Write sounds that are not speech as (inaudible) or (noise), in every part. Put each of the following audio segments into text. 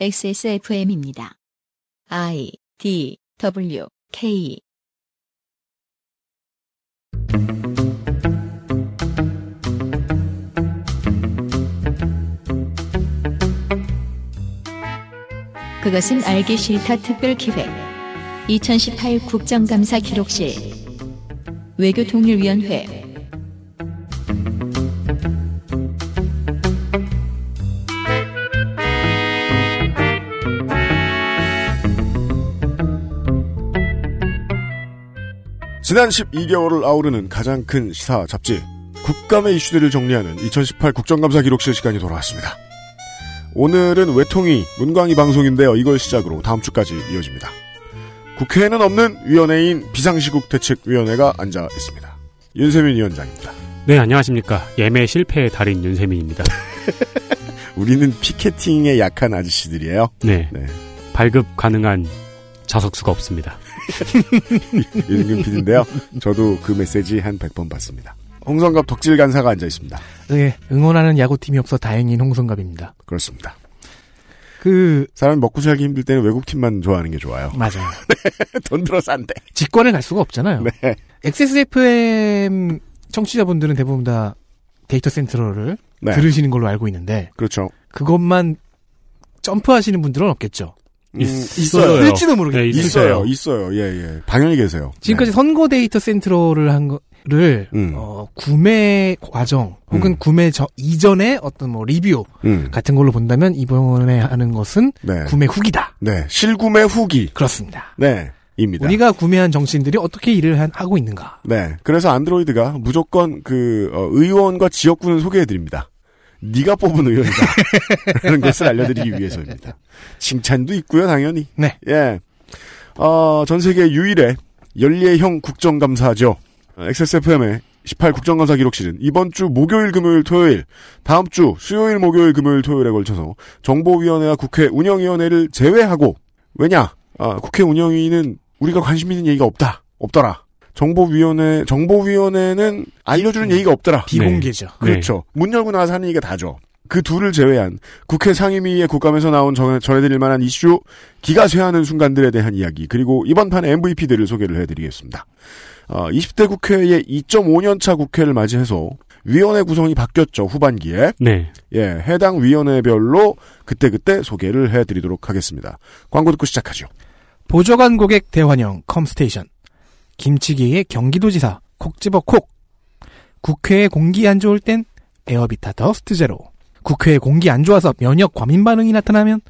XSFM입니다. I D W K. 그것은 알기 싫다 특별 기획. 2018 국정감사 기록실. 외교통일위원회 지난 12개월을 아우르는 가장 큰 시사 잡지 국감의 이슈들을 정리하는 2018 국정감사 기록실 시간이 돌아왔습니다. 오늘은 외통위 문광희 방송인데요. 이걸 시작으로 다음 주까지 이어집니다. 국회에는 없는 위원회인 비상시국 대책위원회가 앉아 있습니다. 윤세민 위원장입니다. 네, 안녕하십니까. 예매 실패의 달인 윤세민입니다. (laughs) 우리는 피켓팅에 약한 아저씨들이에요. 네. 네. 발급 가능한 좌석수가 없습니다. (laughs) 유승균 PD인데요. 저도 그 메시지 한 100번 받습니다. 홍성갑 덕질 간사가 앉아 있습니다. 네, 응원하는 야구팀이 없어 다행인 홍성갑입니다. 그렇습니다. 그, 사람이 먹고 살기 힘들 때는 외국 팀만 좋아하는 게 좋아요. (laughs) 맞아요. (laughs) 돈 들어서 안 돼. 직관에 갈 수가 없잖아요. 네. XSFM 청취자분들은 대부분 다 데이터 센트럴을 네. 들으시는 걸로 알고 있는데, 그렇죠. 그것만 점프하시는 분들은 없겠죠. 음, 있어요. 있어요. 쓸지도 모르겠어요. 네, 있어요. 있어요. 예, 예. 당연히 계세요. 지금까지 네. 선거 데이터 센트럴을 한 거를, 음. 어, 구매 과정, 혹은 음. 구매 저, 이전에 어떤 뭐 리뷰 음. 같은 걸로 본다면 이번에 하는 것은 네. 구매 후기다. 네. 실구매 후기. 그렇습니다. 네. 입니다. 우리가 구매한 정치인들이 어떻게 일을 한- 하고 있는가. 네. 그래서 안드로이드가 무조건 그 어, 의원과 지역구는 소개해 드립니다. 네가 뽑은 의원이다. (laughs) 라는 것을 알려드리기 위해서입니다. 칭찬도 있고요, 당연히. 네. 예. 어, 전 세계 유일의 연례형 국정감사죠. 어, XSFM의 18 국정감사 기록실은 이번 주 목요일, 금요일, 토요일, 다음 주 수요일, 목요일, 금요일, 토요일에 걸쳐서 정보위원회와 국회 운영위원회를 제외하고 왜냐? 아, 국회 운영위는 우리가 관심 있는 얘기가 없다. 없더라. 정보위원회, 정보위원회는 알려주는 얘기가 없더라. 비공개죠. 그렇죠. 문 열고 나와서 하는 얘기가 다죠. 그 둘을 제외한 국회 상임위의 국감에서 나온 전, 전해드릴 만한 이슈, 기가 쇠하는 순간들에 대한 이야기, 그리고 이번 판의 MVP들을 소개를 해드리겠습니다. 어, 20대 국회의 2.5년차 국회를 맞이해서 위원회 구성이 바뀌었죠, 후반기에. 네. 예, 해당 위원회별로 그때그때 소개를 해드리도록 하겠습니다. 광고 듣고 시작하죠. 보조관 고객 대환영 컴스테이션. 김치기의 경기도지사 콕 집어 콕. 국회에 공기 안 좋을 땐 에어비타 더스트 제로. 국회에 공기 안 좋아서 면역 과민 반응이 나타나면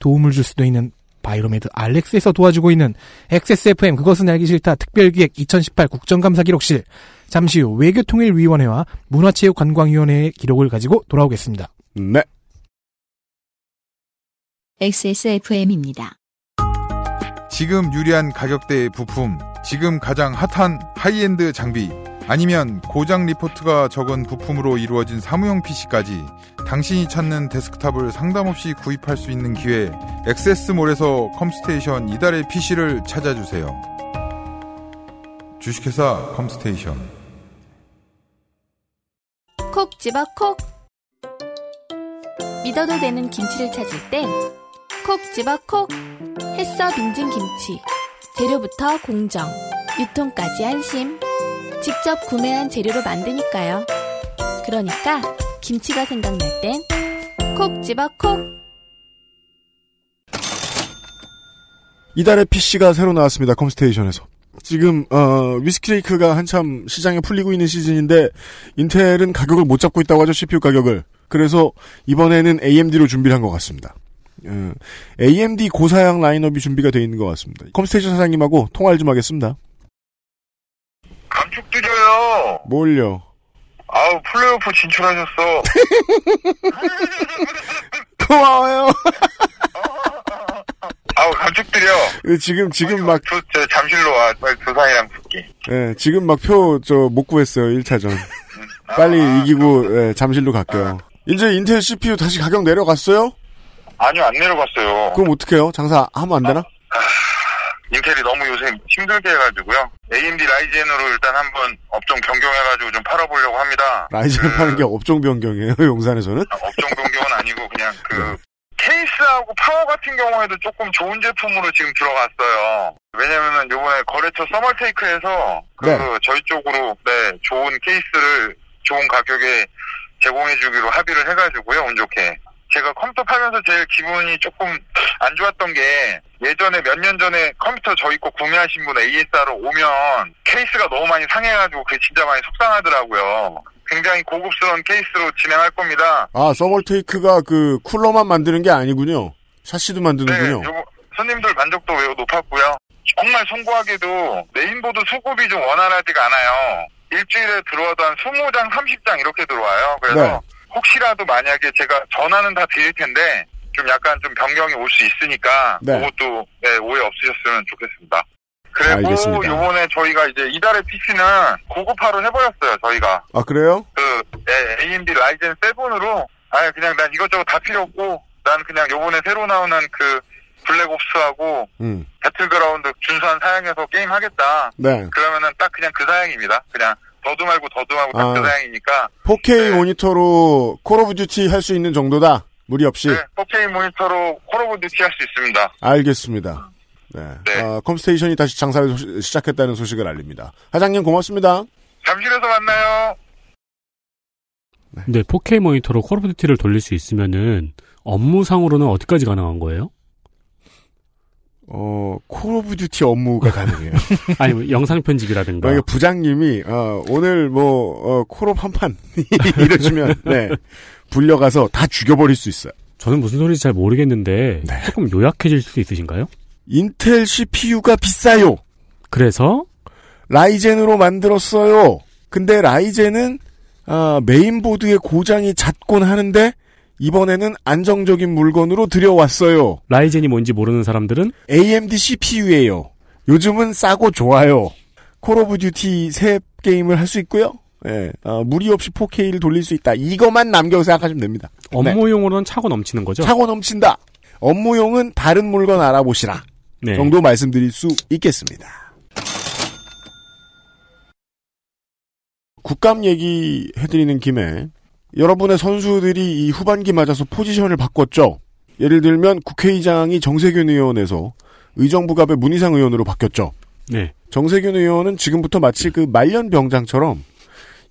도움을 줄 수도 있는 바이로메드 알렉스에서 도와주고 있는 XSFM 그것은 알기 싫다 특별기획 2018 국정감사 기록실. 잠시 후 외교통일위원회와 문화체육관광위원회의 기록을 가지고 돌아오겠습니다. 네. XSFM입니다. 지금 유리한 가격대의 부품, 지금 가장 핫한 하이엔드 장비, 아니면 고장 리포트가 적은 부품으로 이루어진 사무용 PC까지 당신이 찾는 데스크탑을 상담 없이 구입할 수 있는 기회, 엑세스몰에서 컴스테이션 이달의 PC를 찾아주세요. 주식회사 컴스테이션. 콕 집어 콕 믿어도 되는 김치를 찾을 땐 콕 집어 콕 햇서 빙진 김치 재료부터 공정 유통까지 안심 직접 구매한 재료로 만드니까요 그러니까 김치가 생각날 땐 콕 집어 콕 이달의 PC가 새로 나왔습니다. 컴스테이션에서. 지금 어, 위스크레이크가 한참 시장에 풀리고 있는 시즌인데 인텔은 가격을 못 잡고 있다고 하죠. CPU 가격을. 그래서 이번에는 AMD로 준비를 한 것 같습니다. 어, AMD 고사양 라인업이 준비가 되어 있는 것 같습니다. 컴스테이션 사장님하고 통화를 좀 하겠습니다. 감축드려요. 뭘요? 아우 플레이오프 진출하셨어. (laughs) 고마워요. (laughs) 아우 감축드려. 지금 지금 막 조, 저 잠실로 와. 조상이랑 붙게. 예, 지금 막 표 저 못 구했어요. 1차전. 빨리 이기고 예, 잠실로 갈게요. 이제 인텔 CPU 다시 가격 내려갔어요? 아니요 안 내려갔어요. 그럼 어떡해요? 장사 하면 안 되나? 인텔이 너무 요새 힘들게 해가지고요. AMD 라이젠으로 일단 한번 업종 변경해가지고 좀 팔아보려고 합니다. 라이젠 그, 파는 게 업종 변경이에요, (laughs) 용산에서는? 업종 변경은 아니고 그냥 그 케이스 스피드하고 파워 같은 경우에도 조금 좋은 제품으로 지금 들어갔어요. 왜냐면은 요번에 거래처 서멀테이크에서 그 네. 저희 쪽으로 네 좋은 케이스를 좋은 가격에 제공해주기로 합의를 해가지고요 운 좋게 제가 컴퓨터 팔면서 제일 기분이 조금 안 좋았던 게 예전에 몇 년 전에 컴퓨터 저희 거 구매하신 분 AS로 오면 케이스가 너무 많이 상해가지고 그게 진짜 많이 속상하더라고요. 굉장히 고급스러운 케이스로 진행할 겁니다. 아, 서멀테이크가 그 쿨러만 만드는 게 아니군요. 샤시도 네, 만드는군요. 요거 손님들 만족도 매우 높았고요. 정말 송구하게도 메인보드 수급이 좀 원활하지가 않아요. 일주일에 들어와도 한 20장, 30장 이렇게 들어와요. 그래서 네. 혹시라도 만약에 제가 전화는 다 드릴 텐데 좀 약간 좀 변경이 올 수 있으니까 네. 그것도 네, 오해 없으셨으면 좋겠습니다. 그리고 알겠습니다. 요번에 저희가 이제 이달의 PC는 고급화로 해버렸어요. 저희가 아, 그래요? 그 네, AMD 라이젠 7으로 아예 그냥 난 이것저것 다 필요 없고 난 그냥 요번에 새로 나오는 그 블랙옵스하고 음. 배틀그라운드 준수한 사양에서 게임 하겠다. 네. 그러면은 딱 그냥 그 사양입니다. 그냥 더도 말고 딱그 아. 사양이니까 4K 네. 모니터로 콜 오브 듀티 할 수 있는 정도다. 무리 없이. 네, 4K 모니터로 콜 오브 듀티 할 수 있습니다. 알겠습니다. 네. 네. 아, 컴스테이션이 다시 장사를 소시- 시작했다는 소식을 알립니다. 사장님 고맙습니다. 잠실에서 만나요. 근데 4K 모니터로 콜 오브 듀티를 돌릴 수 있으면은 업무상으로는 어디까지 가능한 거예요? 어, 콜 오브 듀티 업무가 가능해요. (laughs) 아니 뭐 영상 편집이라든가 만약에 부장님이, 어, 오늘 뭐, 어, 콜옵 한 판, (laughs) 이러시면, 네. 불려가서 다 죽여버릴 수 있어요. 저는 무슨 소리인지 잘 모르겠는데 네. 조금 요약해질 수 있으신가요? 인텔 CPU가 비싸요. 그래서 라이젠으로 만들었어요. 근데 라이젠은 아, 메인보드의 고장이 잦곤 하는데 이번에는 안정적인 물건으로 들여왔어요. 라이젠이 뭔지 모르는 사람들은 AMD CPU예요. 요즘은 싸고 좋아요. 콜 오브 듀티 새 게임을 할 수 있고요. 예, 아, 무리 없이 4K를 돌릴 수 있다. 이것만 남겨 생각하시면 됩니다. 네. 업무용으로는 차고 넘치는 거죠. 차고 넘친다. 업무용은 다른 물건 알아보시라. 네. 정도 말씀드릴 수 있겠습니다. 국감 얘기 해드리는 김에 여러분의 선수들이 이 후반기 맞아서 포지션을 바꿨죠. 예를 들면 국회의장이 정세균 의원에서 의정부갑의 문희상 의원으로 바뀌었죠. 네. 정세균 의원은 지금부터 마치 그 말년 병장처럼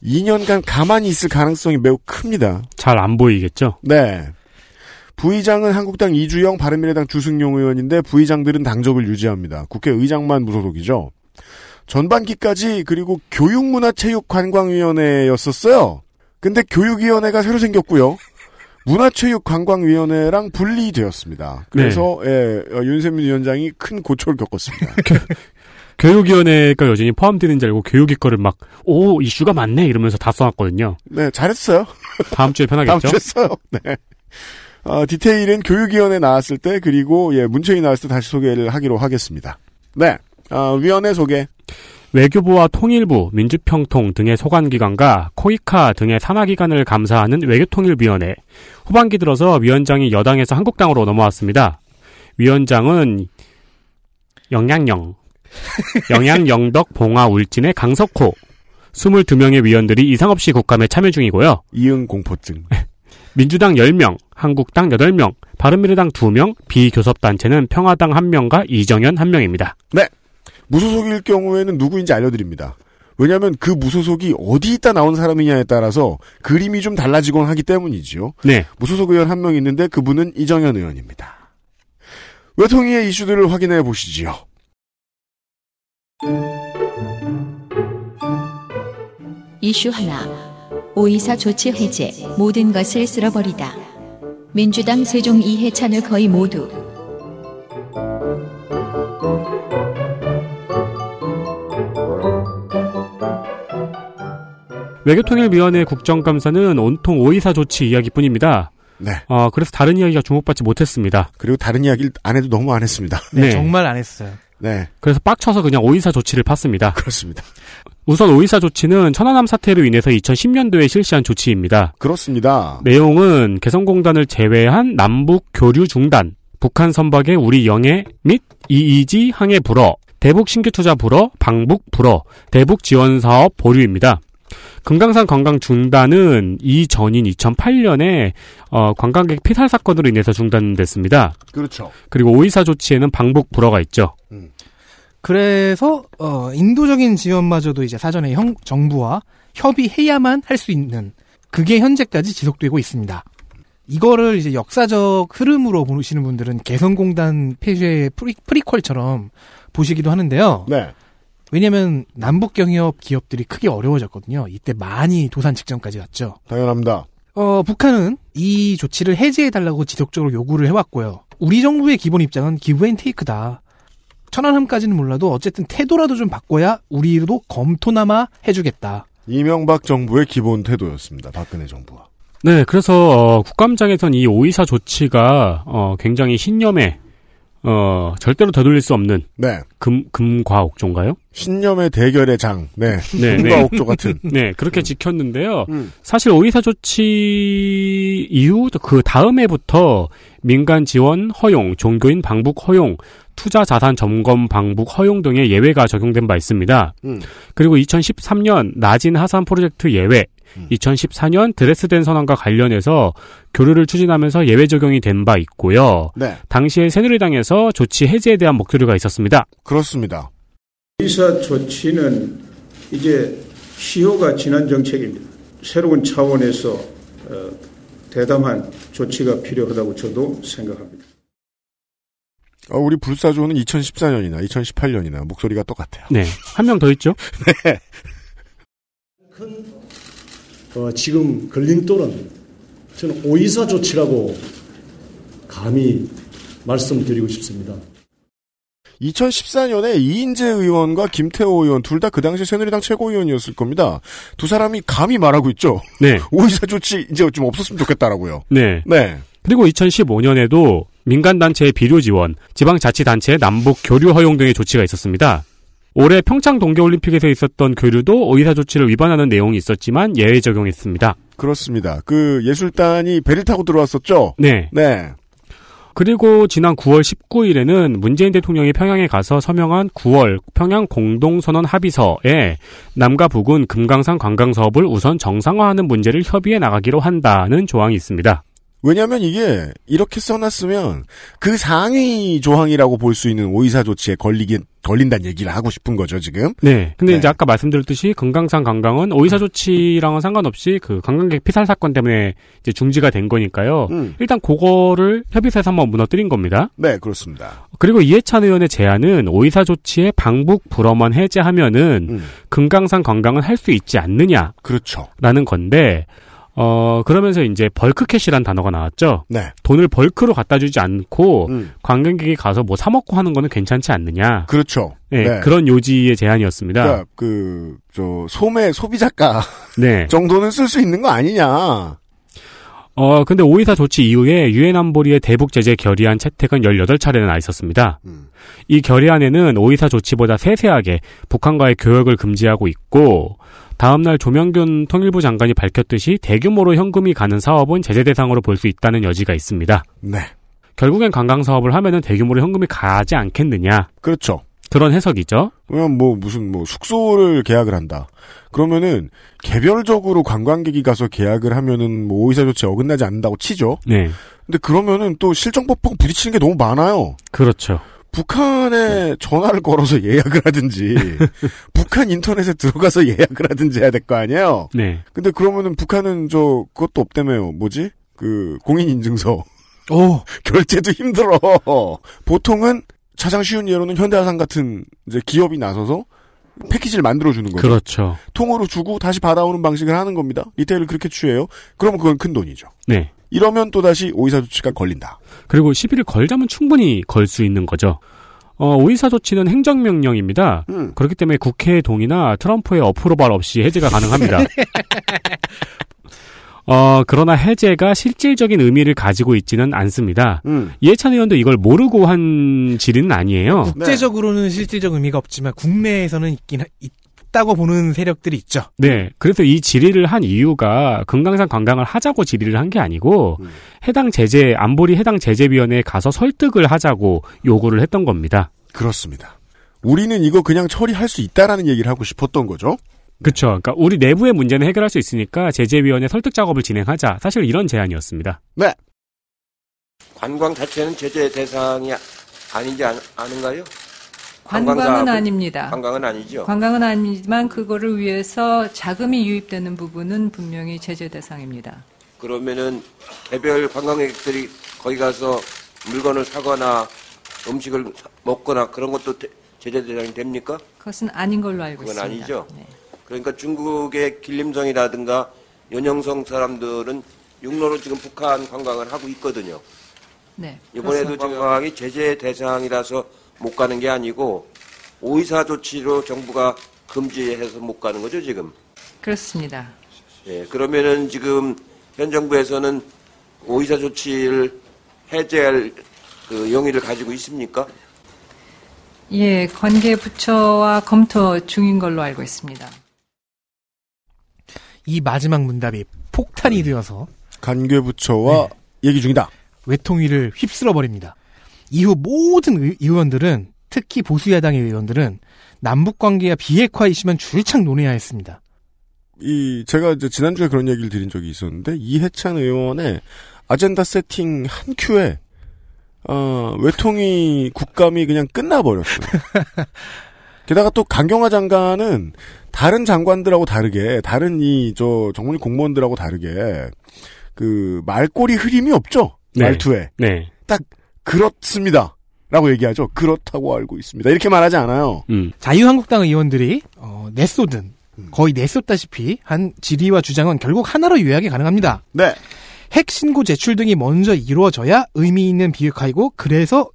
2년간 가만히 있을 가능성이 매우 큽니다. 잘 안 보이겠죠. 네. 부의장은 한국당 이주영, 바른미래당 주승용 의원인데 부의장들은 당적을 유지합니다. 국회의장만 무소속이죠. 전반기까지 그리고 교육문화체육관광위원회였었어요. 근데 교육위원회가 새로 생겼고요. 문화체육관광위원회랑 분리되었습니다. 그래서 예, 어, 윤세민 위원장이 큰 고초를 겪었습니다. (laughs) 교육위원회가 여전히 포함되는 줄 알고 교육위 거를 막, 오, 이슈가 많네, 이러면서 다 써놨거든요. 네, 잘했어요. 다음 주에 다음 편하겠죠? 주에 써요. 네. 어, 디테일은 교육위원회 나왔을 때 그리고 예 문체위 나왔을 때 다시 소개를 하기로 하겠습니다. 네, 어, 위원회 소개. 외교부와 통일부, 민주평통 등의 소관기관과 코이카 등의 산하기관을 감사하는 외교통일위원회. 후반기 들어서 위원장이 여당에서 한국당으로 넘어왔습니다. 위원장은 영양영, (laughs) 영양영덕 봉화 울진의 강석호, 22명의 위원들이 이상 없이 국감에 참여 중이고요. 이응 공포증. (laughs) 민주당 10명, 한국당 8명, 바른미래당 2명, 비교섭단체는 평화당 1명과 이정현 1명입니다. 무소속일 경우에는 누구인지 알려드립니다. 왜냐하면 그 무소속이 어디 있다 나온 사람이냐에 따라서 그림이 좀 달라지곤 하기 때문이지요. 네. 무소속 의원 한 명 있는데 그분은 이정현 의원입니다. 외통위의 이슈들을 확인해 보시지요. 이슈 하나. 오이사 조치 해제. 모든 것을 쓸어버리다. 민주당 세종 이해 찬을 거의 모두. 외교통일위원회 국정감사는 온통 오이사 조치 이야기뿐입니다. 네. 어, 그래서 다른 이야기가 주목받지 못했습니다. 그리고 다른 이야기를 안 해도 너무 안 했습니다. 네, 네. 정말 안 했어요. 네. 그래서 빡쳐서 그냥 오이사 조치를 팠습니다. 그렇습니다. 우선 오이사 조치는 천안함 사태로 인해서 2010년도에 실시한 조치입니다. 그렇습니다. 내용은 개성공단을 제외한 남북 교류 중단, 북한 선박의 우리 영해 및 EEG 항해 불어, 대북 신규 투자 불어, 방북 불어, 대북 지원 사업 보류입니다. 금강산 관광 중단은 이 전인 2008년에 어, 관광객 피살 사건으로 인해서 중단됐습니다. 그렇죠. 그리고 오이사 조치에는 방북 불허가 있죠. 그래서 어, 인도적인 지원마저도 이제 사전에 형, 정부와 협의해야만 할 수 있는 그게 현재까지 지속되고 있습니다. 이거를 이제 역사적 흐름으로 보시는 분들은 개성공단 폐쇄의 프리, 프리퀄처럼 보시기도 하는데요. 네. 왜냐면 남북 경협 기업들이 크게 어려워졌거든요. 이때 많이 도산 직전까지 갔죠. 당연합니다. 어, 북한은 이 조치를 해제해달라고 지속적으로 요구를 해왔고요. 우리 정부의 기본 입장은 기브앤테이크다. 천안함까지는 몰라도 어쨌든 태도라도 좀 바꿔야 우리도 검토나마 해주겠다. 이명박 정부의 기본 태도였습니다. 박근혜 정부와. 네, 그래서 어, 국감장에선 이 오이사 조치가 어, 굉장히 신념에 어, 절대로 되돌릴 수 없는 네. 금 금과 옥조인가요? 신념의 대결의 장. 네. 네, 금과 네. 옥조 같은. (laughs) 네, 그렇게 지켰는데요. 음. 사실 오이사 조치 이후 그 다음 해부터 민간 지원 허용, 종교인 방북 허용, 투자 자산 점검 방북 허용 등의 예외가 적용된 바 있습니다. 음. 그리고 2013년 나진 하산 프로젝트 예외, 2014년 드레스덴 선언과 관련해서 교류를 추진하면서 예외 적용이 된 바 있고요. 네. 당시에 새누리당에서 조치 해제에 대한 목소리가 있었습니다. 그렇습니다. 의사 조치는 이제 시효가 지난 정책입니다. 새로운 차원에서 어, 대담한 조치가 필요하다고 저도 생각합니다. 어, 우리 불사조는 2014년이나 2018년이나 목소리가 똑같아요. 네. 한 명 더 있죠? (laughs) (laughs) 어, 지금 걸림돌은 저는 오이사 조치라고 감히 말씀드리고 싶습니다. 2014년에 이인재 의원과 김태호 의원 둘 다 그 당시 새누리당 최고위원이었을 겁니다. 두 사람이 감히 말하고 있죠. 네. (laughs) 오이사 조치 이제 좀 없었으면 좋겠다라고요. 네. 네. 그리고 2015년에도 민간단체의 비료 지원, 지방자치단체의 남북 교류 허용 등의 조치가 있었습니다. 올해 평창 동계올림픽에서 있었던 교류도 오이사 조치를 위반하는 내용이 있었지만 예외 적용했습니다. 그렇습니다. 그 예술단이 배를 타고 들어왔었죠. 네. 네. 그리고 지난 9월 19일에는 문재인 대통령이 평양에 가서 서명한 9월 평양 공동선언 합의서에 남과 북은 금강산 관광 사업을 우선 정상화하는 문제를 협의해 나가기로 한다는 조항이 있습니다. 왜냐하면 이게 이렇게 써놨으면 그 상위 조항이라고 볼 수 있는 오이사 조치에 걸리긴 걸린다는 얘기를 하고 싶은 거죠 지금. 네. 근데 네. 이제 아까 말씀드렸듯이 금강산 관광은 오이사 조치랑은 상관없이 그 관광객 피살 사건 때문에 이제 중지가 된 거니까요. 음. 일단 그거를 협의서에서 한번 무너뜨린 겁니다. 네 그렇습니다. 그리고 이해찬 의원의 제안은 오이사 조치의 방북 불어만 해제하면은 음. 금강산 관광은 할 수 있지 않느냐라는 그렇죠. 건데 어 그러면서 이제 벌크캐시란 단어가 나왔죠. 네. 돈을 벌크로 갖다 주지 않고 음. 관광객이 가서 뭐 사 먹고 하는 거는 괜찮지 않느냐. 그렇죠. 네, 네. 그런 요지의 제안이었습니다. 그러니까 그 저 소매 소비자가 (laughs) 네. 정도는 쓸 수 있는 거 아니냐. 어, 근데 오이사 조치 이후에 유엔 안보리의 대북 제재 결의안 채택은 18차례나 나 있었습니다. 음. 이 결의안에는 오이사 조치보다 세세하게 북한과의 교역을 금지하고 있고 다음날 조명균 통일부 장관이 밝혔듯이 대규모로 현금이 가는 사업은 제재 대상으로 볼 수 있다는 여지가 있습니다. 네. 결국엔 관광 사업을 하면은 대규모로 현금이 가지 않겠느냐 그렇죠. 그런 해석이죠. 그러면 뭐 무슨 뭐 숙소를 계약을 한다. 그러면은 개별적으로 관광객이 가서 계약을 하면은 뭐 오이사 조치 어긋나지 않는다고 치죠. 네, 근데 그러면은 또 실정법하고 부딪히는 게 너무 많아요. 그렇죠. 북한에 전화를 걸어서 예약을 하든지 (laughs) 북한 인터넷에 들어가서 예약을 하든지 해야 될 거 아니에요. 네, 근데 그러면은 북한은 저 그것도 없다며요. 뭐지? 그 공인 인증서 오, (laughs) 결제도 힘들어. 보통은 가장 쉬운 예로는 현대화산 같은 이제 기업이 나서서 패키지를 만들어 주는 거죠. 그렇죠. 통으로 주고 다시 받아오는 방식을 하는 겁니다. 리테일을 그렇게 취해요. 그러면 그건 큰 돈이죠. 네. 이러면 또 다시 오이사 조치가 걸린다. 그리고 시비를 걸자면 충분히 걸 수 있는 거죠. 어, 오이사 조치는 행정명령입니다. 음. 그렇기 때문에 국회의 동의나 트럼프의 어프로발 없이 해제가 가능합니다. (laughs) 어, 그러나 해제가 실질적인 의미를 가지고 있지는 않습니다. 음. 이해찬 의원도 이걸 모르고 한 질의는 아니에요. 국제적으로는 실질적 의미가 없지만 국내에서는 있긴 하- 있다고 보는 세력들이 있죠. 네. 그래서 이 질의를 한 이유가 금강산 관광을 하자고 질의를 한 게 아니고 음. 해당 제재, 안보리 해당 제재위원회에 가서 설득을 하자고 요구를 했던 겁니다. 그렇습니다. 우리는 이거 그냥 처리할 수 있다라는 얘기를 하고 싶었던 거죠. 그렇죠. 그러니까 우리 내부의 문제는 해결할 수 있으니까 제재위원회 설득 작업을 진행하자. 사실 이런 제안이었습니다. 네. 관광 자체는 제재 대상이 아닌지 아, 아는가요? 관광은 관광사- 아닙니다. 관광은 아니죠. 관광은 아니지만 그거를 위해서 자금이 유입되는 부분은 분명히 제재 대상입니다. 그러면은 개별 관광객들이 거기 가서 물건을 사거나 음식을 사- 먹거나 그런 것도 대- 제재 대상이 됩니까? 그것은 아닌 걸로 알고 그건 있습니다. 아니죠. 네. 그러니까 중국의 길림성이라든가 연영성 사람들은 육로로 지금 북한 관광을 하고 있거든요. 네. 이번에도. 지금 관광이 제재 대상이라서 못 가는 게 아니고 오이사 조치로 정부가 금지해서 못 가는 거죠 지금. 그렇습니다. 예, 그러면은 지금 현 정부에서는 오이사 조치를 해제할 그 용의를 가지고 있습니까? 예, 관계 부처와 검토 중인 걸로 알고 있습니다. 이 마지막 문답이 폭탄이 되어서 관계 부처와 얘기 중이다. 외통위를 휩쓸어 버립니다. 이후 모든 의- 의원들은 특히 보수 야당의 의원들은 남북 관계가 비핵화 이슈만 줄창 논해야 했습니다. 이 제가 이제 지난주에 그런 얘기를 드린 적이 있었는데 이해찬 의원의 아젠다 세팅 한 큐에 어, 외통위 국감이 그냥 끝나버렸어요. (laughs) 게다가 또 강경화 장관은 다른 장관들하고 다르게 다른 이 저 정문위 공무원들하고 다르게 그 말꼬리 흐림이 없죠 네. 말투에 네. 딱 그렇습니다. 라고 얘기하죠. 그렇다고 알고 있습니다. 이렇게 말하지 않아요. 음. 자유한국당 의원들이 어, 내쏟은 거의 내쏟다시피 한 질의와 주장은 결국 하나로 요약이 가능합니다. 네. 핵 신고 제출 등이 먼저 이루어져야 의미 있는 비핵화이고 그래서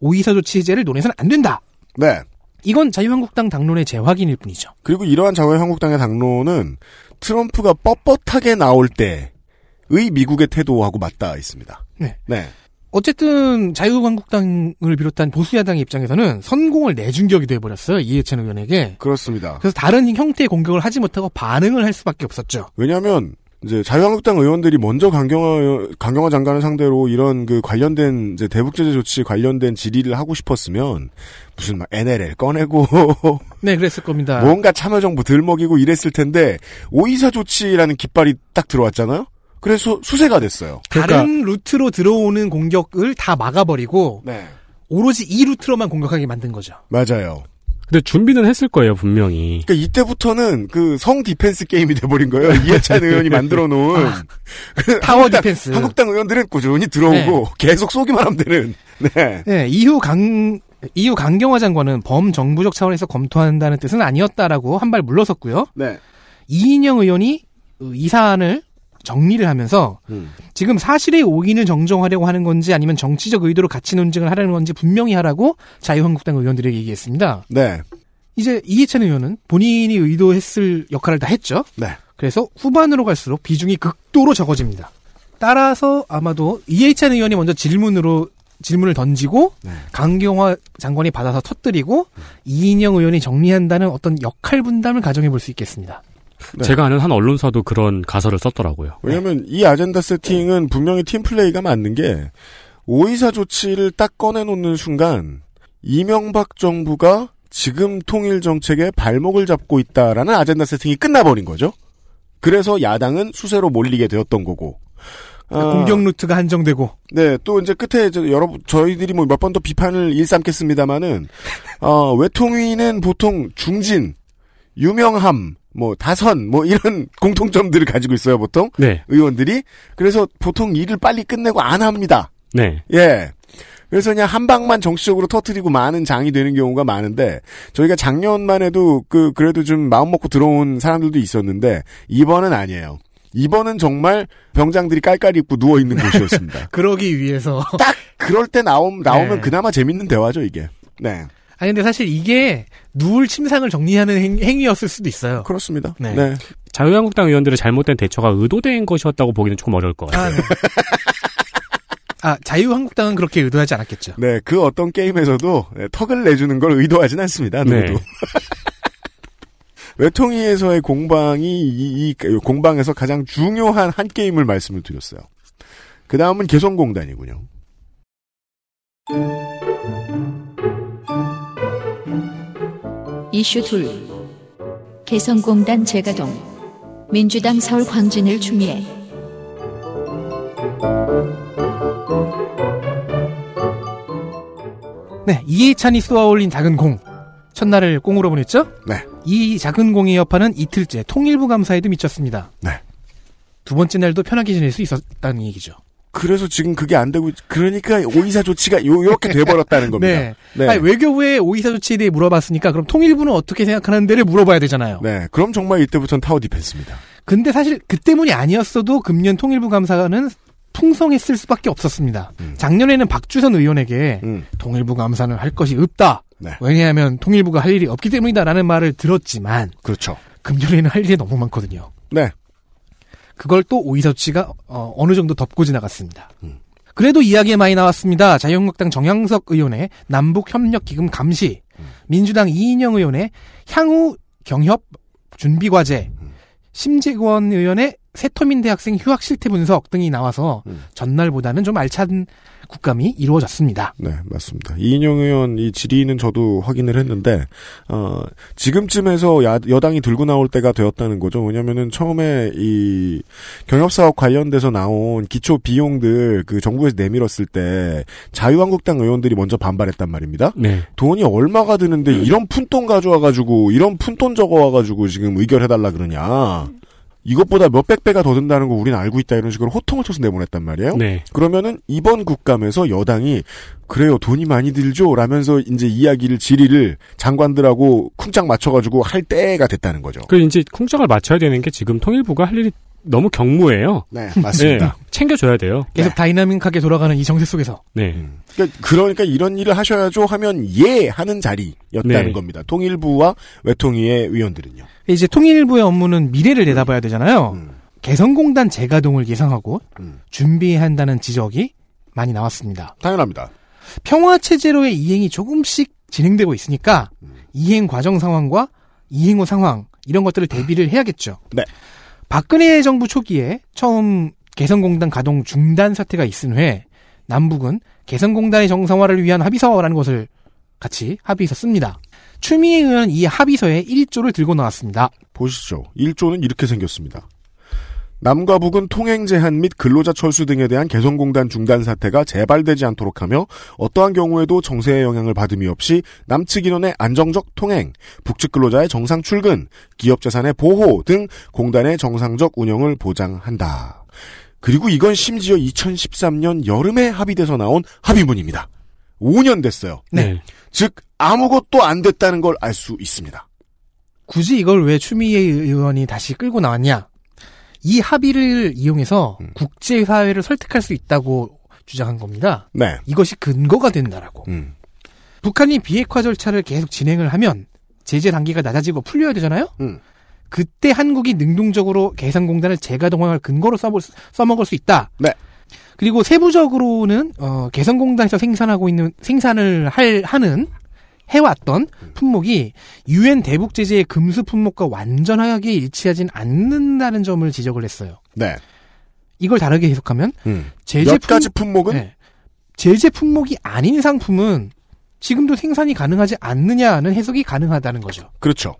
오이사 조치 해제를 논해서는 안 된다. 네. 이건 자유한국당 당론의 재확인일 뿐이죠. 그리고 이러한 자유한국당의 당론은 트럼프가 뻣뻣하게 나올 때의 미국의 태도하고 맞닿아 있습니다. 네. 네. 어쨌든 자유한국당을 비롯한 보수야당의 입장에서는 선공을 내준 격이 돼버렸어요. 이해찬 의원에게. 그렇습니다. 그래서 다른 형태의 공격을 하지 못하고 반응을 할 수밖에 없었죠. 왜냐하면 이제 자유한국당 의원들이 먼저 강경화 강경화 장관을 상대로 이런 그 관련된 이제 대북 제재 조치 관련된 질의를 하고 싶었으면 무슨 막 NLL 꺼내고 (laughs) 네, 그랬을 겁니다. 뭔가 참여정부 들먹이고 이랬을 텐데 오이사 조치라는 깃발이 딱 들어왔잖아요. 그래서 수세가 됐어요. 다른 루트로 들어오는 공격을 다 막아버리고 네. 오로지 이 루트로만 공격하게 만든 거죠. 맞아요. 근데 준비는 했을 거예요, 분명히. 그러니까 이때부터는 그 성 디펜스 게임이 돼버린 거예요. (laughs) 이해찬 의원이 만들어 놓은 타워 디펜스. 한국당 의원들은 꾸준히 들어오고 네. 계속 쏘기만 하면 되는. 네. 네, 이후 강 이후 강경화 장관은 범정부적 차원에서 검토한다는 뜻은 아니었다라고 한 발 물러섰고요. 네. 이인영 의원이 이 사안을 정리를 하면서 음. 지금 사실의 오인을 정정하려고 하는 건지 아니면 정치적 의도로 같이 논쟁을 하려는 건지 분명히 하라고 자유한국당 의원들에게 얘기했습니다. 네. 이제 이해찬 의원은 본인이 의도했을 역할을 다 했죠. 네. 그래서 후반으로 갈수록 비중이 극도로 적어집니다. 따라서 아마도 이해찬 의원이 먼저 질문으로 질문을 던지고 네. 강경화 장관이 받아서 터뜨리고 이인영 의원이 정리한다는 어떤 역할 분담을 가정해 볼 수 있겠습니다. 네. 제가 아는 한 언론사도 그런 가설을 썼더라고요. 왜냐하면 이 아젠다 세팅은 분명히 팀 플레이가 맞는 게 오이사 조치를 딱 꺼내놓는 순간 이명박 정부가 지금 통일 정책에 발목을 잡고 있다라는 아젠다 세팅이 끝나버린 거죠. 그래서 야당은 수세로 몰리게 되었던 거고. 아, 공격 루트가 한정되고 네, 또 이제 끝에 이제 여러분 저희들이 뭐 몇 번 더 비판을 일삼겠습니다만은 어, 외통위는 보통 중진, 유명함, 뭐 다선, 뭐 이런 (laughs) 공통점들을 가지고 있어요 보통 네. 의원들이 그래서 보통 일을 빨리 끝내고 안 합니다. 네. 예. 그래서 그냥 한 방만 정치적으로 터트리고 많은 장이 되는 경우가 많은데 저희가 작년만 해도 그 그래도 좀 마음 먹고 들어온 사람들도 있었는데 이번은 아니에요. 이번은 정말 병장들이 깔깔이 입고 누워 있는 (laughs) 곳이었습니다. 그러기 위해서 딱 그럴 때 나옴 나오면 네. 그나마 재밌는 대화죠 이게. 네. 아니 근데 사실 이게 누울 침상을 정리하는 행, 행위였을 수도 있어요. 그렇습니다. 네. 네. 자유한국당 의원들의 잘못된 대처가 의도된 것이었다고 보기는 조금 어려울 것 같아요. 아, 네. (laughs) 아, 자유한국당은 그렇게 의도하지 않았겠죠. 네, 그 어떤 게임에서도 네, 턱을 내주는 걸 의도하진 않습니다. 누구도. 네. (laughs) 외통위에서의 공방이 이, 이 공방에서 가장 중요한 한 게임을 말씀을 드렸어요. 그 다음은 개성공단이군요. 이슈 둘. 개성공단 재가동. 민주당 서울 광진을 추미애. 네, 이해찬이 쏘아 올린 작은 공. 첫날을 꽁으로 보냈죠? 네. 이 작은 공의 여파는 이틀째 통일부 감사에도 미쳤습니다. 네. 두 번째 날도 편하게 지낼 수 있었다는 얘기죠. 그래서 지금 그게 안 되고 그러니까 오이사 조치가 요 요렇게 돼버렸다는 겁니다. 네. 네. 아니, 외교부의 오이사 조치에 대해 물어봤으니까 그럼 통일부는 어떻게 생각하는데를 물어봐야 되잖아요. 네, 그럼 정말 이때부터는 tower defense입니다. 근데 사실 그 때문이 아니었어도 금년 통일부 감사는 풍성했을 수밖에 없었습니다. 작년에는 박주선 의원에게 음. 통일부 감사는 할 것이 없다. 네. 왜냐하면 통일부가 할 일이 없기 때문이다라는 말을 들었지만 그렇죠. 금년에는 할 일이 너무 많거든요. 네. 그걸 또 오이서치가 어, 느 정도 덮고 지나갔습니다. 그래도 이야기에 많이 나왔습니다. 자유한국당 정양석 의원의 남북협력기금 감시, 민주당 이인영 의원의 향후 경협 준비과제, 심재권 의원의 새터민 대학생 휴학 실태 분석 등이 나와서 전날보다는 좀 알찬 국감이 이루어졌습니다. 네, 맞습니다. 이인영 의원 이 질의는 저도 확인을 했는데 어, 지금쯤에서 야, 여당이 들고 나올 때가 되었다는 거죠. 왜냐면은 처음에 이 경협 사업 관련돼서 나온 기초 비용들 그 정부에서 내밀었을 때 자유한국당 의원들이 먼저 반발했단 말입니다. 네. 돈이 얼마가 드는데 이런 푼돈 가져와 가지고 이런 푼돈 적어 와 가지고 지금 의결해 달라 그러냐. 이것보다 몇백 배가 더 든다는 거 우리는 알고 있다 이런 식으로 호통을 쳐서 내보냈단 말이에요. 네. 그러면은 이번 국감에서 여당이 그래요 돈이 많이 들죠 라면서 이제 이야기를 질의를 장관들하고 쿵짝 맞춰가지고 할 때가 됐다는 거죠. 그 이제 쿵짝을 맞춰야 되는 게 지금 통일부가 할 일이 너무 경무예요. 네 맞습니다. 네, 챙겨줘야 돼요. 계속 다이나믹하게 돌아가는 이 정세 속에서 네. 그러니까, 그러니까 이런 일을 하셔야죠 하면 예 하는 자리였다는 네. 겁니다. 통일부와 외통위의 위원들은요. 이제 통일부의 업무는 미래를 내다봐야 되잖아요. 음. 개성공단 재가동을 예상하고 준비해야 한다는 지적이 많이 나왔습니다. 당연합니다. 평화 체제로의 이행이 조금씩 진행되고 있으니까 이행 과정 상황과 이행 후 상황 이런 것들을 대비를 해야겠죠. 네. 박근혜 정부 초기에 처음 개성공단 가동 중단 사태가 있은 후에 남북은 개성공단의 정상화를 위한 합의서라는 것을 같이 합의했었습니다. 추미애 의원은 이 합의서에 1조를 들고 나왔습니다. 보시죠. 1조는 이렇게 생겼습니다. 남과 북은 통행 제한 및 근로자 철수 등에 대한 개성공단 중단 사태가 재발되지 않도록 하며 어떠한 경우에도 정세의 영향을 받음이 없이 남측 인원의 안정적 통행, 북측 근로자의 정상 출근, 기업 재산의 보호 등 공단의 정상적 운영을 보장한다. 그리고 이건 심지어 2013년 여름에 합의돼서 나온 합의문입니다. 5년 됐어요. 네. 즉 아무것도 안 됐다는 걸 알 수 있습니다. 굳이 이걸 왜 추미애 의원이 다시 끌고 나왔냐? 이 합의를 이용해서 음. 국제사회를 설득할 수 있다고 주장한 겁니다. 네. 이것이 근거가 된다라고. 음. 북한이 비핵화 절차를 계속 진행을 하면 제재 단계가 낮아지고 풀려야 되잖아요? 음. 그때 한국이 능동적으로 개성공단을 재가동할 근거로 써볼, 수- 써먹을 수 있다. 네. 그리고 세부적으로는 어, 개성공단에서 생산하고 있는 생산을 할 하는 해왔던 품목이 유엔 대북 제재의 금수 품목과 완전하게 일치하진 않는다는 점을 지적을 했어요. 네. 이걸 다르게 해석하면 음. 제재 몇 가지 품목은 네. 제재 품목이 아닌 상품은 지금도 생산이 가능하지 않느냐는 해석이 가능하다는 거죠. 그렇죠.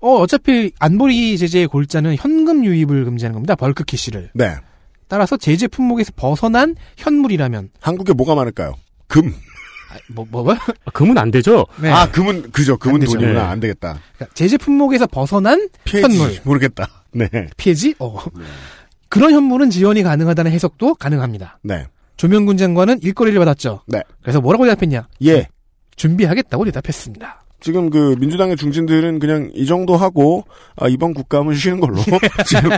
어, 어차피 안보리 제재의 골자는 현금 유입을 금지하는 겁니다. 벌크 캐시를. 네. 따라서 제재 품목에서 벗어난 현물이라면 한국에 뭐가 많을까요? 금. 뭐, 뭐, 뭐? 아, 금은 안 되죠. 네. 아, 금은, 그죠. 금은 안 되죠. 돈이구나. 네. 안 되겠다. 그러니까 제재 품목에서 벗어난 피해지. 현물. 모르겠다. 네. 피해지? 어. 그런 현물은 지원이 가능하다는 해석도 가능합니다. 네. 조명군 장관은 일거리를 받았죠. 네. 그래서 뭐라고 대답했냐? 예. 준비하겠다고 대답했습니다. 지금 그 민주당의 중진들은 그냥 이 정도 하고 아, 이번 국감은 쉬는 걸로 (laughs) 지금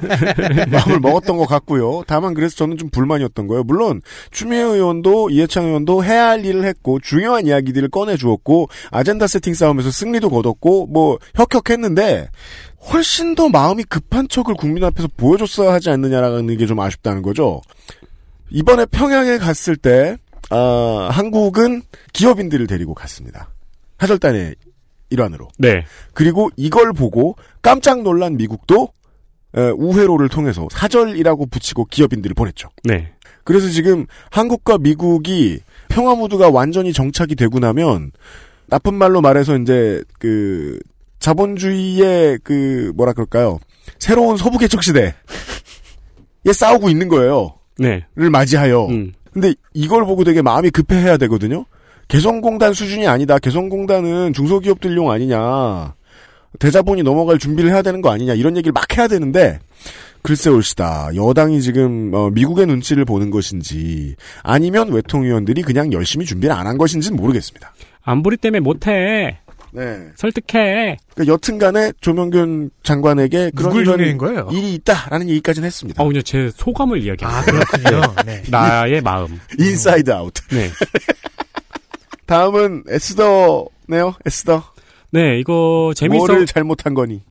마음을 먹었던 것 같고요. 다만 그래서 저는 좀 불만이었던 거예요. 물론 추미애 의원도 이해창 의원도 해야 할 일을 했고 중요한 이야기들을 꺼내 주었고 아젠다 세팅 싸움에서 승리도 거뒀고 뭐 혁혁했는데 훨씬 더 마음이 급한 척을 국민 앞에서 보여줬어야 하지 않느냐라는 게 좀 아쉽다는 거죠. 이번에 평양에 갔을 때 아, 한국은 기업인들을 데리고 갔습니다. 하절단의 일환으로. 네. 그리고 이걸 보고 깜짝 놀란 미국도 에, 우회로를 통해서 사절이라고 붙이고 기업인들을 보냈죠. 네. 그래서 지금 한국과 미국이 평화 무드가 완전히 정착이 되고 나면 나쁜 말로 말해서 이제 그 자본주의의 그 뭐라 그럴까요? 새로운 서부 개척 시대에 (laughs) 싸우고 있는 거예요. 네. 를 맞이하여. 음. 근데 이걸 보고 되게 마음이 급해해야 되거든요. 개성공단 수준이 아니다. 개성공단은 중소기업들용 아니냐. 대자본이 넘어갈 준비를 해야 되는 거 아니냐. 이런 얘기를 막 해야 되는데 글쎄 올시다. 여당이 지금 어, 미국의 눈치를 보는 것인지 아니면 외통위원들이 그냥 열심히 준비를 안 한 것인지는 모르겠습니다. 안보리 때문에 못해. 네. 설득해. 그러니까 여튼간에 조명균 장관에게 그런 노리는 거예요? 일이 있다라는 얘기까지는 했습니다. 어, 그냥 제 소감을 이야기합니다. 아, 그렇군요. (laughs) 네. 나의 마음. Inside Out. 네. (laughs) 다음은 에스더네요. 에스더. 네, 이거 재밌어. 뭐를 잘못한 거니?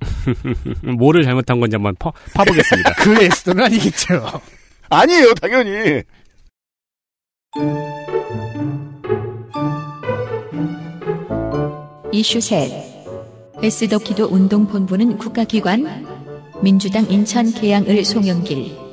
(laughs) 뭐를 잘못한 건지 한번 파, 파보겠습니다. (laughs) 그 에스더는 아니겠죠. (laughs) 아니에요, 당연히. 이슈 셋. 에스더 기도 운동본부는 국가기관 민주당 인천 계양을 송영길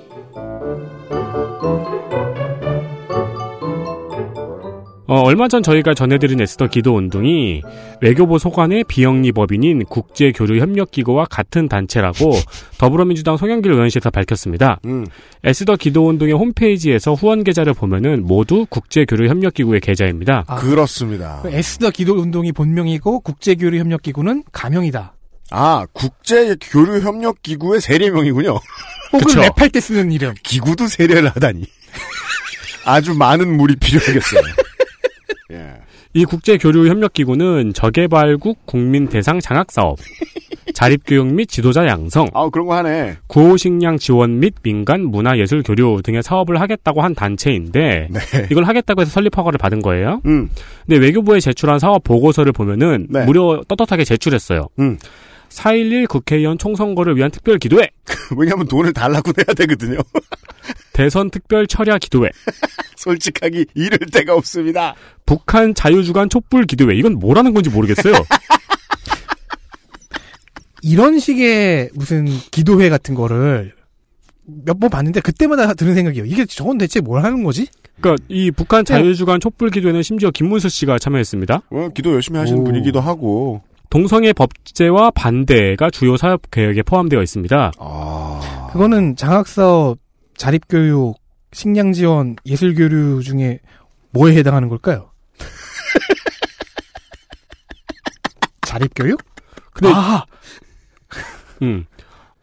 어, 얼마 전 저희가 전해드린 에스더 기도 운동이 외교부 소관의 비영리 법인인 국제교류협력기구와 같은 단체라고 (laughs) 더불어민주당 송영길 의원실에서 밝혔습니다. 음. 에스더 기도 운동의 홈페이지에서 후원 계좌를 보면은 모두 국제교류협력기구의 계좌입니다. 아. 그렇습니다. 에스더 기도 운동이 본명이고 국제교류협력기구는 가명이다. 아, 국제교류협력기구의 세례명이군요. (laughs) 혹은 그쵸. 랩할 때 쓰는 이름. 기구도 세례를 하다니. (laughs) 아주 많은 물이 필요하겠어요. 예. 이 국제교류협력기구는 저개발국 국민 대상 장학사업, (laughs) 자립교육 및 지도자 양성, 아, 그런 거 하네. 구호식량 지원 및 민간 문화예술 교류 등의 사업을 하겠다고 한 단체인데 네. 이걸 하겠다고 해서 설립 허가를 받은 거예요. 음. 근데 외교부에 제출한 사업 보고서를 보면은 네. 무려 떳떳하게 제출했어요. 음. 4.11 국회의원 총선거를 위한 특별 기도회, (laughs) 왜냐면 돈을 달라고 내야 되거든요. (laughs) 대선 특별 철야 기도회, (laughs) 솔직하게 이럴 데가 없습니다. 북한 자유주간 촛불 기도회. 이건 뭐라는 건지 모르겠어요. 이런 식의 무슨 기도회 같은 거를 몇 번 봤는데 그때마다 드는 생각이에요. 이게 저건 대체 뭘 하는 거지? 그러니까 이 북한 자유주간 촛불 기도회는 심지어 김문수 씨가 참여했습니다. 어, 기도 열심히 하시는 오. 분이기도 하고. 동성애 법제와 반대가 주요 사업 계획에 포함되어 있습니다. 아. 그거는 장학사업, 자립교육, 식량지원, 예술교류 중에 뭐에 해당하는 걸까요? (laughs) 자립교육? 근데- 아, 음.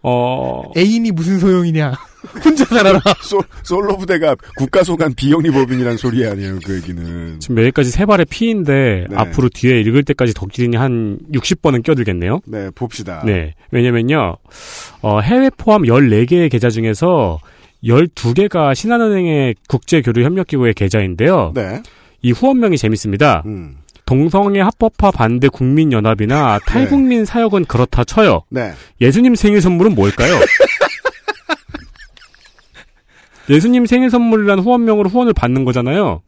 어, 애인이 무슨 소용이냐. (laughs) 혼자 살아라. 솔, 솔로 부대가 국가 소관 비영리 법인이란 소리 아니에요, 그 얘기는. 지금 여기까지 세 발의 피인데 네. 앞으로 뒤에 읽을 때까지 덕질인이 한 60번은 껴들겠네요. 네, 봅시다. 네. 왜냐면요. 어, 해외 포함 14개의 계좌 중에서 12개가 신한은행의 국제교류협력기구의 계좌인데요. 네. 이 후원명이 재밌습니다. 음. 동성애 합법화 반대 국민연합이나 탈국민 사역은 그렇다 쳐요. 네. 예수님 생일 선물은 뭘까요? (laughs) 예수님 생일 선물이란 후원명으로 후원을 받는 거잖아요.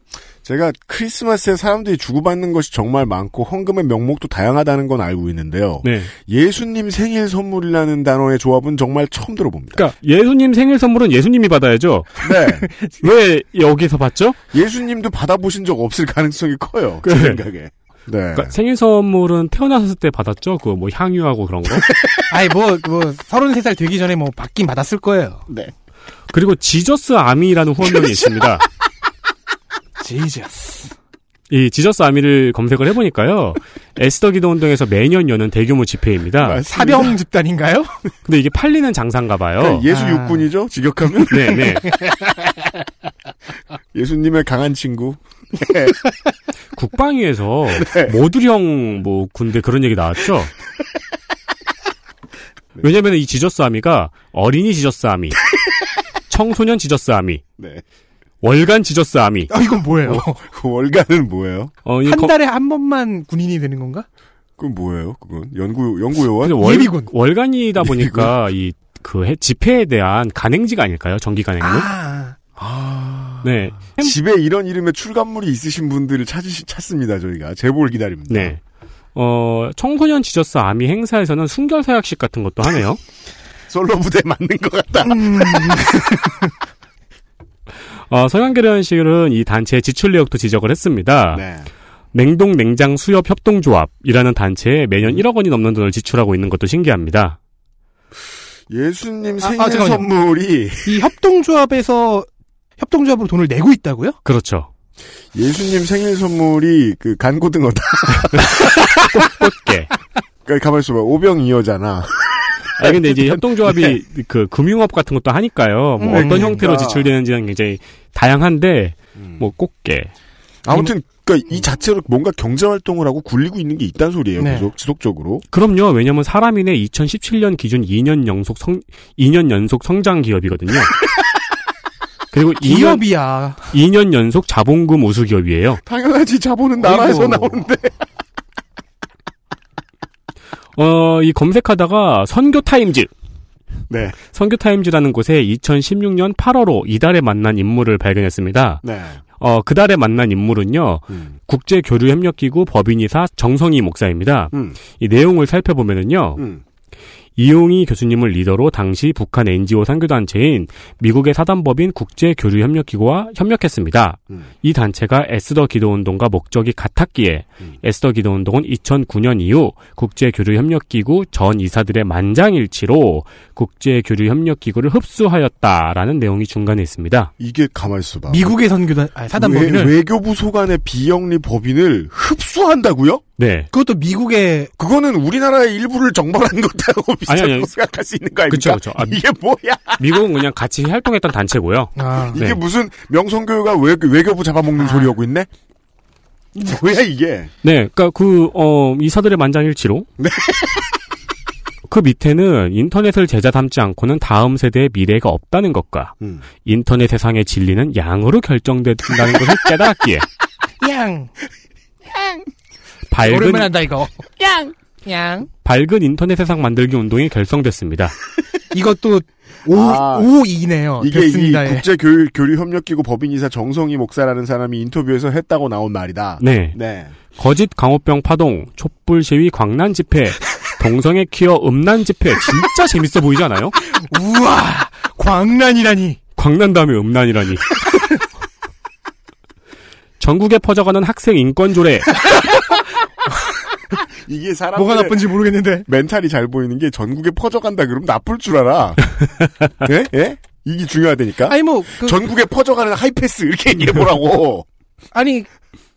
제가 크리스마스에 사람들이 주고받는 것이 정말 많고 헌금의 명목도 다양하다는 건 알고 있는데요. 네. 예수님 생일 선물이라는 단어의 조합은 정말 처음 들어봅니다. 그러니까 예수님 생일 선물은 예수님이 받아야죠. 네. (laughs) 왜 여기서 받죠? 예수님도 받아보신 적 없을 가능성이 커요. 제 그래. 생각에. 네. 그러니까 생일 선물은 태어났을 때 받았죠. 그 뭐 향유하고 그런 거. (laughs) 아이, 뭐, 뭐, 33살 되기 전에 뭐 받긴 받았을 거예요. 네. 그리고 지저스 아미라는 후원명이 있습니다. (laughs) 지저스. 이 Jesus Army를 검색을 해보니까요. 에스더 기도 운동에서 매년 여는 대규모 집회입니다. 맞습니다. 사병 집단인가요? (laughs) 근데 이게 팔리는 장사인가 봐요. 그러니까 예수 아. 육군이죠? 직역하면? 네, 네. (laughs) 예수님의 강한 친구. 국방위에서 네. 모듈형 뭐 군대 그런 얘기 나왔죠. 왜냐면 이 Jesus Army가 어린이 Jesus Army, 청소년 Jesus Army, 네. 월간 지저스 아미. 아, 이건 뭐예요? 그 월간은 뭐예요? 어, 이한 거- 달에 한 번만 군인이 되는 건가? 그건 뭐예요? 그건 연구 연구 요원? 월, 예비군. 월간이다 보니까 이 그 집회에 대한 간행지가 아닐까요? 정기 간행은? 아, 아. 네. 집에 이런 이름의 출간물이 있으신 분들을 찾으시, 찾습니다, 저희가. 제보를 기다립니다. 네. 어, 청소년 지저스 아미 행사에서는 순결 사약식 같은 것도 하네요. (laughs) 솔로 부대 맞는 것 같다. 음, 어, 서양계련실은 이 단체의 지출 내역도 지적을 했습니다. 네. 냉동 냉장 수협 협동조합이라는 단체에 매년 1억 원이 넘는 돈을 지출하고 있는 것도 신기합니다. 예수님 아, 생일 아, 잠깐만요. 선물이 이 협동조합에서 협동조합으로 돈을 내고 있다고요? 그렇죠. 예수님 생일 선물이 그 간고등어다. (laughs) 꽃게. 그러니까 가만 있어봐. 오병이어잖아. 아 근데 이제 협동조합이 그 금융업 같은 것도 하니까요. 뭐 음, 어떤 형태로 그러니까. 지출되는지는 굉장히 다양한데 뭐 꽃게. 아무튼 그러니까 이 자체로 뭔가 경제 활동을 하고 굴리고 있는 게 있단 소리예요. 네. 계속 지속적으로. 그럼요. 왜냐면 사람인의 2017년 기준 2년 연속 성 2년 연속 성장 기업이거든요. (laughs) 그리고 2년, 기업이야. 2년 연속 자본금 우수 기업이에요. 당연하지 자본은 나라에서 나오는데. 어, 이 검색하다가 선교 타임즈. 네. 선교 타임즈라는 곳에 2016년 8월호 이달에 만난 인물을 발견했습니다. 네. 어, 그달에 만난 인물은요, 음. 국제교류협력기구 법인이사 정성희 목사입니다. 음. 이 내용을 살펴보면은요, 이용희 교수님을 리더로 당시 북한 NGO 선교단체인 미국의 사단법인 국제교류협력기구와 협력했습니다. 음. 이 단체가 에스더 기도운동과 목적이 같았기에 에스더 기도운동은 2009년 이후 국제교류협력기구 전 이사들의 만장일치로 국제교류협력기구를 흡수하였다라는 내용이 중간에 있습니다. 이게 가만 있어 봐. 미국의 선교단 아니, 사단법인을 외, 외교부 소관의 비영리 법인을 흡수한다고요? 네. 그것도 미국의 그거는 우리나라의 일부를 정벌한 것하고 비슷하다고 아니, 아니. 생각할 수 있는 거 아닙니까? 그쵸, 그쵸. 아, 이게 뭐야? 미국은 그냥 같이 활동했던 단체고요. 아. 이게 네. 무슨 명성교회가 외, 외교부 잡아먹는 소리 하고 있네? 뭐야 이게? 네, 그러니까 그 어, 이사들의 만장일치로. 그 밑에는 인터넷을 제자 삼지 않고는 다음 세대의 미래가 없다는 것과 음. 인터넷 세상의 진리는 양으로 결정된다는 것을 깨달았기에 (laughs) 양. 밝은 오랜만에 한다 이거. 양. 양. 밝은 인터넷 세상 만들기 운동이 결성됐습니다. (laughs) 이것도 오, 아, 오, 이네요. 이게 됐습니다. 이 예. 국제교류 협력 기구 법인이사 정성희 목사라는 사람이 인터뷰에서 했다고 나온 말이다. 네. 네. 거짓 강호병 파동, 촛불 시위 광란 집회, (laughs) 동성애 퀴어 음란 집회 진짜 재밌어 보이지 않아요? 우와, 광란이라니. 광란 다음에 음란이라니. (laughs) 전국에 퍼져가는 학생 인권 조례. (laughs) 이게 사람 뭐가 나쁜지 모르겠는데. mental이 잘 보이는 게 전국에 퍼져간다 그러면 나쁠 줄 알아. (laughs) 예? 예? 이게 중요하다니까. 아니 뭐 그, 전국에 퍼져가는 하이패스 이렇게 얘기해 보라고. (laughs) 아니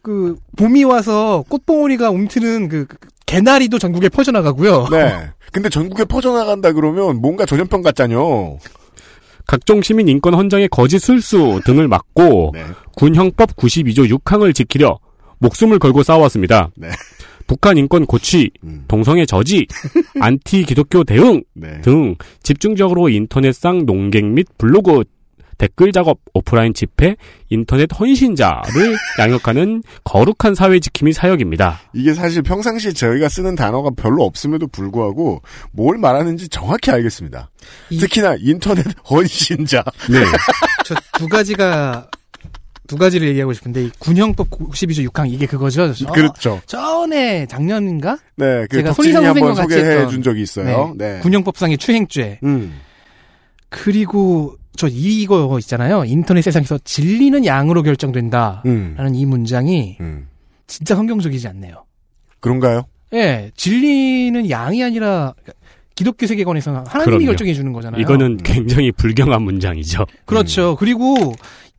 그 봄이 와서 꽃봉오리가 움트는 그, 그 개나리도 전국에 퍼져나가고요. 네. 근데 전국에 퍼져나간다 그러면 뭔가 전염병 같잖요. 각종 시민 인권 헌정의 거짓 술수 등을 막고 네. 군형법 92조 6항을 지키려 목숨을 걸고 싸웠습니다. 네. 북한 인권 고취, 동성애 저지, 안티 기독교 대응 네. 등 집중적으로 인터넷상 농객 및 블로그 댓글 작업, 오프라인 집회, 인터넷 헌신자를 (laughs) 양육하는 거룩한 사회 지킴이 사역입니다. 이게 사실 평상시에 저희가 쓰는 단어가 별로 없음에도 불구하고 뭘 말하는지 정확히 알겠습니다. 특히나 인터넷 헌신자. 네. (laughs) 저 두 가지가 두 가지를 얘기하고 싶은데 이 군형법 92조 6항 이게 그거죠. 저- 그렇죠. 전에 작년인가? 네, 그 제가 손희상 한번 선생님과 같이 소개해 준 적이 있어요. 네. 군형법상의 추행죄. 음. 그리고 저 이거 있잖아요. 인터넷 세상에서 진리는 양으로 결정된다라는 음. 이 문장이 음. 진짜 성경적이지 않네요. 그런가요? 예, 진리는 양이 아니라 기독교 세계관에서는 하나님이 그럼요. 결정해 주는 거잖아요. 이거는 굉장히 불경한 문장이죠. 그렇죠. 그리고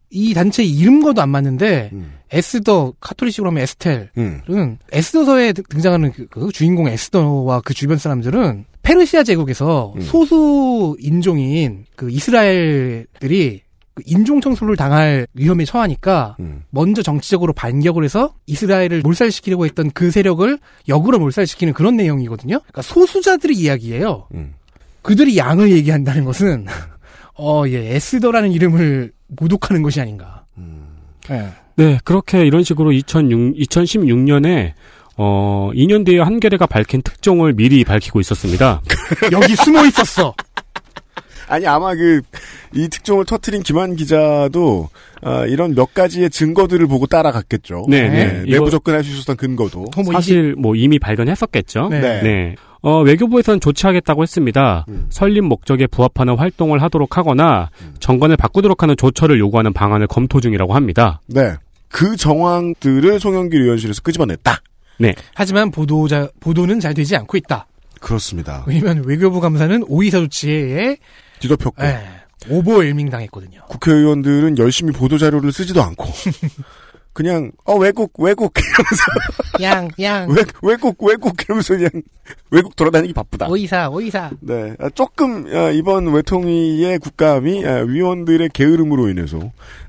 이 단체 이름과도 안 맞는데 에스더 카톨릭식으로 하면 에스텔은 음. 에스더서에 드- 등장하는 그, 그 주인공 에스더와 그 주변 사람들은 페르시아 제국에서 음. 소수 인종인 그 이스라엘들이 그 인종 청소를 당할 위험에 처하니까 음. 먼저 정치적으로 반격을 해서 이스라엘을 몰살시키려고 했던 그 세력을 역으로 몰살시키는 그런 내용이거든요. 그러니까 소수자들의 이야기예요. 음. 그들이 양을 얘기한다는 것은 (laughs) 어, 예, 에스더라는 이름을 모독하는 것이 아닌가. 예. 네, 그렇게 이런 식으로 2006, 2016년에 어, 2년 뒤에 한겨레가 밝힌 특종을 미리 밝히고 있었습니다. (laughs) 여기 숨어 있었어. 아니 아마 그 이 특종을 터트린 김한 기자도 어, 이런 몇 가지의 증거들을 보고 따라갔겠죠. 네, 네. 내부 이거- 접근할 수 있었던 근거도. 사실 뭐 이미 발견했었겠죠. 네. 어, 외교부에서는 조치하겠다고 했습니다. 설립 목적에 부합하는 활동을 하도록 하거나 정권을 바꾸도록 하는 조처를 요구하는 방안을 검토 중이라고 합니다. 네. 그 정황들을 송영길 의원실에서 끄집어냈다. 네. 하지만 보도자 보도는 잘 되지 않고 있다. 그렇습니다. 왜냐면 외교부 감사는 오이사 조치에 뒤덮였고 예, 오버 일밍 당했거든요. 국회의원들은 열심히 보도 자료를 쓰지도 않고 (laughs) 그냥 어 외국 외국 이러면서 양, 양. (laughs) 외, 외국 외국 이러면서 그냥 외국 돌아다니기 바쁘다. 오이사, 오이사. 네, 아, 조금 아, 이번 외통위의 국감이 아, 위원들의 게으름으로 인해서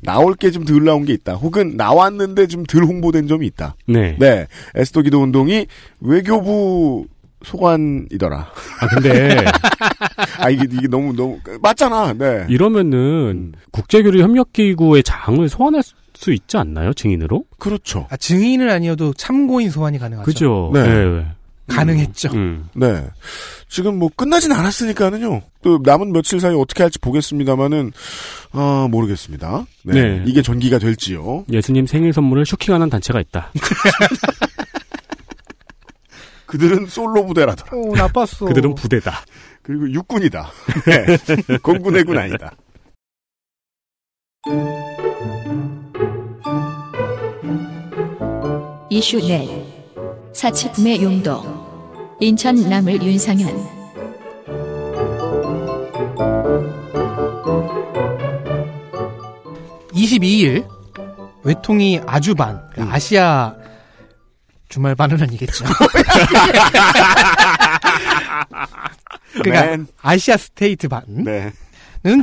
나올 게 좀 덜 나온 게 있다. 혹은 나왔는데 좀 덜 홍보된 점이 있다. 네. 네, 에스더 기도 운동이 외교부 소관이더라. 아 근데 (laughs) 아 이게 이게 너무 너무 맞잖아. 네. 이러면은 국제교류 협력 기구의 장을 소환할 수 있지 않나요? 증인으로? 그렇죠. 아, 증인은 아니어도 참고인 소환이 가능하죠. 그죠. 네. 네. 가능했죠. 음. 네. 지금 뭐 끝나진 않았으니까는요. 또 남은 며칠 사이 어떻게 할지 보겠습니다만은 어 모르겠습니다. 네. 네. 이게 전기가 될지요. 예수님 생일 선물을 쇼킹하는 단체가 있다. (laughs) 그들은 솔로 부대라더라. 오, 나빴어. 그들은 부대다. 그리고 육군이다. 네. 공군해군 아니다. (laughs) 이슈 넷 사치품의 용도 인천 나물 윤상현 22일 외통이 아주반 그러니까 아시아 주말반은 아니겠죠. (laughs) 그러니까 맨. 아시아 스테이트 반은 네.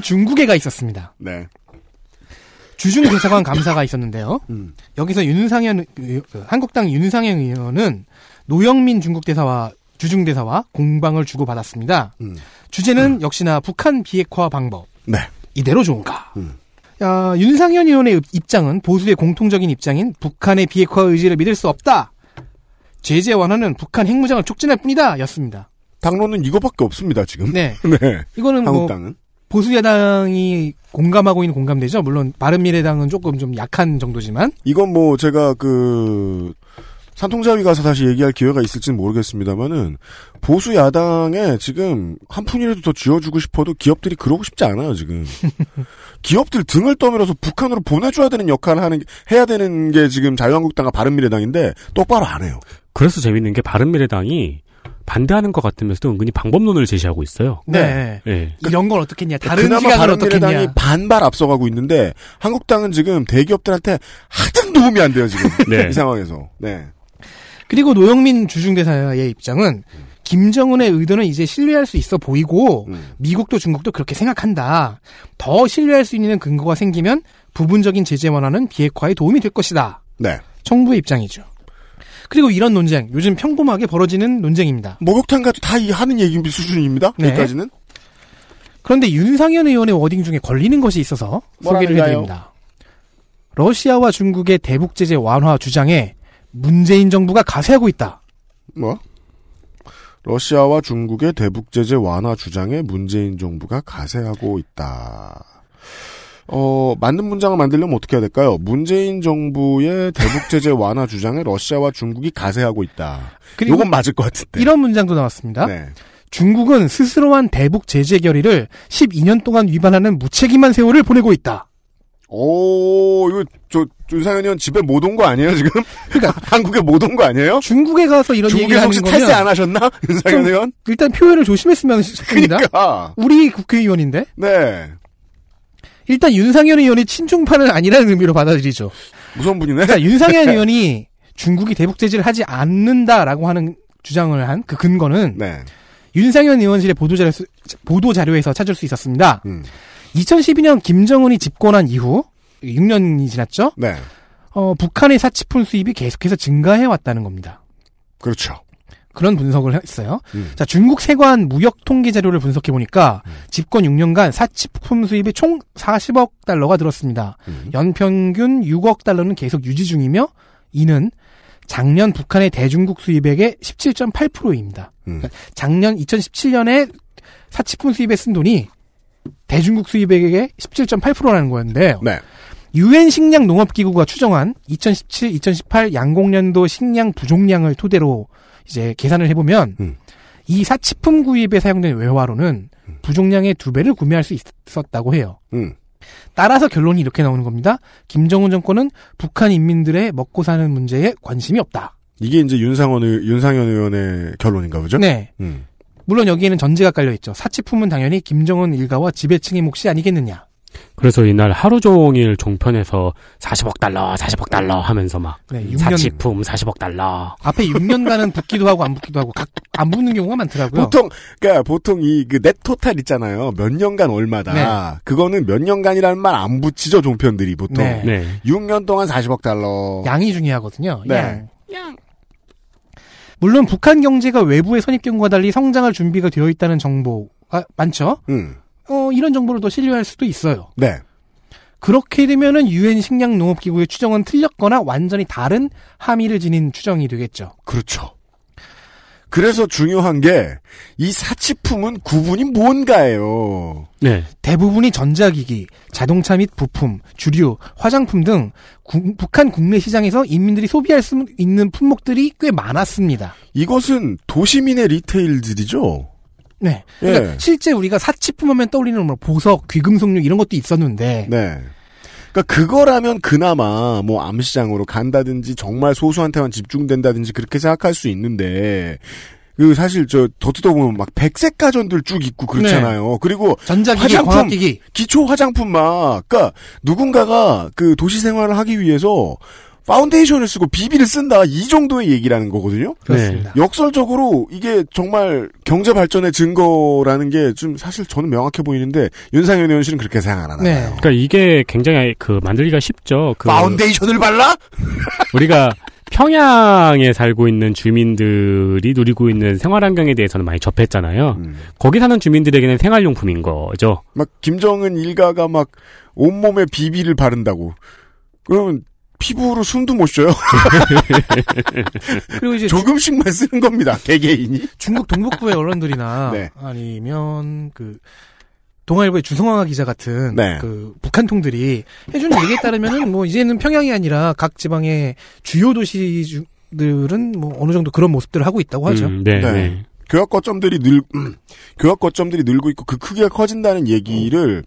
중국에 가 있었습니다. 네. 주중 대사관 감사가 있었는데요. 음. 여기서 윤상현 의- 그 한국당 윤상현 의원은 노영민 중국 대사와 주중 대사와 공방을 주고 받았습니다. 음. 주제는 역시나 북한 비핵화 방법. 네. 이대로 좋은가? 음. 야, 윤상현 의원의 입장은 보수의 공통적인 입장인 북한의 비핵화 의지를 믿을 수 없다. 제재 완화는 북한 핵무장을 촉진할 뿐이다. 였습니다. 당론은 이거밖에 없습니다, 지금. 네. (laughs) 네. 이거는 뭐 한국당은. 보수 야당이 공감하고 있는 공감대죠. 물론 바른미래당은 조금 좀 약한 정도지만 이건 뭐 제가 그 산통자위 가서 다시 얘기할 기회가 있을지는 모르겠습니다만은 보수 야당에 지금 한 푼이라도 더 쥐어주고 싶어도 기업들이 그러고 싶지 않아요 지금 (laughs) 기업들 등을 떠밀어서 북한으로 보내줘야 되는 역할을 하는 게- 해야 되는 게 지금 자유한국당과 바른미래당인데 똑바로 안 해요. 그래서 재밌는 게 바른미래당이 반대하는 것 같으면서도 은근히 방법론을 제시하고 있어요. 네. 예. 이런 걸 어떻게 했냐. 다른 그나마 시각을 했냐. 반발 앞서가고 있는데 한국당은 지금 대기업들한테 하등 도움이 안 돼요 지금 (laughs) 네. 이 상황에서. 네. 그리고 노영민 주중대사의 입장은 김정은의 의도는 이제 신뢰할 수 있어 보이고 음. 미국도 중국도 그렇게 생각한다. 더 신뢰할 수 있는 근거가 생기면 부분적인 제재 완화는 비핵화에 도움이 될 것이다. 네. 정부의 입장이죠. 그리고 이런 논쟁 요즘 평범하게 벌어지는 논쟁입니다. 목욕탕 가도 다이 하는 얘기 수준입니다. 네. 여기까지는. 그런데 윤상현 의원의 wording 중에 걸리는 것이 있어서 소개를 뭐라는가요? 해드립니다. 러시아와 중국의 대북 제재 완화 주장에 문재인 정부가 가세하고 있다. 뭐? 러시아와 중국의 대북 제재 완화 주장에 문재인 정부가 가세하고 있다. 어, 맞는 문장을 만들려면 어떻게 해야 될까요? 문재인 정부의 대북 제재 완화 주장에 러시아와 중국이 가세하고 있다. 요건 맞을 것 같은데. 이런 문장도 나왔습니다. 네. 중국은 스스로 한 대북 제재 결의를 12년 동안 위반하는 무책임한 세월을 보내고 있다. 오, 이거 저 윤상현 의원 집에 못 온 거 아니에요 지금? 그러니까 (laughs) 한국에 못 온 거 아니에요? 중국에 가서 이런 하는 혹시 탈세 안 하셨나? 윤상현 좀- 의원? 일단 표현을 조심했으면 싶습니다. 그러니까. 우리 국회의원인데 네. 일단 윤상현 의원이 친중파는 아니라는 의미로 받아들이죠. 무서운 분이네. 자, 윤상현 (laughs) 의원이 중국이 대북 제재를 하지 않는다라고 하는 주장을 한 그 근거는 네. 윤상현 의원실의 보도 자료 보도 자료에서 찾을 수 있었습니다. 음. 2012년 김정은이 집권한 이후 6년이 지났죠. 네. 어, 북한의 사치품 수입이 계속해서 증가해 왔다는 겁니다. 그렇죠. 그런 분석을 했어요. 음. 자, 중국 세관 무역 통계 자료를 분석해 보니까 집권 6년간 사치품 수입이 총 40억 달러가 들었습니다. 음. 연평균 6억 달러는 계속 유지 중이며 이는 작년 북한의 대중국 수입액의 17.8%입니다. 음. 작년 2017년에 사치품 수입에 쓴 돈이 대중국 수입액의 17.8%라는 거였는데요. 네. 유엔 식량 농업 기구가 추정한 2017-2018 양곡년도 식량 부족량을 토대로 이제 계산을 해보면 음. 이 사치품 구입에 사용된 외화로는 부족량의 두 배를 구매할 수 있었다고 해요. 음. 따라서 결론이 이렇게 나오는 겁니다. 김정은 정권은 북한 인민들의 먹고 사는 문제에 관심이 없다. 이게 이제 윤상원 의, 윤상현 의원의 결론인가 보죠? 네. 음. 물론 여기에는 전제가 깔려 있죠. 사치품은 당연히 김정은 일가와 지배층의 몫이 아니겠느냐. 그래서 이날 하루 종일 종편에서 40억 달러, 40억 달러 하면서 막 네, 6년 사치품 40억 달러. 앞에 6년간은 붙기도 하고 안 붙기도 하고 각 안 붙는 경우가 많더라고요. 보통 그러니까 보통 이그 넷 토탈 있잖아요. 몇 년간 얼마다. 네. 그거는 몇 년간이라는 말 안 붙이죠 종편들이 보통. 네. 네. 6년 동안 40억 달러. 양이 중요하거든요. 네. 양. 물론 북한 경제가 외부의 선입견과 달리 성장할 준비가 되어 있다는 정보가 많죠. 음. 어, 이런 정보를 더 신뢰할 수도 있어요. 네. 그렇게 되면은 유엔 식량 농업 기구의 추정은 틀렸거나 완전히 다른 함의를 지닌 추정이 되겠죠. 그렇죠. 그래서 중요한 게 이 사치품은 구분이 뭔가예요. 네. 대부분이 전자기기, 자동차 및 부품, 주류, 화장품 등 구- 북한 국내 시장에서 인민들이 소비할 수 있는 품목들이 꽤 많았습니다. 이것은 도시민의 리테일들이죠. 네. 그러니까 예. 실제 우리가 사치품 하면 떠올리는 뭐 보석, 귀금속류 이런 것도 있었는데 네. 그러니까 그거라면 그나마 뭐 암시장으로 간다든지 정말 소수한테만 집중된다든지 그렇게 생각할 수 있는데 그 사실 저 더 뜯어보면 막 백색 가전들 쭉 있고 그렇잖아요. 그리고 전자기기, 화장품, 광학기기 기초 화장품 막 그러니까 누군가가 그 도시 생활을 하기 위해서 파운데이션을 쓰고 BB를 쓴다 이 정도의 얘기라는 거거든요. 그렇습니다. 역설적으로 이게 정말 경제 발전의 증거라는 게 좀 사실 저는 명확해 보이는데 윤상현 의원 씨는 그렇게 생각 안 하나 네. 그러니까 이게 굉장히 그 만들기가 쉽죠. 그 파운데이션을 발라? (laughs) 우리가 평양에 살고 있는 주민들이 누리고 있는 생활 환경에 대해서는 많이 접했잖아요. 음. 거기 사는 주민들에게는 생활용품인 거죠. 막 김정은 일가가 막 온몸에 BB를 바른다고. 그러면 피부로 숨도 못 쉬어요. 그리고 이제 (laughs) 조금씩만 쓰는 겁니다. 개개인이. 중국 동북부의 언론들이나 (laughs) 네. 아니면 그 동아일보의 주성화 기자 같은 네. 그 북한 통들이 해주는 얘기에 따르면은 뭐 이제는 평양이 아니라 각 지방의 주요 도시들은 뭐 어느 정도 그런 모습들을 하고 있다고 하죠. 음, 네, 네. 네. 교역 거점들이 늘 음, 교역 거점들이 늘고 있고 그 크기가 커진다는 얘기를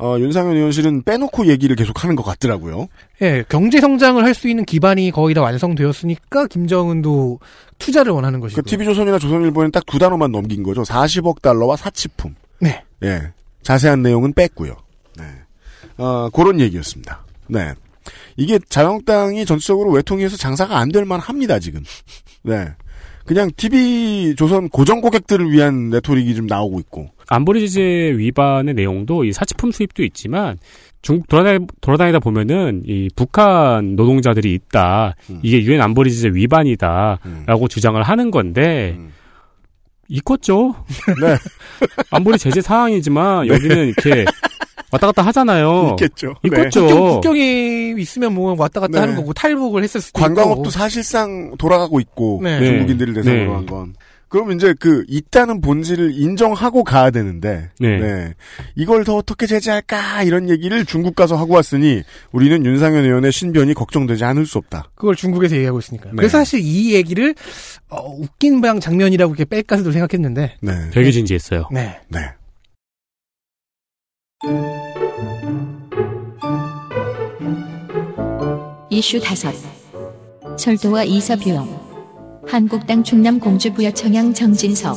어, 윤상현 의원실은 빼놓고 얘기를 계속 하는 것 같더라고요. 예, 경제 성장을 할 수 있는 기반이 거의 다 완성되었으니까 김정은도 투자를 원하는 것이고. 그 TV조선이나 조선일보는 딱 두 단어만 넘긴 거죠. 40억 달러와 사치품. 네. 예. 자세한 내용은 뺐고요. 네. 어, 그런 얘기였습니다. 네. 이게 자유한국당이 전체적으로 외통위에서 장사가 안 될 만 합니다, 지금. (laughs) 네. 그냥 TV 조선 고정 고객들을 위한 레토릭이 좀 나오고 있고. 안보리 제재 위반의 내용도 이 사치품 수입도 있지만 중국 돌아다니, 돌아다니다 보면은 이 북한 노동자들이 있다. 음. 이게 유엔 안보리 제재 위반이다라고 주장을 하는 건데 음. 있겠죠. 네. (laughs) 안보리 제재 사항이지만 여기는 이렇게 왔다 갔다 하잖아요. 있겠죠. 있겠죠. 국경, 국경 에 있으면 뭐 왔다 갔다 네. 하는 거고 탈북을 했을 수도 관광업도 있고. 사실상 돌아가고 있고 네. 중국인들을 대상으로 네. 한 건. 그럼 이제 그 있다는 본질을 인정하고 가야 되는데 네. 이걸 더 어떻게 제재할까 이런 얘기를 중국 가서 하고 왔으니 우리는 윤상현 의원의 신변이 걱정되지 않을 수 없다. 그걸 중국에서 얘기하고 있으니까. 네. 그래서 사실 이 얘기를 어, 웃긴 모양 장면이라고 이렇게 뺄까도 생각했는데. 네. 되게 진지했어요. 네. 네. 이슈 다섯 철도와 이사 비용 한국당 충남 공주부여 청양 정진석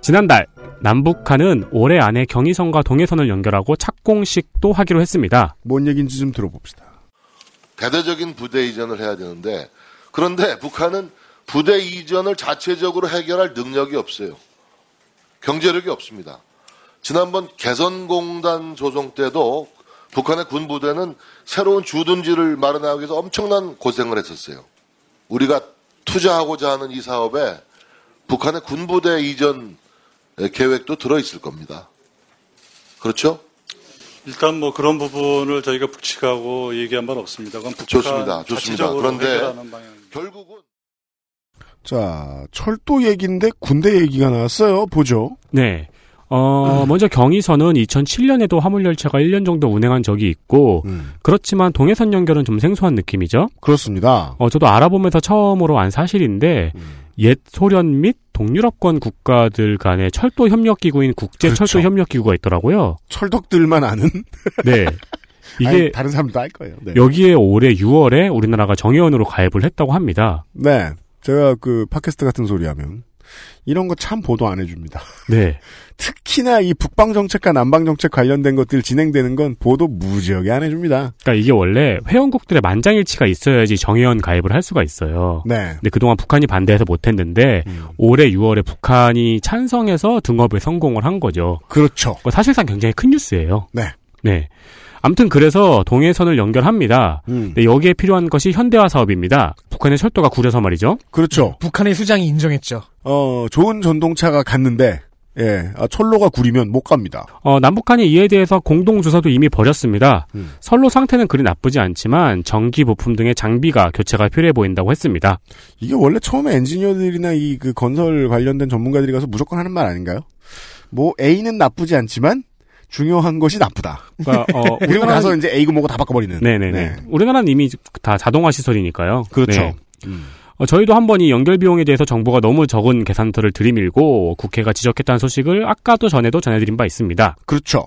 지난달 남북한은 올해 안에 경의선과 동해선을 연결하고 착공식도 하기로 했습니다. 뭔 얘기인지 좀 들어봅시다. 대대적인 부대 이전을 해야 되는데 그런데 북한은 부대 이전을 자체적으로 해결할 능력이 없어요. 경제력이 없습니다. 지난번 개선공단 조성 때도 북한의 군부대는 새로운 주둔지를 마련하기 위해서 엄청난 고생을 했었어요. 우리가 투자하고자 하는 이 사업에 북한의 군부대 이전 계획도 들어있을 겁니다. 그렇죠? 일단 뭐 그런 부분을 저희가 북측하고 얘기한 바는 없습니다. 그건 북한 좋습니다. 좋습니다. 그런데. 결국은 자, 철도 얘기인데 군대 얘기가 나왔어요. 보죠. 네. 어, 먼저 경의선은 2007년에도 화물열차가 1년 정도 운행한 적이 있고, 음, 그렇지만 동해선 연결은 좀 생소한 느낌이죠? 그렇습니다. 어, 저도 알아보면서 처음으로 안 사실인데, 음. 옛 소련 및 동유럽권 국가들 간의 철도 협력 기구인 국제 철도 그렇죠. 협력 기구가 있더라고요. 철덕들만 아는 네. (laughs) 이게 아니, 다른 사람도 알 거예요. 네. 여기에 올해 6월에 우리나라가 정회원으로 가입을 했다고 합니다. 네. 제가 그 팟캐스트 같은 소리 하면 이런 거 참 보도 안 해줍니다. 네. (laughs) 특히나 이 북방 정책과 남방 정책 관련된 것들 진행되는 건 보도 무지하게 안 해줍니다. 그러니까 이게 원래 회원국들의 만장일치가 있어야지 정회원 가입을 할 수가 있어요. 네. 근데 그동안 북한이 반대해서 못했는데 올해 6월에 북한이 찬성해서 등업에 성공을 한 거죠. 그렇죠. 사실상 굉장히 큰 뉴스예요. 네. 네. 아무튼 그래서 동해선을 연결합니다. 음. 네, 여기에 필요한 것이 현대화 사업입니다. 북한의 철도가 구려서 말이죠. 그렇죠. 북한의 수장이 인정했죠. 어, 좋은 전동차가 갔는데, 예, 아, 철로가 구리면 못 갑니다. 어, 남북한이 이에 대해서 공동 조사도 이미 벌였습니다. 음. 선로 상태는 그리 나쁘지 않지만 전기 부품 등의 장비가 교체가 필요해 보인다고 했습니다. 이게 원래 처음에 엔지니어들이나 이 그 건설 관련된 전문가들이 가서 무조건 하는 말 아닌가요? 뭐 A는 나쁘지 않지만 중요한 것이 나쁘다. 그러니까, 어, (laughs) 그리고 우리나라는- 가서 이제 A고 뭐고 다 바꿔버리는. 네네네. 네. 우리나라는 이미 다 자동화 시설이니까요. 그렇죠. 네. 어, 저희도 한 번이 연결 비용에 대해서 정부가 너무 적은 계산서를 들이밀고 국회가 지적했다는 소식을 아까도 전에도 전해드린 바 있습니다. 그렇죠.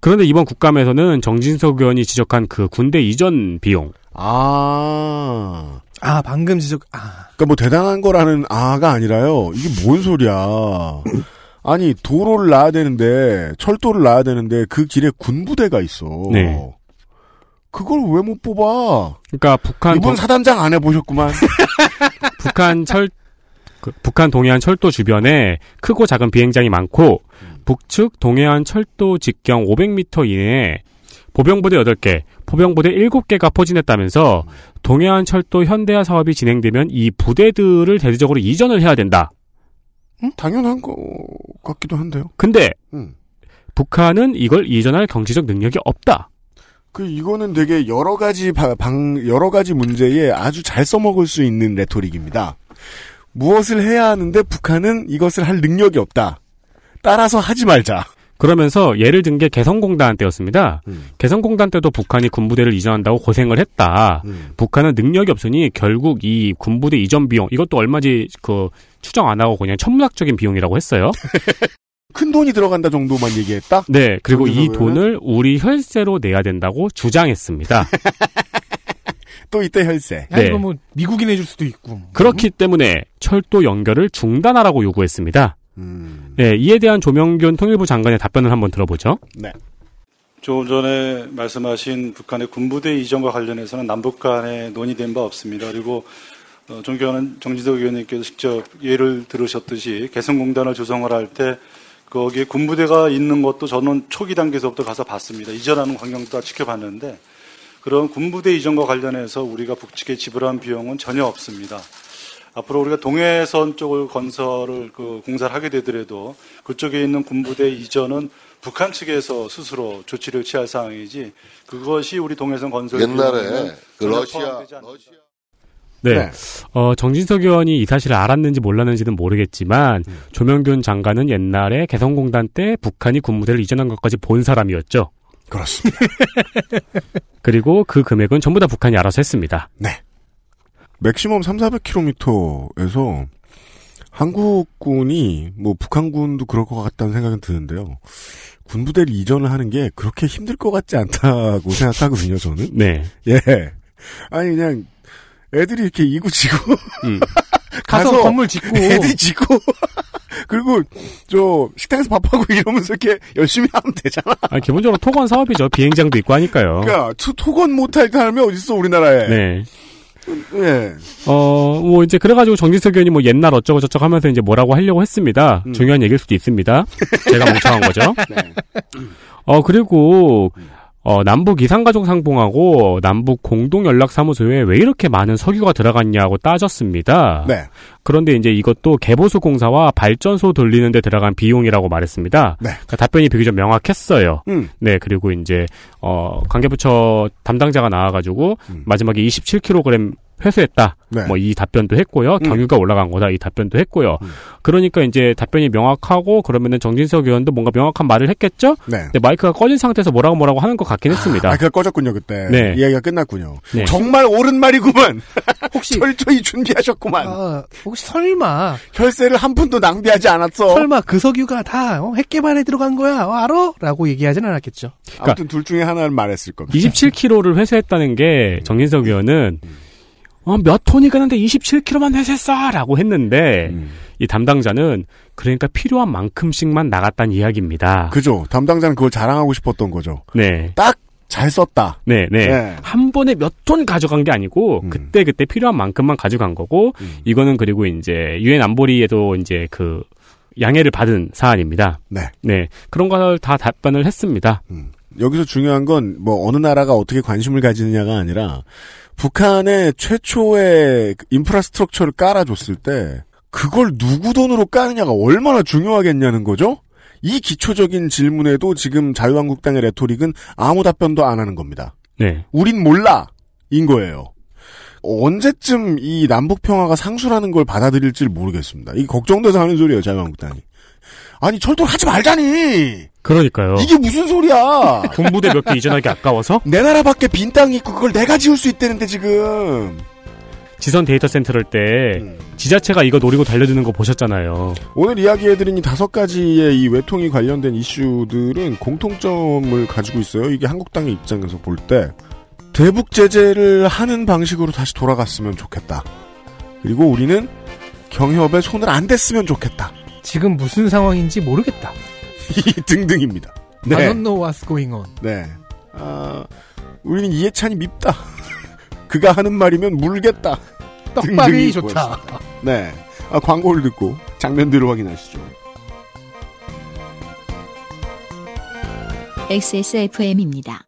그런데 이번 국감에서는 정진석 의원이 지적한 그 군대 이전 비용. 아. 아, 방금 지적, 아. 그러니까 뭐 대단한 거라는 아가 아니라요. 이게 뭔 소리야. 아니, 도로를 놔야 되는데, 철도를 놔야 되는데, 그 길에 군부대가 있어. 네. 그걸 왜 못 뽑아? 그러니까 북한 이분 동- 사단장 안 해보셨구만. (laughs) 북한 철 그, 북한 동해안 철도 주변에 크고 작은 비행장이 많고 북측 동해안 철도 직경 500m 이내에 보병부대 8개, 포병부대 7개가 포진했다면서 동해안 철도 현대화 사업이 진행되면 이 부대들을 대대적으로 이전을 해야 된다. 당연한 거 같기도 한데요. 근데 음. 북한은 이걸 이전할 경제적 능력이 없다. 그 이거는 되게 여러 가지 바- 방 여러 가지 문제에 아주 잘 써먹을 수 있는 레토릭입니다. 무엇을 해야 하는데 북한은 이것을 할 능력이 없다. 따라서 하지 말자. 그러면서 예를 든 게 개성공단 때였습니다. 개성공단 때도 북한이 군부대를 이전한다고 고생을 했다. 북한은 능력이 없으니 결국 이 군부대 이전 비용 이것도 얼마지 그 추정 안 하고 그냥 천문학적인 비용이라고 했어요. (laughs) 큰 돈이 들어간다 정도만 얘기했다. 네, 그리고 이 돈을 우리 혈세로 내야 된다고 주장했습니다. (laughs) 또 이때 혈세. 야, 네. 이거 뭐, 미국이 내줄 수도 있고. 그렇기 때문에 철도 연결을 중단하라고 요구했습니다. 음. 네, 이에 대한 조명균 통일부 장관의 답변을 한번 들어보죠. 네. 조금 전에 말씀하신 북한의 군부대 이전과 관련해서는 남북 간에 논의된 바 없습니다. 그리고 어, 존경하는 정지석 의원님께서 직접 예를 들으셨듯이 개성공단을 조성을 할 때 거기에 군부대가 있는 것도 저는 초기 단계에서부터 가서 봤습니다. 이전하는 광경도 다 지켜봤는데 그런 군부대 이전과 관련해서 우리가 북측에 지불한 비용은 전혀 없습니다. 앞으로 우리가 동해선 쪽을 건설을 그 공사를 하게 되더라도 그쪽에 있는 군부대 이전은 북한 측에서 스스로 조치를 취할 상황이지 그것이 우리 동해선 건설 옛날에 그 러시아. 네. 네. 어, 정진석 의원이 이 사실을 알았는지 몰랐는지는 모르겠지만, 음. 조명균 장관은 옛날에 개성공단 때 북한이 군부대를 이전한 것까지 본 사람이었죠. 그렇습니다. (laughs) 그리고 그 금액은 전부 다 북한이 알아서 했습니다. 네. 맥시멈 3, 400km에서 한국군이 뭐 북한군도 그럴 것 같다는 생각은 드는데요. 군부대를 이전을 하는 게 그렇게 힘들 것 같지 않다고 (laughs) 생각하거든요, 저는. 네. 예. 아니 그냥 애들이 이렇게 이구지고 음. (laughs) 가서 건물 짓고. 애들이 짓고 (laughs) 그리고 저 식당에서 밥하고 이러면서 이렇게 열심히 하면 되잖아. 아, 기본적으로 토건 사업이죠. 비행장도 있고 하니까요. 그러니까 토- 토건 못할 사람이 어딨어 우리나라에. 네. 예. 어, 뭐 이제 그래가지고 정진석 의원이 뭐 옛날 어쩌고 저쩌고 하면서 이제 뭐라고 하려고 했습니다. 음. 중요한 얘기일 수도 있습니다. 제가 멍청한 거죠. (laughs) 네. 어, 그리고, 어, 남북 이산가족 상봉하고 남북 공동연락사무소에 왜 이렇게 많은 석유가 들어갔냐고 따졌습니다. 네. 그런데 이제 이것도 개보수 공사와 발전소 돌리는데 들어간 비용이라고 말했습니다. 네. 그러니까 답변이 비교적 명확했어요. 음. 네, 그리고 이제, 어, 관계부처 담당자가 나와가지고 음. 마지막에 27kg 회수했다. 네. 뭐이 답변도 했고요. 음. 경유가 올라간 거다. 이 답변도 했고요. 그러니까 이제 답변이 명확하고 그러면은 정진석 의원도 뭔가 명확한 말을 했겠죠? 네. 근데 마이크가 꺼진 상태에서 뭐라고 뭐라고 하는 것 같긴 했습니다. 마이크가 꺼졌군요 그때. 네. 이야기가 끝났군요. 네. 정말 옳은 말이구만. (laughs) 혹시 철저히 준비하셨구만. 아, 혹시 설마 혈세를 한 푼도 낭비하지 않았어. 설마 그 석유가 다 어, 핵개발에 들어간 거야 어, 알아? 라고 얘기하진 않았겠죠. 아무튼 둘 중에 하나를 말했을 겁니다. 27kg를 회수했다는 게 정진석 의원은 어, 몇 톤이 가는데 27kg만 회수했어 라고 했는데 음. 이 담당자는 그러니까 필요한 만큼씩만 나갔다는 이야기입니다. 그죠. 담당자는 그걸 자랑하고 싶었던 거죠. 네. 딱 잘 썼다. 네, 네. 네. 한 번에 몇 톤 가져간 게 아니고 그때 그때 필요한 만큼만 가져간 거고 이거는 그리고 이제 유엔 안보리에도 이제 그 양해를 받은 사안입니다. 네. 네. 그런 걸 다 답변을 했습니다. 여기서 중요한 건 뭐 어느 나라가 어떻게 관심을 가지느냐가 아니라 북한의 최초의 그 인프라스트럭처를 깔아줬을 때 그걸 누구 돈으로 까느냐가 얼마나 중요하겠냐는 거죠? 이 기초적인 질문에도 지금 자유한국당의 레토릭은 아무 답변도 안 하는 겁니다. 네. 우린 몰라! 인 거예요. 언제쯤 이 남북평화가 상수라는 걸 받아들일지 모르겠습니다. 이게 걱정돼서 하는 소리예요, 자유한국당이. 아니, 철도를 하지 말자니! 그러니까요. 이게 무슨 소리야! (laughs) 군부대 몇 개 이전하기 아까워서 내 나라 밖에 빈 땅이 있고 그걸 내가 지을 수 있다는데 지금. 지선 데이터 센터를 때 음. 지자체가 이거 노리고 달려드는 거 보셨잖아요. 오늘 이야기해드린 이 다섯 가지의 이 외통이 관련된 이슈들은 공통점을 가지고 있어요. 이게 한국당의 입장에서 볼 때 대북 제재를 하는 방식으로 다시 돌아갔으면 좋겠다. 그리고 우리는 경협에 손을 안 댔으면 좋겠다. 지금 무슨 상황인지 모르겠다. 이 (laughs) 등등입니다. I don't know what's going on. 네. 아, 우리는 이해찬이 밉다. (laughs) 그가 하는 말이면 물겠다. 떡밥이 등등이 좋다. 네. 아, 광고를 듣고 장면들을 확인하시죠. XSFM입니다.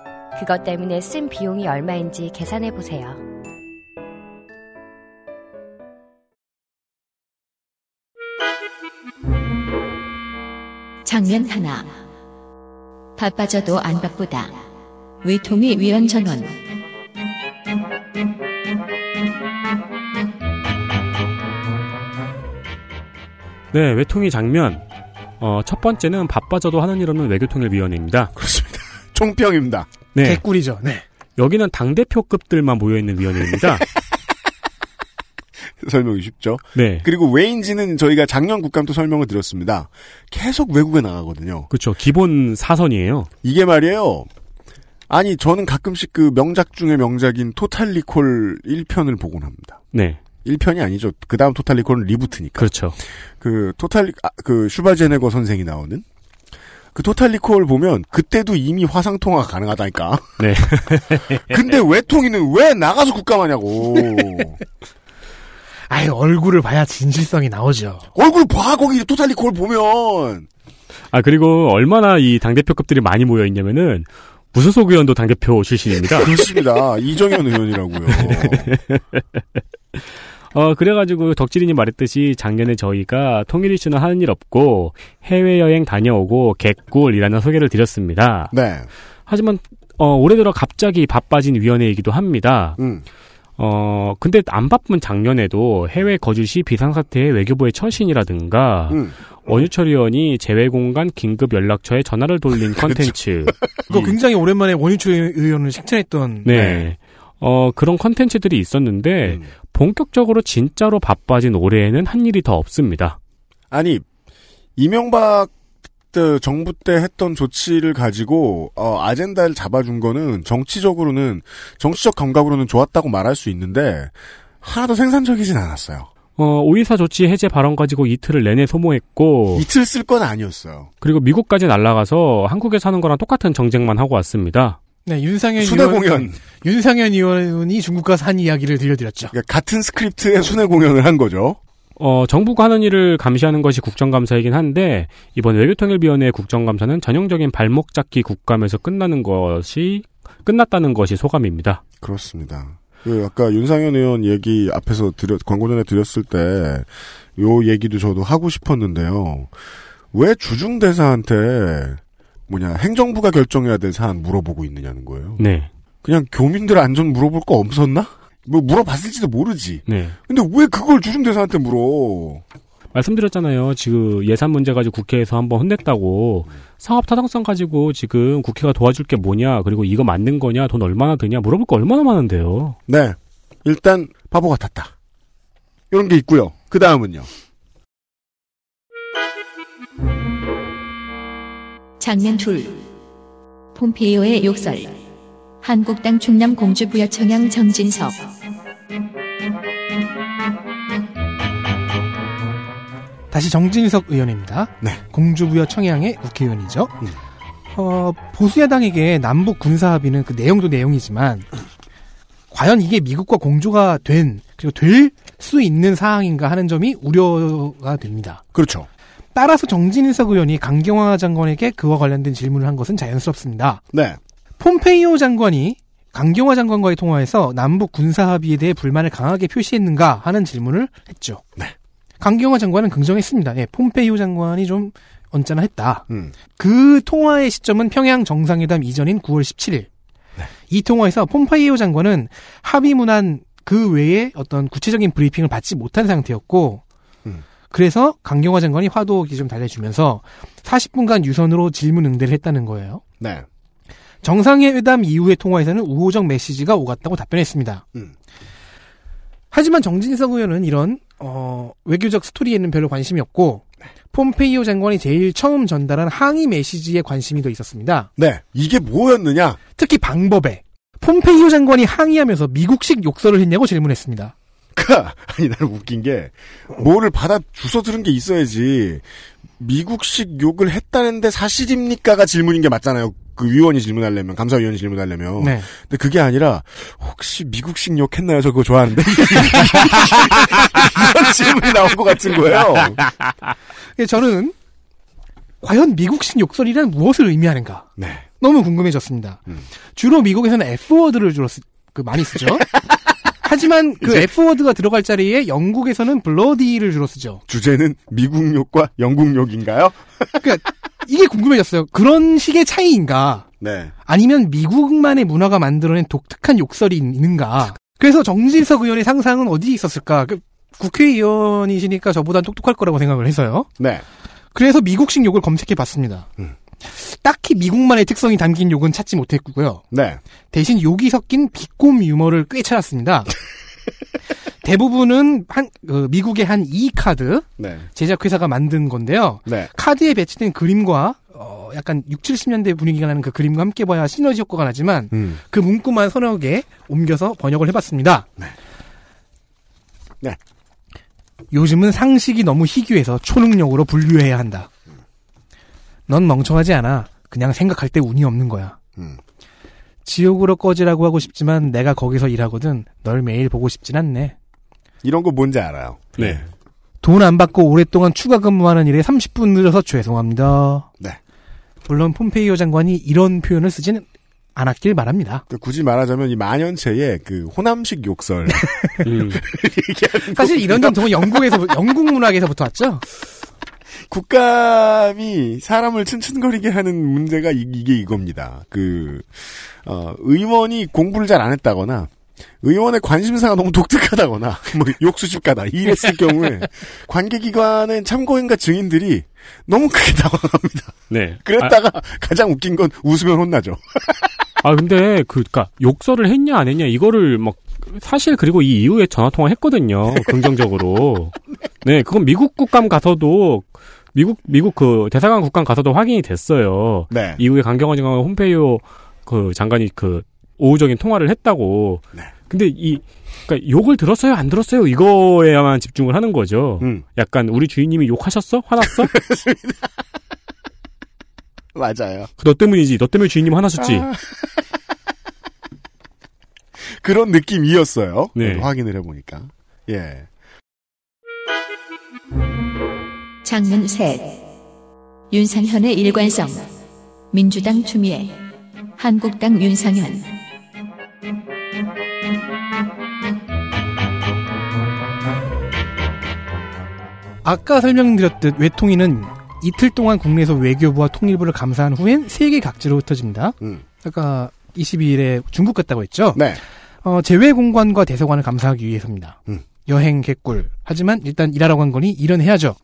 그것 때문에 쓴 비용이 얼마인지 계산해 보세요. 장면 하나. 바빠져도 안 바쁘다. 외통위 위원 전원. 네, 외통위 장면. 어, 첫 번째는 바빠져도 하는 일 없는 외교통일위원회입니다. 그렇습니다. (laughs) 총평입니다. 네. 개꿀이죠. 네. 여기는 당 대표급들만 모여 있는 위원회입니다. (laughs) 설명이 쉽죠? 네. 그리고 왜인지는 저희가 작년 국감 도 설명을 드렸습니다. 계속 외국에 나가거든요. 그렇죠. 기본 사선이에요. 이게 말이에요. 아니, 저는 가끔씩 그 명작 중의 명작인 토탈리콜 1편을 보곤 합니다. 네. 1편이 아니죠. 그 다음 토탈리콜은 리부트니까. 그렇죠. 그 토탈리, 아, 그 슈바제네거 선생이 나오는 그 토탈 리콜 보면 그때도 이미 화상 통화가 가능하다니까. 네. (laughs) 근데 외통이는 왜 나가서 국감하냐고. (laughs) 아예 얼굴을 봐야 진실성이 나오죠. 얼굴 봐, 거기 토탈 리콜 보면. 아, 그리고 얼마나 이 당 대표급들이 많이 모여 있냐면은, 무소속 의원도 당 대표 출신입니다. 그렇습니다. 이정현 의원이라고요. (laughs) 어, 그래가지고 덕질인이 말했듯이 작년에 저희가 통일 이슈는 하는 일 없고 해외여행 다녀오고 개꿀이라는 소개를 드렸습니다. 네. 하지만, 어, 올해 들어 갑자기 바빠진 위원회이기도 합니다. 음. 어, 근데 안 바쁜 작년에도 해외 거주 시 비상사태의 외교부의 처신이라든가, 음. 원유철 의원이 재외공간 긴급 연락처에 전화를 돌린 (laughs) 컨텐츠. 그거 굉장히 오랜만에 원유철 의원을 칭찬했던. 네. 어, 그런 컨텐츠들이 있었는데, 음. 본격적으로 진짜로 바빠진 올해에는 한 일이 더 없습니다. 아니, 이명박 때 정부 때 했던 조치를 가지고 어, 아젠다를 잡아준 거는 정치적으로는 정치적 감각으로는 좋았다고 말할 수 있는데 하나도 생산적이진 않았어요. 어, 오이사 조치 해제 발언 가지고 이틀을 내내 소모했고 이틀 쓸 건 아니었어요. 그리고 미국까지 날아가서 한국에 사는 거랑 똑같은 정쟁만 하고 왔습니다. 네, 윤상현 순회 의원, 공연. 윤상현 의원이 중국 가서 한 이야기를 들려드렸죠. 그러니까 같은 스크립트의 순회 공연을 한 거죠. 어, 정부가 하는 일을 감시하는 것이 국정감사이긴 한데 이번 외교통일위원회 국정감사는 전형적인 발목 잡기 국감에서 끝나는 것이 끝났다는 것이 소감입니다. 그렇습니다. 그 아까 윤상현 의원 얘기 앞에서 드렸 광고 전에 드렸을 때 요 얘기도 저도 하고 싶었는데요. 왜 주중 대사한테 뭐냐 행정부가 결정해야 될 사안 물어보고 있느냐는 거예요. 네. 그냥 교민들 안전 물어볼 거 없었나? 뭐 물어봤을지도 모르지. 네. 근데 왜 그걸 주중 대사한테 물어? 말씀드렸잖아요. 지금 예산 문제 가지고 국회에서 한번 혼냈다고 사업 타당성 가지고 지금 국회가 도와줄 게 뭐냐 그리고 이거 맞는 거냐 돈 얼마나 드냐 물어볼 거 얼마나 많은데요. 네. 일단 바보 같았다. 이런 게 있고요. 그 다음은요. 장면 둘. 폼페이오의 욕설. 한국당 충남 공주부여 청양 정진석. 다시 정진석 의원입니다. 네. 공주부여 청양의 국회의원이죠. 어, 보수야당에게 남북 군사 합의는 그 내용도 내용이지만 과연 이게 미국과 공조가 된 그리고 될 수 있는 사항인가 하는 점이 우려가 됩니다. 그렇죠. 따라서 정진석 의원이 강경화 장관에게 그와 관련된 질문을 한 것은 자연스럽습니다. 네. 폼페이오 장관이 강경화 장관과의 통화에서 남북 군사 합의에 대해 불만을 강하게 표시했는가 하는 질문을 했죠. 네. 강경화 장관은 긍정했습니다. 예, 폼페이오 장관이 좀 언짢아 했다. 음. 그 통화의 시점은 평양 정상회담 이전인 9월 17일. 이 통화에서 폼페이오 장관은 합의 문안 그 외에 어떤 구체적인 브리핑을 받지 못한 상태였고, 음. 그래서 강경화 장관이 화도기 좀 달래주면서 40분간 유선으로 질문 응대를 했다는 거예요. 네. 정상회담 이후의 통화에서는 우호적 메시지가 오갔다고 답변했습니다. 음. 하지만 정진석 의원은 이런 어, 외교적 스토리에는 별로 관심이 없고 폼페이오 장관이 제일 처음 전달한 항의 메시지에 관심이 더 있었습니다. 네. 이게 뭐였느냐? 특히 방법에 폼페이오 장관이 항의하면서 미국식 욕설을 했냐고 질문했습니다. (laughs) 아니 나는 웃긴 게 뭐를 받아 주워 들은 게 있어야지 미국식 욕을 했다는데 사실입니까가 질문인 게 맞잖아요. 그 위원이 질문하려면 감사위원이 질문하려면. 네. 근데 그게 아니라 혹시 미국식 욕 했나요? 저 그거 좋아하는데 (laughs) 이런 질문이 나온 것 같은 거예요. 그래서 저는 과연 미국식 욕설이란 무엇을 의미하는가? 네. 너무 궁금해졌습니다. 주로 미국에서는 F워드를 주로 쓰, 그 많이 쓰죠. (laughs) 하지만 그 F워드가 들어갈 자리에 영국에서는 블러디를 주로 쓰죠. 주제는 미국 욕과 영국 욕인가요? 그러니까 이게 궁금해졌어요. 그런 식의 차이인가? 네. 아니면 미국만의 문화가 만들어낸 독특한 욕설이 있는가? 그래서 정진석 의원의 상상은 어디에 있었을까? 그 국회의원이시니까 저보다 똑똑할 거라고 생각을 해서요. 네. 그래서 미국식 욕을 검색해 봤습니다. 딱히 미국만의 특성이 담긴 욕은 찾지 못했고요. 네. 대신 욕이 섞인 비꼼 유머를 꽤 찾았습니다. (laughs) 대부분은 한, 그 미국의 한 E 카드 네. 제작 회사가 만든 건데요. 네. 카드에 배치된 그림과 어, 약간 6, 70년대 분위기가 나는 그 그림과 함께 봐야 시너지 효과가 나지만 음. 그 문구만 서너 개 옮겨서 번역을 해봤습니다. 네. 요즘은 상식이 너무 희귀해서 초능력으로 분류해야 한다. 넌 멍청하지 않아. 그냥 생각할 때 운이 없는 거야. 음. 지옥으로 꺼지라고 하고 싶지만 내가 거기서 일하거든. 널 매일 보고 싶진 않네. 이런 거 뭔지 알아요. 네. 돈 안 받고 오랫동안 추가 근무하는 일에 30분 늦어서 죄송합니다. 네. 물론 폼페이오 장관이 이런 표현을 쓰지는 않았길 바랍니다. 그 굳이 말하자면 이 만연체의 그 호남식 욕설. 음. (laughs) 사실 이런 전통은 영국에서 영국 문학에서부터 왔죠. 국감이 사람을 츤츤거리게 하는 문제가 이, 게 이겁니다. 그, 어, 의원이 공부를 잘 안 했다거나, 의원의 관심사가 너무 독특하다거나, (laughs) 뭐, 욕수집 가다, 이랬을 경우에, 관계기관의 참고인과 증인들이 너무 크게 당황합니다. 네. 그랬다가 가장 웃긴 건 웃으면 혼나죠. 아 근데 그니까 욕설을 했냐 안 했냐 이거를 막 사실 그리고 이 이후에 전화 통화 했거든요 긍정적으로 (laughs) 네 그건 미국 국감 가서도 미국 미국 그 대사관 국감 가서도 확인이 됐어요 네. 이후에 강경화 장관과 홈페이오 그 장관이 그 오후적인 통화를 했다고 근데 이 그러니까 욕을 들었어요, 안 들었어요 이거에만 집중을 하는 거죠. 음. 약간 우리 주인님이 욕하셨어, 화났어? (laughs) 맞아요. 너 때문이지. 너 때문에 주인님 화나셨지. 아. 그런 느낌이었어요. 네. 확인을 해보니까. 예. 장면 셋. 윤상현의 일관성. 민주당 추미애. 한국당 윤상현. 아까 설명드렸듯 외통위는 이틀 동안 국내에서 외교부와 통일부를 감사한 후엔 세계 각지로 흩어집니다. 음. 아까 22일에 중국 갔다고 했죠? 네. 어, 재외공관과 대사관을 감사하기 위해서입니다. 음. 여행 개꿀. 하지만 일단 일하라고 한 거니 일은 해야죠.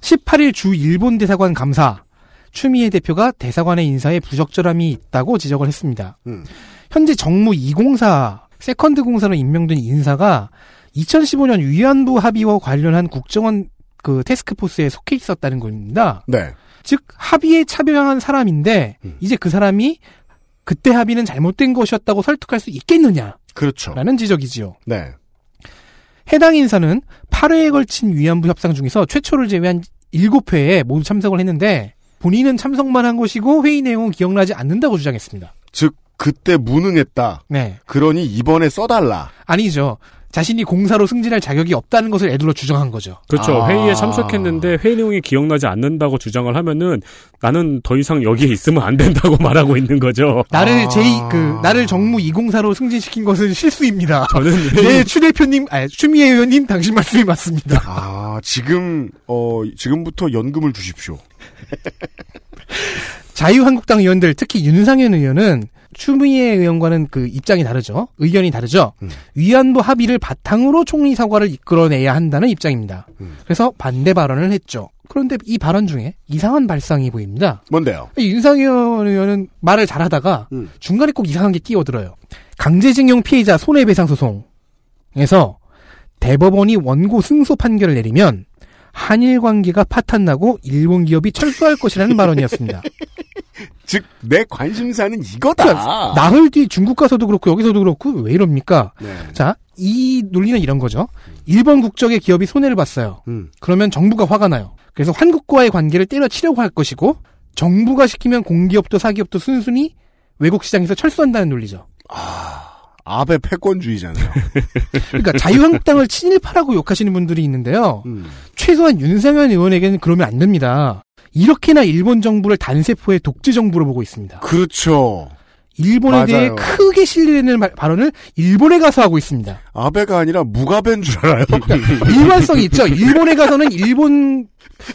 18일 주 일본 대사관 감사. 추미애 대표가 대사관의 인사에 부적절함이 있다고 지적을 했습니다. 음. 현재 정무 2공사, second 공사로 임명된 인사가 2015년 위안부 합의와 관련한 국정원 그 테스크포스에 속해 있었다는 겁니다. 네. 즉 합의에 참여한 사람인데 이제 그 사람이 그때 합의는 잘못된 것이었다고 설득할 수 있겠느냐? 그렇죠. 라는 지적이지요. 네. 해당 인사는 8회에 걸친 위안부 협상 중에서 최초를 제외한 7회에 모두 참석을 했는데 본인은 참석만 한 것이고 회의 내용은 기억나지 않는다고 주장했습니다. 즉 그때 무능했다. 네. 그러니 이번에 써달라. 아니죠. 자신이 공사로 승진할 자격이 없다는 것을 애들로 주장한 거죠. 그렇죠. 아. 회의에 참석했는데 회의 내용이 기억나지 않는다고 주장을 하면은 나는 더 이상 여기에 있으면 안 된다고 (laughs) 말하고 있는 거죠. 나를 아. 제2, 그, 나를 정무 2공사로 승진시킨 것은 실수입니다. 저는 네, 추 대표님, 아니, 추미애 의원님, 당신 말씀이 맞습니다. 아 지금 어 지금부터 연금을 주십시오. (laughs) 자유한국당 의원들, 특히 윤상현 의원은 추미애 의원과는 그 입장이 다르죠. 의견이 다르죠. 음. 위안부 합의를 바탕으로 총리 사과를 이끌어내야 한다는 입장입니다. 음. 그래서 반대 발언을 했죠. 그런데 이 발언 중에 이상한 발상이 보입니다. 뭔데요? 이 윤상현 의원은 말을 잘하다가 음. 중간에 꼭 이상한 게 끼어들어요. 강제징용 피해자 손해배상 소송에서 대법원이 원고 승소 판결을 내리면 한일 관계가 파탄나고 일본 기업이 철수할 것이라는 발언이었습니다. (laughs) 즉 내 관심사는 이거다. 그러니까 나흘 뒤 중국 가서도 그렇고 여기서도 그렇고 왜 이럽니까? 네. 자, 이 논리는 이런 거죠. 일본 국적의 기업이 손해를 봤어요. 음. 그러면 정부가 화가 나요. 그래서 한국과의 관계를 때려치려고 할 것이고 정부가 시키면 공기업도 사기업도 순순히 외국 시장에서 철수한다는 논리죠. 아베 패권주의잖아요. (laughs) 그러니까 자유한국당을 친일파라고 욕하시는 분들이 있는데요. 음. 최소한 윤상현 의원에게는 그러면 안 됩니다. 이렇게나 일본 정부를 단세포의 독재 정부로 보고 있습니다. 그렇죠. 일본에 대해 맞아요. 크게 신뢰되는 말- 발언을 일본에 가서 하고 있습니다. 아베가 아니라 무가베인 줄 알아요. (laughs) 일관성이 있죠. 일본에 가서는 일본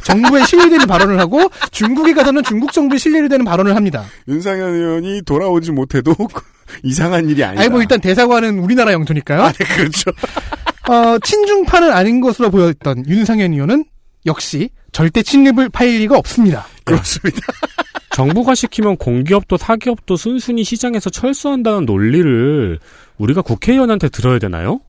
정부에 신뢰되는 발언을 하고 중국에 가서는 중국 정부에 신뢰되는 발언을 합니다. 윤상현 의원이 돌아오지 못해도 (laughs) 이상한 일이 아니다. 아니 뭐 일단 대사관은 우리나라 영토니까요. 아, 네, 그렇죠. 어, 친중파는 아닌 것으로 보였던 윤상현 의원은 역시 절대 친일을 파일 리가 없습니다. 그렇습니다. (laughs) 정부가 시키면 공기업도 사기업도 순순히 시장에서 철수한다는 논리를 우리가 국회의원한테 들어야 되나요?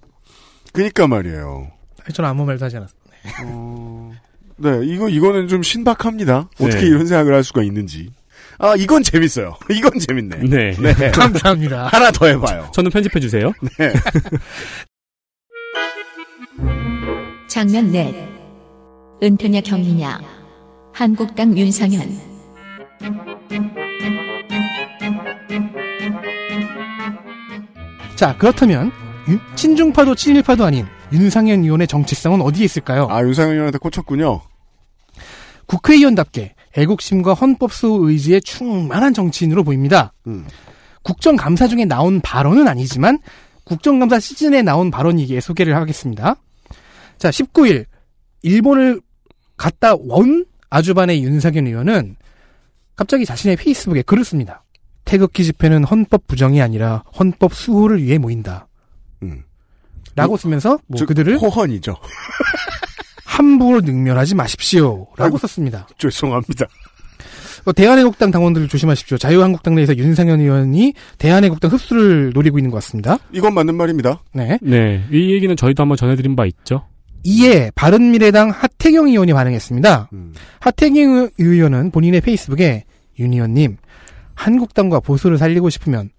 그니까 말이에요. 저는 아무 말도 하지 않았어요. 네, 이거, 이거는 좀 신박합니다. 어떻게 네. 이런 생각을 할 수가 있는지. 아, 이건 재밌어요. (laughs) 이건 재밌네. 네. 네. (laughs) 감사합니다. 하나 더 해봐요. 저는 편집해 주세요. 네. 장면 넷. 은퇴냐 경리냐. 한국당 윤상현. 자 그렇다면 윤- 친중파도 친일파도 아닌 윤상현 의원의 정치성은 어디에 있을까요? 아, 윤상현 의원한테 꽂혔군요. 국회의원답게 애국심과 헌법 수호 의지에 충만한 정치인으로 보입니다. 음. 국정감사 중에 나온 발언은 아니지만 국정감사 시즌에 나온 발언이기에 소개를 하겠습니다. 자, 19일 일본을 갔다 원 아주반의 윤석열 의원은 갑자기 자신의 페이스북에 글을 씁니다. 태극기 집회는 헌법 부정이 아니라 헌법 수호를 위해 모인다. 음. 라고 쓰면서 뭐 즉, 그들을 호헌이죠. (laughs) 함부로 능멸하지 마십시오. 라고 아이고. 썼습니다. 죄송합니다. 어, 대한애국당 당원들 조심하십시오. 자유한국당 내에서 윤상현 의원이 대한애국당 흡수를 노리고 있는 것 같습니다. 이건 맞는 말입니다. 네. 네. 이 얘기는 저희도 한번 전해드린 바 있죠. 이에 바른미래당 하태경 의원이 반응했습니다. 음. 하태경 의- 의원은 본인의 페이스북에 윤 의원님 한국당과 보수를 살리고 싶으면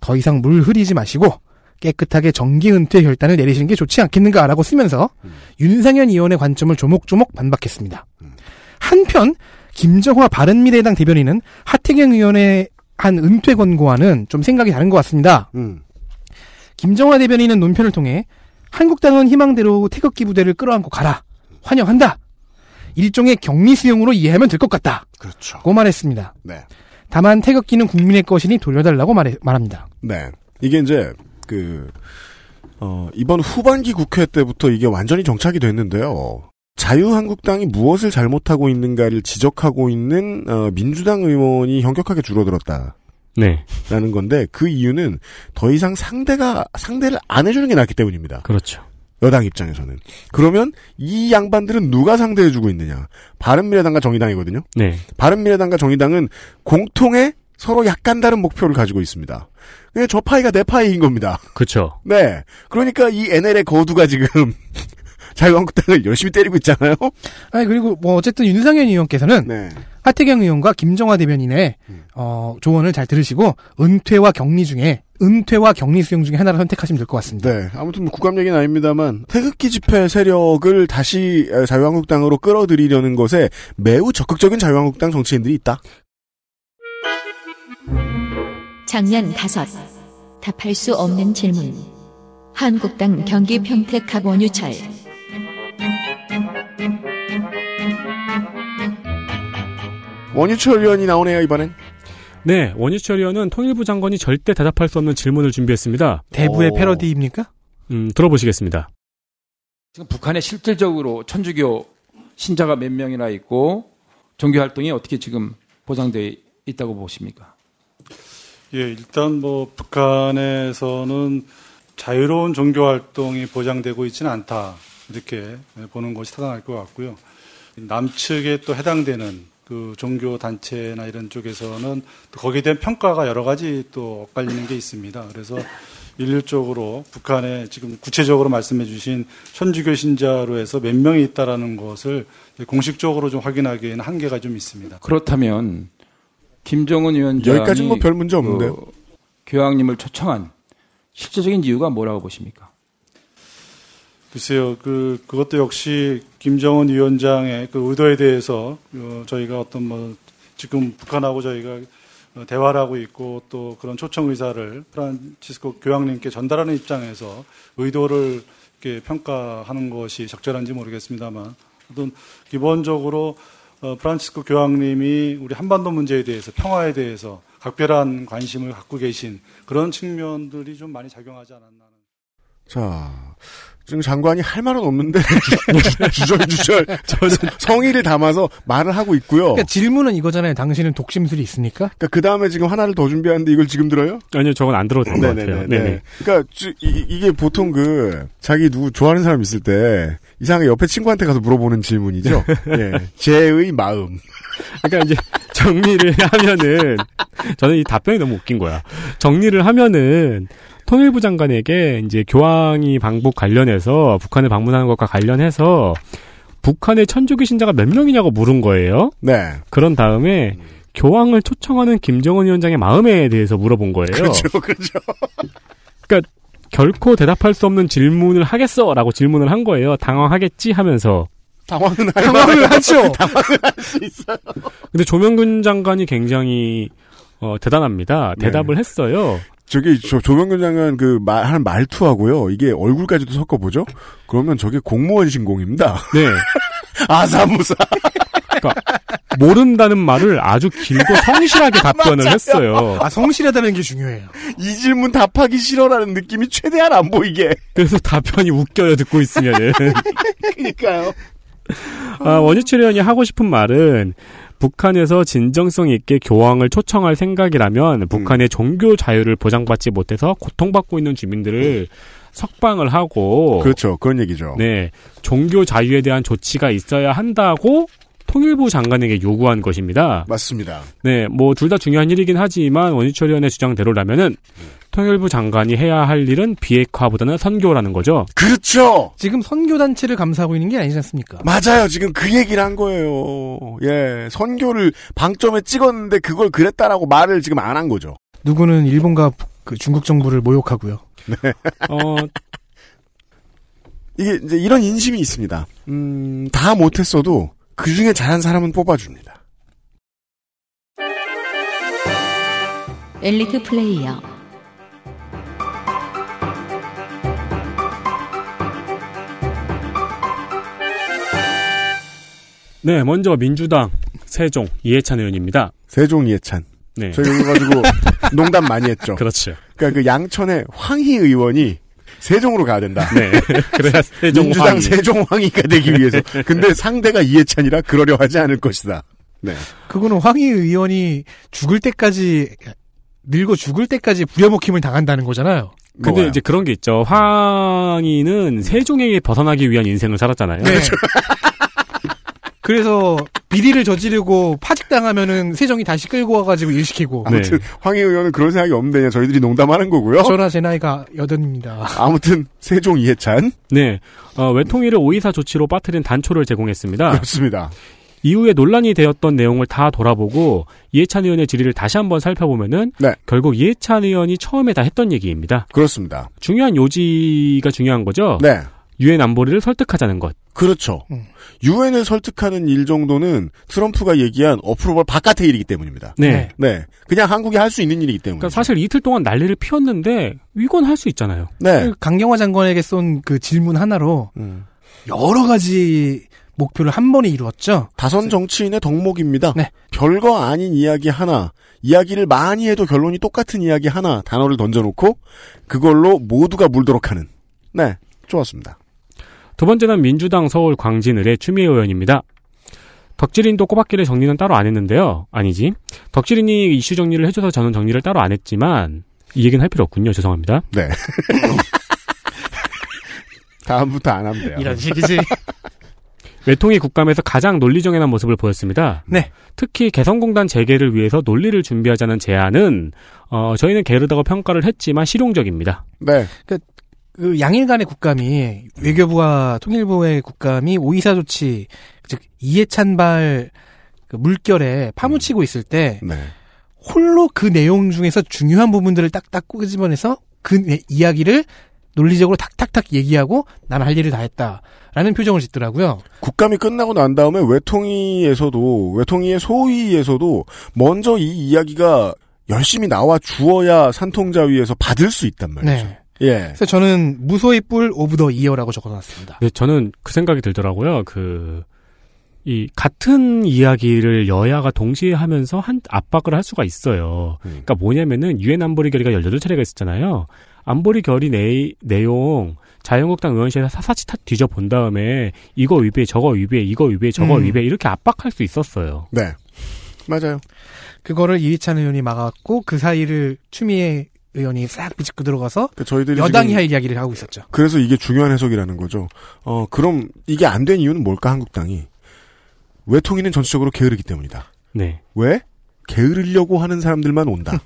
더 이상 물 흐리지 마시고 깨끗하게 정기 은퇴 결단을 내리시는 게 좋지 않겠는가라고 쓰면서 윤상현 의원의 관점을 조목조목 반박했습니다. 한편 김정화 바른미래당 대변인은 하태경 의원의 한 은퇴 권고안은 좀 생각이 다른 것 같습니다. 음. 김정화 대변인은 논편을 통해 한국당은 희망대로 태극기 부대를 끌어안고 가라. 환영한다. 일종의 격리 수용으로 이해하면 될 것 같다. 그렇죠. 고 말했습니다. 네. 다만 태극기는 국민의 것이니 돌려달라고 말해, 말합니다. 네. 이게 이제 그 어, 이번 후반기 국회 때부터 이게 완전히 정착이 됐는데요. 자유한국당이 무엇을 잘못하고 있는가를 지적하고 있는 어, 민주당 의원이 현격하게 줄어들었다. 네. 라는 건데 그 이유는 더 이상 상대가 상대를 안 해주는 게 낫기 때문입니다. 그렇죠. 여당 입장에서는 그러면 이 양반들은 누가 상대해주고 있느냐? 바른미래당과 정의당이거든요. 네. 바른미래당과 정의당은 공통의 서로 약간 다른 목표를 가지고 있습니다. 그냥 저 파이가 내 파이인 겁니다. 그렇죠. (laughs) 네. 그러니까 이 NL의 거두가 지금 (laughs) 자유한국당을 열심히 때리고 있잖아요. 아니 그리고 뭐 어쨌든 윤상현 의원께서는 네. 하태경 의원과 김정화 대변인의 어, 조언을 잘 들으시고 은퇴와 격리 중에 은퇴와 격리 수용 중에 하나를 선택하시면 될 것 같습니다. 네. 아무튼 국감 얘기는 아닙니다만 태극기 집회 세력을 다시 자유한국당으로 끌어들이려는 것에 매우 적극적인 자유한국당 정치인들이 있다. 작년 다섯. 답할 수 없는 질문. 한국당 경기 평택 학 원유철. 원유철 의원이 나오네요 이번엔. 네, 원유철 의원은 통일부 장관이 절대 대답할 수 없는 질문을 준비했습니다. 대부의 패러디입니까? 음, 들어보시겠습니다. 지금 북한에 실질적으로 천주교 신자가 몇 명이나 있고 종교 활동이 어떻게 지금 보장되어 있다고 보십니까? 예, 일단 뭐 북한에서는 자유로운 종교 활동이 보장되고 있지는 않다 이렇게 보는 것이 타당할 것 같고요. 남측에 또 해당되는 그 종교 단체나 이런 쪽에서는 또 거기에 대한 평가가 여러 가지 또 엇갈리는 게 있습니다. 그래서 일률적으로 북한에 지금 구체적으로 말씀해 주신 천주교 신자로 해서 몇 명이 있다라는 것을 공식적으로 좀 확인하기에는 한계가 좀 있습니다. 그렇다면 김정은 위원장이 여기까지 뭐 별 문제 없는데요. 그 교황님을 초청한 실제적인 이유가 뭐라고 보십니까? 글쎄요, 그, 그것도 역시 김정은 위원장의 그 의도에 대해서 어, 저희가 어떤 뭐 지금 북한하고 저희가 어, 대화를 하고 있고 또 그런 초청 의사를 프란치스코 교황님께 전달하는 입장에서 의도를 이렇게 평가하는 것이 적절한지 모르겠습니다만 어떤 기본적으로 어, 프란치스코 교황님이 우리 한반도 문제에 대해서 평화에 대해서 각별한 관심을 갖고 계신 그런 측면들이 좀 많이 작용하지 않았나. 자, 지금 장관이 할 말은 없는데 (laughs) 주절주절 저는 성의를 담아서 말을 하고 있고요. 그러니까 질문은 이거잖아요. 당신은 독심술이 있습니까? 그러니까 그 다음에 지금 하나를 더 준비하는데 이걸 지금 들어요? 아니요, 저건 안 들어도 될 것 같아요. 네네. 그러니까 이, 게 보통 그 자기 누구 좋아하는 사람 있을 때 이상하게 옆에 친구한테 가서 물어보는 질문이죠. (laughs) 예, 제의 마음. 그러니까 이제 정리를 하면은 저는 이 답변이 너무 웃긴 거야. 정리를 하면은 통일부 장관에게 이제 교황이 방북 관련해서 북한을 방문하는 것과 관련해서 북한의 천주교 신자가 몇 명이냐고 물은 거예요. 네. 그런 다음에 교황을 초청하는 김정은 위원장의 마음에 대해서 물어본 거예요. 그렇죠, 그렇죠. 그러니까 결코 대답할 수 없는 질문을 하겠어라고 질문을 한 거예요. 당황하겠지 하면서. 당황은 당황을 하죠. 당황을 할 수 있어요. 근데 조명균 장관이 굉장히 어, 대단합니다. 대답을 네. 했어요. 저기 저 조명균 장관 그 말, 하는 말투하고요. 이게 얼굴까지도 섞어 보죠. 그러면 저게 공무원 신공입니다. 네. (laughs) 아사무사. 그러니까 모른다는 말을 아주 길고 성실하게 (laughs) 답변을. 했어요. 아 성실하다는 게 중요해요. 이 질문 답하기 싫어라는 느낌이 최대한 안 보이게. 그래서 답변이 웃겨요 듣고 있으면은. (laughs) 그러니까요. 아, 원유철 의원이 하고 싶은 말은 북한에서 진정성 있게 교황을 초청할 생각이라면 북한의 종교 자유를 보장받지 못해서 고통받고 있는 주민들을 석방을 하고 그렇죠. 그런 얘기죠. 네. 종교 자유에 대한 조치가 있어야 한다고 통일부 장관에게 요구한 것입니다. 맞습니다. 네, 뭐 둘 다 중요한 일이긴 하지만 원유철 의원의 주장대로라면은 통일부 장관이 해야 할 일은 비핵화보다는 선교라는 거죠. 그렇죠. 지금 선교 단체를 감사하고 있는 게 아니지 않습니까? 맞아요. 지금 그 얘기를 한 거예요. 예, 선교를 방점에 찍었는데 그걸 그랬다라고 말을 지금 안 한 거죠. 누구는 일본과 그 중국 정부를 모욕하고요. 어, (laughs) 이게 이제 이런 인심이 있습니다. 음, 다 못했어도 그 중에 잘한 사람은 뽑아줍니다. 엘리트 플레이어 네, 먼저 민주당 세종 이해찬 의원입니다. 세종 이해찬. 네. 저희 이거 가지고 (laughs) 농담 많이 했죠. 그렇죠. 그러니까 그 양천의 황희 의원이 세종으로 가야 된다. 네. (laughs) 그래야 세종 민주당 황희. 세종 황희가 되기 위해서. 근데 상대가 이해찬이라 그러려 하지 않을 것이다. 네. 그거는 황희 의원이 죽을 때까지 늙어 죽을 때까지 부려먹힘을 당한다는 거잖아요. 근데 이제 그런 게 있죠. 황희는 세종에게 벗어나기 위한 인생을 살았잖아요. 네. (laughs) 그래서 비리를 저지르고 파직당하면은 세종이 다시 끌고 와가지고 일시키고. 아무튼 황희 의원은 그런 생각이 없는데 그냥 저희들이 농담하는 거고요. 저나 제 나이가 여든입니다. 아무튼 세종 이해찬 네. 어, 외통위를 오이사 조치로 빠뜨린 단초를 제공했습니다. 그렇습니다. 이후에 논란이 되었던 내용을 다 돌아보고 이해찬 의원의 질의를 다시 한번 살펴보면은 네. 결국 이해찬 의원이 처음에 다 했던 얘기입니다. 그렇습니다. 중요한 요지가 중요한 거죠. 네. 유엔 안보리를 설득하자는 것. 그렇죠. 유엔을 설득하는 일 정도는 트럼프가 얘기한 어프로벌 바깥의 일이기 때문입니다. 네. 네. 그냥 한국이 할 수 있는 일이기 때문에. 그러니까 사실 이틀 동안 난리를 피웠는데 이건 할 수 있잖아요. 네. 강경화 장관에게 쏜 그 질문 하나로 음. 여러 가지 목표를 한 번에 이루었죠. 다선 정치인의 덕목입니다. 네. 별거 아닌 이야기 하나, 이야기를 많이 해도 결론이 똑같은 이야기 하나 단어를 던져놓고 그걸로 모두가 물도록 하는. 네, 좋았습니다. 두 번째는 민주당 서울 광진을의 추미애 의원입니다. 덕질인도 꼬박길의 정리는 따로 안 했는데요. 아니지. 덕질인이 이슈 정리를 해줘서 저는 정리를 따로 안 했지만 이 얘기는 할 필요 없군요. 죄송합니다. 네. (laughs) 다음부터 안 하면 돼요. 이런 식이지. (laughs) 외통위 국감에서 가장 논리정연한 모습을 보였습니다. 네. 특히 개성공단 재개를 위해서 논리를 준비하자는 제안은 어, 저희는 게으르다고 평가를 했지만 실용적입니다. 네. 그 양일 간의 국감이 외교부와 통일부의 국감이 오이사 조치 즉 이해찬발 그 물결에 파묻히고 있을 때 네. 홀로 그 내용 중에서 중요한 부분들을 딱딱 끄집어내서 그 내- 이야기를 논리적으로 탁탁탁 얘기하고 난 할 일을 다 했다라는 표정을 짓더라고요. 국감이 끝나고 난 다음에 외통위에서도 외통위의 소위에서도 먼저 이 이야기가 열심히 나와 주어야 산통자위에서 받을 수 있단 말이죠. 네. 예. 그래서 저는 무소의 뿔 of the year라고 적어놨습니다. 네, 저는 그 생각이 들더라고요. 그, 이, 같은 이야기를 여야가 동시에 하면서 한, 압박을 할 수가 있어요. 그러니까 뭐냐면은, 유엔 안보리 결의가 18차례가 있었잖아요. 안보리 결의 내, 내용, 자유한국당 의원실에서 샅샅이 다 뒤져 본 다음에, 이거 위배, 저거 위배, 이거 위배, 저거 음. 위배, 이렇게 압박할 수 있었어요. 네. 맞아요. 그거를 이희찬 의원이 막았고 그 사이를 추미애 의원이 싹 비집고 들어가서 그 저희들이 여당이 할 이야기를 하고 있었죠. 그래서 이게 중요한 해석이라는 거죠. 어, 그럼 이게 안 된 이유는 뭘까, 한국당이? 외통위는 전체적으로 게으르기 때문이다. 네. 왜? 게으르려고 하는 사람들만 온다.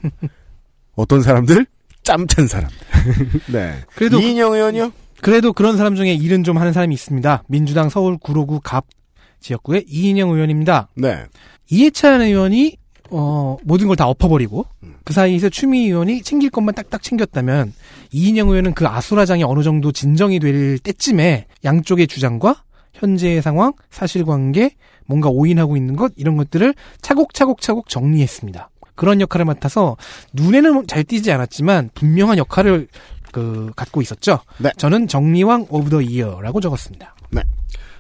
(laughs) 어떤 사람들? 짬찬 사람. (laughs) 네. 그래도 이인영 의원이요? 그래도 그런 사람 중에 일은 좀 하는 사람이 있습니다. 민주당 서울 구로구 갑 지역구의 이인영 의원입니다. 네. 이해찬 의원이 어, 모든 걸 다 엎어버리고 그 사이에서 추미애 의원이 챙길 것만 딱딱 챙겼다면 이인영 의원은 그 아수라장이 어느 정도 진정이 될 때쯤에 양쪽의 주장과 현재의 상황, 사실관계, 뭔가 오인하고 있는 것 이런 것들을 차곡차곡차곡 정리했습니다. 그런 역할을 맡아서 눈에는 잘 띄지 않았지만 분명한 역할을 그 갖고 있었죠. 네. 저는 정리왕 of the year라고 적었습니다. 네.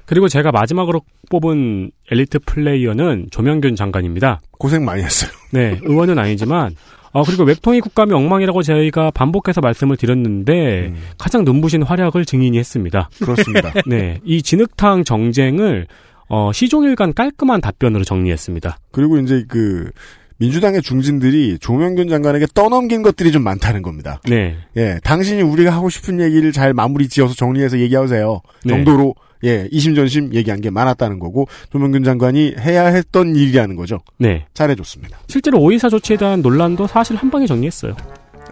그리고 제가 마지막으로 뽑은 엘리트 플레이어는 조명균 장관입니다. 고생 많이 했어요. (laughs) 네, 의원은 아니지만, 어, 그리고 웹통이 국감이 엉망이라고 저희가 반복해서 말씀을 드렸는데, 가장 눈부신 활약을 증인이 했습니다. 음. 그렇습니다. (laughs) 네, 이 진흙탕 정쟁을, 어, 시종일관 깔끔한 답변으로 정리했습니다. 그리고 이제 그, 민주당의 중진들이 조명균 장관에게 떠넘긴 것들이 좀 많다는 겁니다. 네. 예, 당신이 우리가 하고 싶은 얘기를 잘 마무리 지어서 정리해서 얘기하세요. 네. 정도로, 예, 이심전심 얘기한 게 많았다는 거고, 조명균 장관이 해야 했던 일이라는 거죠. 네. 잘해줬습니다. 실제로 오이사 조치에 대한 논란도 사실 한 방에 정리했어요.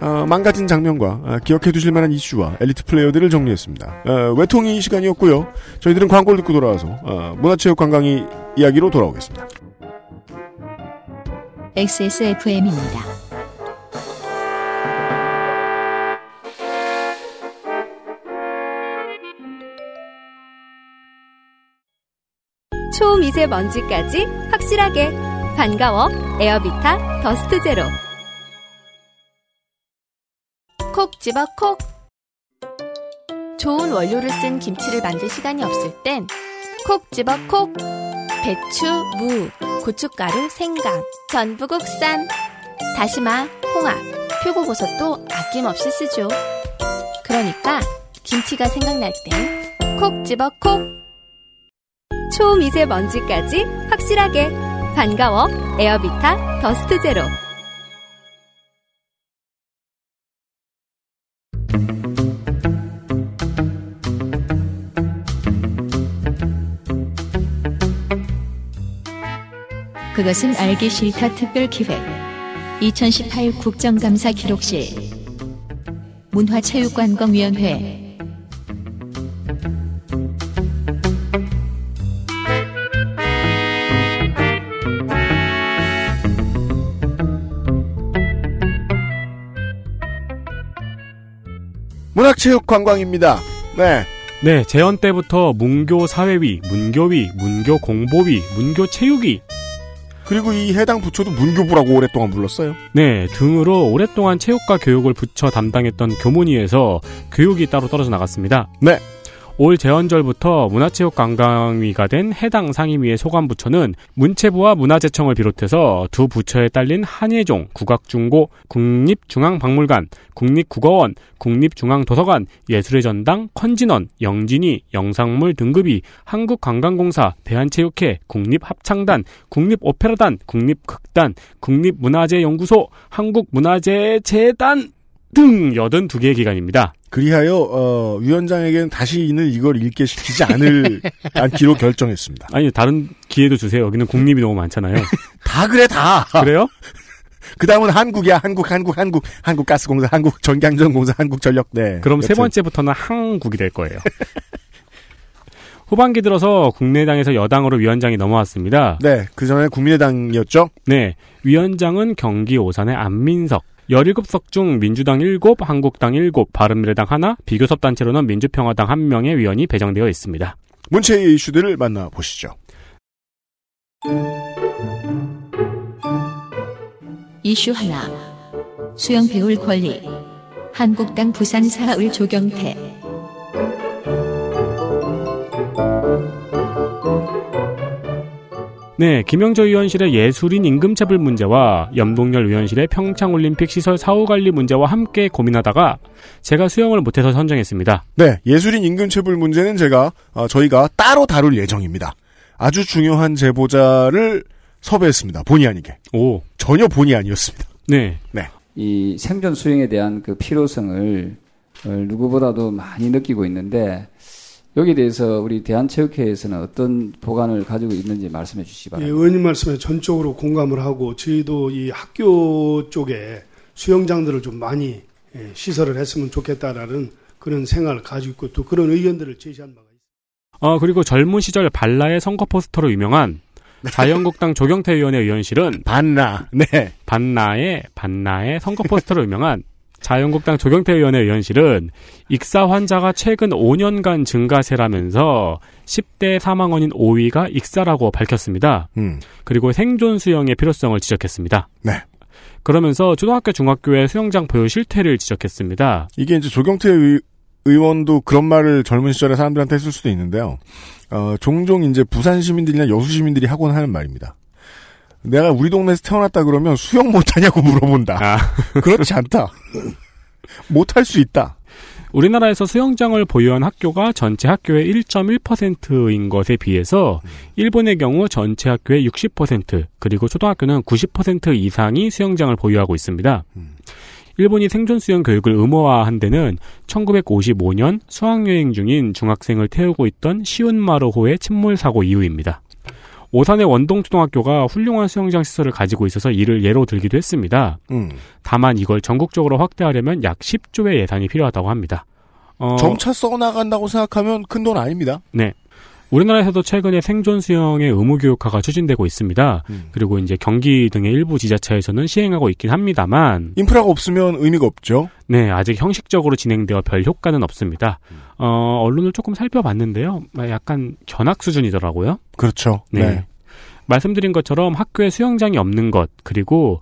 어, 망가진 장면과 어, 기억해 두실 만한 이슈와 엘리트 플레이어들을 정리했습니다. 어, 외통이 시간이었고요. 저희들은 광고를 듣고 돌아와서 어, 문화체육관광이 이야기로 돌아오겠습니다. XSFM입니다. 초미세먼지까지 확실하게. 반가워 에어비타 더스트 제로. 콕 집어 콕. 좋은 원료를 쓴 김치를 만들 시간이 없을 땐 콕 집어 콕. 배추, 무, 고춧가루, 생강, 전부 국산. 다시마, 홍합, 표고버섯도 아낌없이 쓰죠. 그러니까 김치가 생각날 땐 콕 집어 콕 초미세먼지까지 확실하게. 반가워 에어비타 더스트 제로. 그것은 알기 싫다 특별 기획. 2018 국정감사 기록실. 문화체육관광위원회 문학체육관광입니다. 네. 네, 재헌 때부터 문교 사회위, 문교위, 문교 공보위, 문교 체육위 그리고 이 해당 부처도 문교부라고 오랫동안 불렀어요. 네, 등으로 오랫동안 체육과 교육을 부처 담당했던 교문위에서 교육이 따로 떨어져 나갔습니다. 네. 올 재헌절부터 문화체육관광위가 된 해당 상임위의 소관부처는 문체부와 문화재청을 비롯해서 두 부처에 딸린 한예종, 국악중고, 국립중앙박물관, 국립국어원, 국립중앙도서관, 예술의 전당, 컨진원, 영진이, 영상물 등급이, 한국관광공사, 대한체육회, 국립합창단, 국립오페라단, 국립극단, 국립문화재연구소, 한국문화재재단 등 82개의 기관입니다. 그리하여 어, 위원장에게는 다시 이는 이걸 읽게 시키지 않을 (laughs) 않기로 결정했습니다. 아니 다른 기회도 주세요. 여기는 국립이 너무 많잖아요. (laughs) 다 그래 다. 그래요? (laughs) 그 다음은 한국이야 한국 한국 한국 한국가스공사 한국 전강전공사 한국전력 네. 그럼 세 여튼. 번째부터는 한국이 될 거예요. 후반기 들어서 국내당에서 여당으로 위원장이 넘어왔습니다. 네, 그 전에 국민의당이었죠. 네, 위원장은 경기 오산의 안민석. 17석 중 민주당 7, 한국당 7, 바른미래당 하나, 비교섭 단체로는 민주평화당 1명의 위원이 배정되어 있습니다. 문체의 이슈들을 만나보시죠. 이슈 하나 수영 배울 권리 한국당 부산 사을 조경태 네, 김영조 의원실의 예술인 임금체불 문제와 염동열 의원실의 평창올림픽 시설 사후관리 문제와 함께 고민하다가 제가 수영을 못해서 선정했습니다. 네, 예술인 임금체불 문제는 제가 어, 저희가 따로 다룰 예정입니다. 아주 중요한 제보자를 섭외했습니다. 본의 아니게. 오, 전혀 본의 아니었습니다. 네, 네. 이 생존 수영에 대한 그 필요성을 어, 누구보다도 많이 느끼고 있는데 여기에 대해서 우리 대한체육회에서는 어떤 보관을 가지고 있는지 말씀해 주시기 예, 바랍니다. 의원님 말씀에 전적으로 공감을 하고 저희도 이 학교 쪽에 수영장들을 좀 많이 예, 시설을 했으면 좋겠다라는 그런 생각을 가지고 있고 또 그런 의견들을 제시한 바가 어, 그리고 젊은 시절 발라의 선거 포스터로 유명한 자유한국당 조경태 의원의 의원실은 반나, 네. 반나의 반나의 선거 포스터로 유명한 자유한국당 조경태 의원의 의원실은 익사 환자가 최근 5년간 증가세라면서 10대 사망원인 5위가 익사라고 밝혔습니다. 음. 그리고 생존 수영의 필요성을 지적했습니다. 네. 그러면서 초등학교 중학교의 수영장 보유 실태를 지적했습니다. 이게 이제 조경태 의, 의원도 그런 말을 젊은 시절에 사람들한테 했을 수도 있는데요. 어, 종종 이제 부산 시민들이나 여수 시민들이 하곤 하는 말입니다. 내가 우리 동네에서 태어났다 그러면 수영 못하냐고 물어본다. (laughs) 그렇지 않다. 못할 수 있다. 우리나라에서 수영장을 보유한 학교가 전체 학교의 1.1%인 것에 비해서 일본의 경우 전체 학교의 60% 그리고 초등학교는 90% 이상이 수영장을 보유하고 있습니다. 일본이 생존 수영 교육을 의무화한 데는 1955년 수학여행 중인 중학생을 태우고 있던 시운마루호의 침몰 사고 이후입니다. 오산의 원동초등학교가 훌륭한 수영장 시설을 가지고 있어서 이를 예로 들기도 했습니다. 음. 다만 이걸 전국적으로 확대하려면 약 10조의 예산이 필요하다고 합니다. 어, 점차 써나간다고 생각하면 큰 돈 아닙니다. 네. 우리나라에서도 최근에 생존 수영의 의무 교육화가 추진되고 있습니다. 그리고 이제 경기 등의 일부 지자체에서는 시행하고 있긴 합니다만 인프라가 없으면 의미가 없죠. 네, 아직 형식적으로 진행되어 별 효과는 없습니다. 어, 언론을 조금 살펴봤는데요. 약간 견학 수준이더라고요. 그렇죠. 네. 네. 말씀드린 것처럼 학교에 수영장이 없는 것, 그리고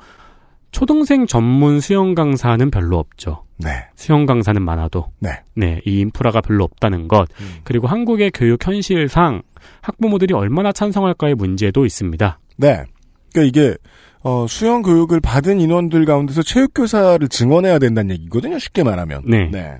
초등생 전문 수영 강사는 별로 없죠. 네. 수영 강사는 많아도. 네. 이 인프라가 별로 없다는 것. 음. 그리고 한국의 교육 현실상 학부모들이 얼마나 찬성할까의 문제도 있습니다. 네. 그러니까 이게 어, 수영 교육을 받은 인원들 가운데서 체육 교사를 증언해야 된다는 얘기거든요. 쉽게 말하면. 네.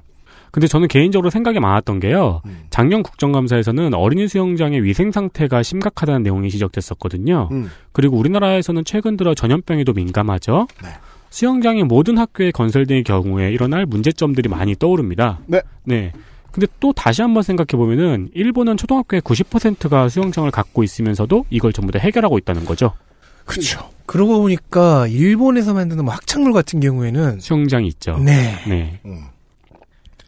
근데 저는 개인적으로 생각이 많았던 게요. 작년 국정감사에서는 어린이 수영장의 위생 상태가 심각하다는 내용이 지적됐었거든요. 음. 그리고 우리나라에서는 최근 들어 전염병에도 민감하죠. 네. 수영장이 모든 학교에 건설될 경우에 일어날 문제점들이 많이 떠오릅니다. 네. 네. 근데 또 다시 한번 생각해 보면은 일본은 초등학교의 90%가 수영장을 갖고 있으면서도 이걸 전부 다 해결하고 있다는 거죠. 그렇죠. 그러고 보니까 일본에서 만드는 뭐 학창물 같은 경우에는 수영장이 있죠. 네. 네.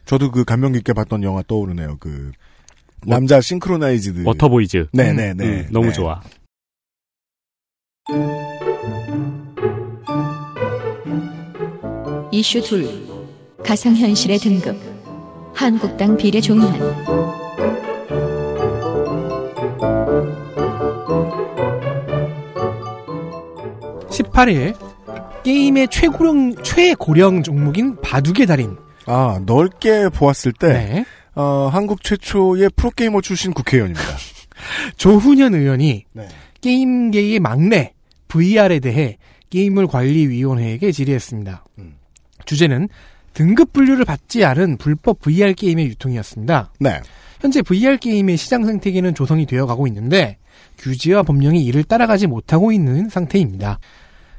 저도 그 감명 깊게 봤던 영화 떠오르네요. 그 남자 synchronized 워터보이즈. 네네네. 음, 너무 네. 좋아. 이슈 둘. 가상현실의 등급. 한국당 비례 종이한. 18일 게임의 최고령 최고령 종목인 바둑의 달인. 아 넓게 보았을 때 네. 어, 한국 최초의 프로게이머 출신 국회의원입니다. (laughs) 조훈현 의원이 네. 게임계의 막내 VR에 대해 게임을 관리위원회에게 질의했습니다. 음. 주제는 등급 분류를 받지 않은 불법 VR 게임의 유통이었습니다. 네. 현재 VR 게임의 시장 생태계는 조성이 되어 가고 있는데 규제와 법령이 이를 따라가지 못하고 있는 상태입니다.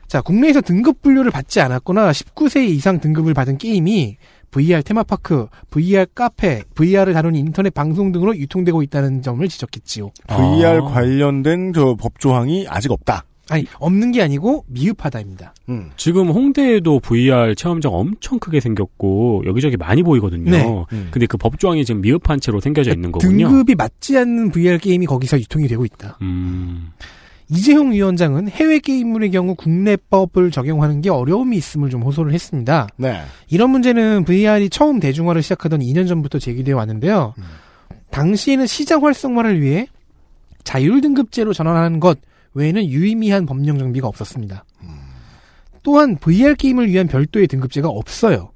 자, 국내에서 등급 분류를 받지 않았거나 19세 이상 등급을 받은 게임이 VR 테마파크, VR 카페, VR을 다루는 인터넷 방송 등으로 유통되고 있다는 점을 지적했지요. VR 관련된 저 법조항이 아직 없다. 아니, 없는 게 아니고 미흡하다입니다. 음. 지금 홍대에도 VR 체험장 엄청 크게 생겼고 여기저기 많이 보이거든요. 네. 음. 근데 그 법조항이 지금 미흡한 채로 생겨져 있는 거군요. 등급이 맞지 않는 VR 게임이 거기서 유통이 되고 있다. 음. 이재용 위원장은 해외 게임물의 경우 국내법을 적용하는 게 어려움이 있음을 좀 호소를 했습니다. 네. 이런 문제는 VR이 처음 대중화를 시작하던 2년 전부터 제기되어 왔는데요. 당시에는 시장 활성화를 위해 자율 등급제로 전환하는 것 외에는 유의미한 법령 정비가 없었습니다. 또한 VR 게임을 위한 별도의 등급제가 없어요.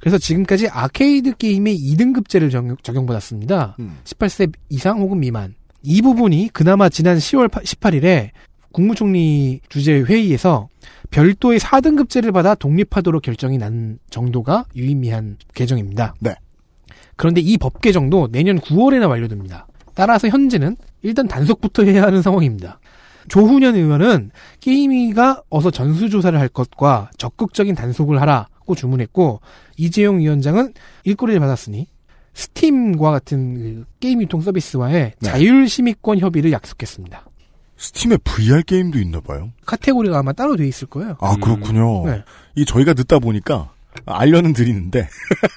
그래서 지금까지 아케이드 게임의 2등급제를 적용, 받았습니다 18세 이상 혹은 미만. 이 부분이 그나마 지난 10월 18일에 국무총리 주재 회의에서 별도의 4등급제를 받아 독립하도록 결정이 난 정도가 유의미한 개정입니다. 네. 그런데 이 법 개정도 내년 9월에나 완료됩니다. 따라서 현재는 일단 단속부터 해야 하는 상황입니다. 조훈현 의원은 게임위가 어서 전수조사를 할 것과 적극적인 단속을 하라고 주문했고 이재용 위원장은 일거리를 받았으니 스팀과 같은 그 게임 유통 서비스와의 네. 자율 심의권 협의를 약속했습니다. 스팀에 VR 게임도 있나 봐요. 카테고리가 아마 따로 돼 있을 거예요. 아 그렇군요. 네. 이 저희가 늦다 보니까 알려는 드리는데.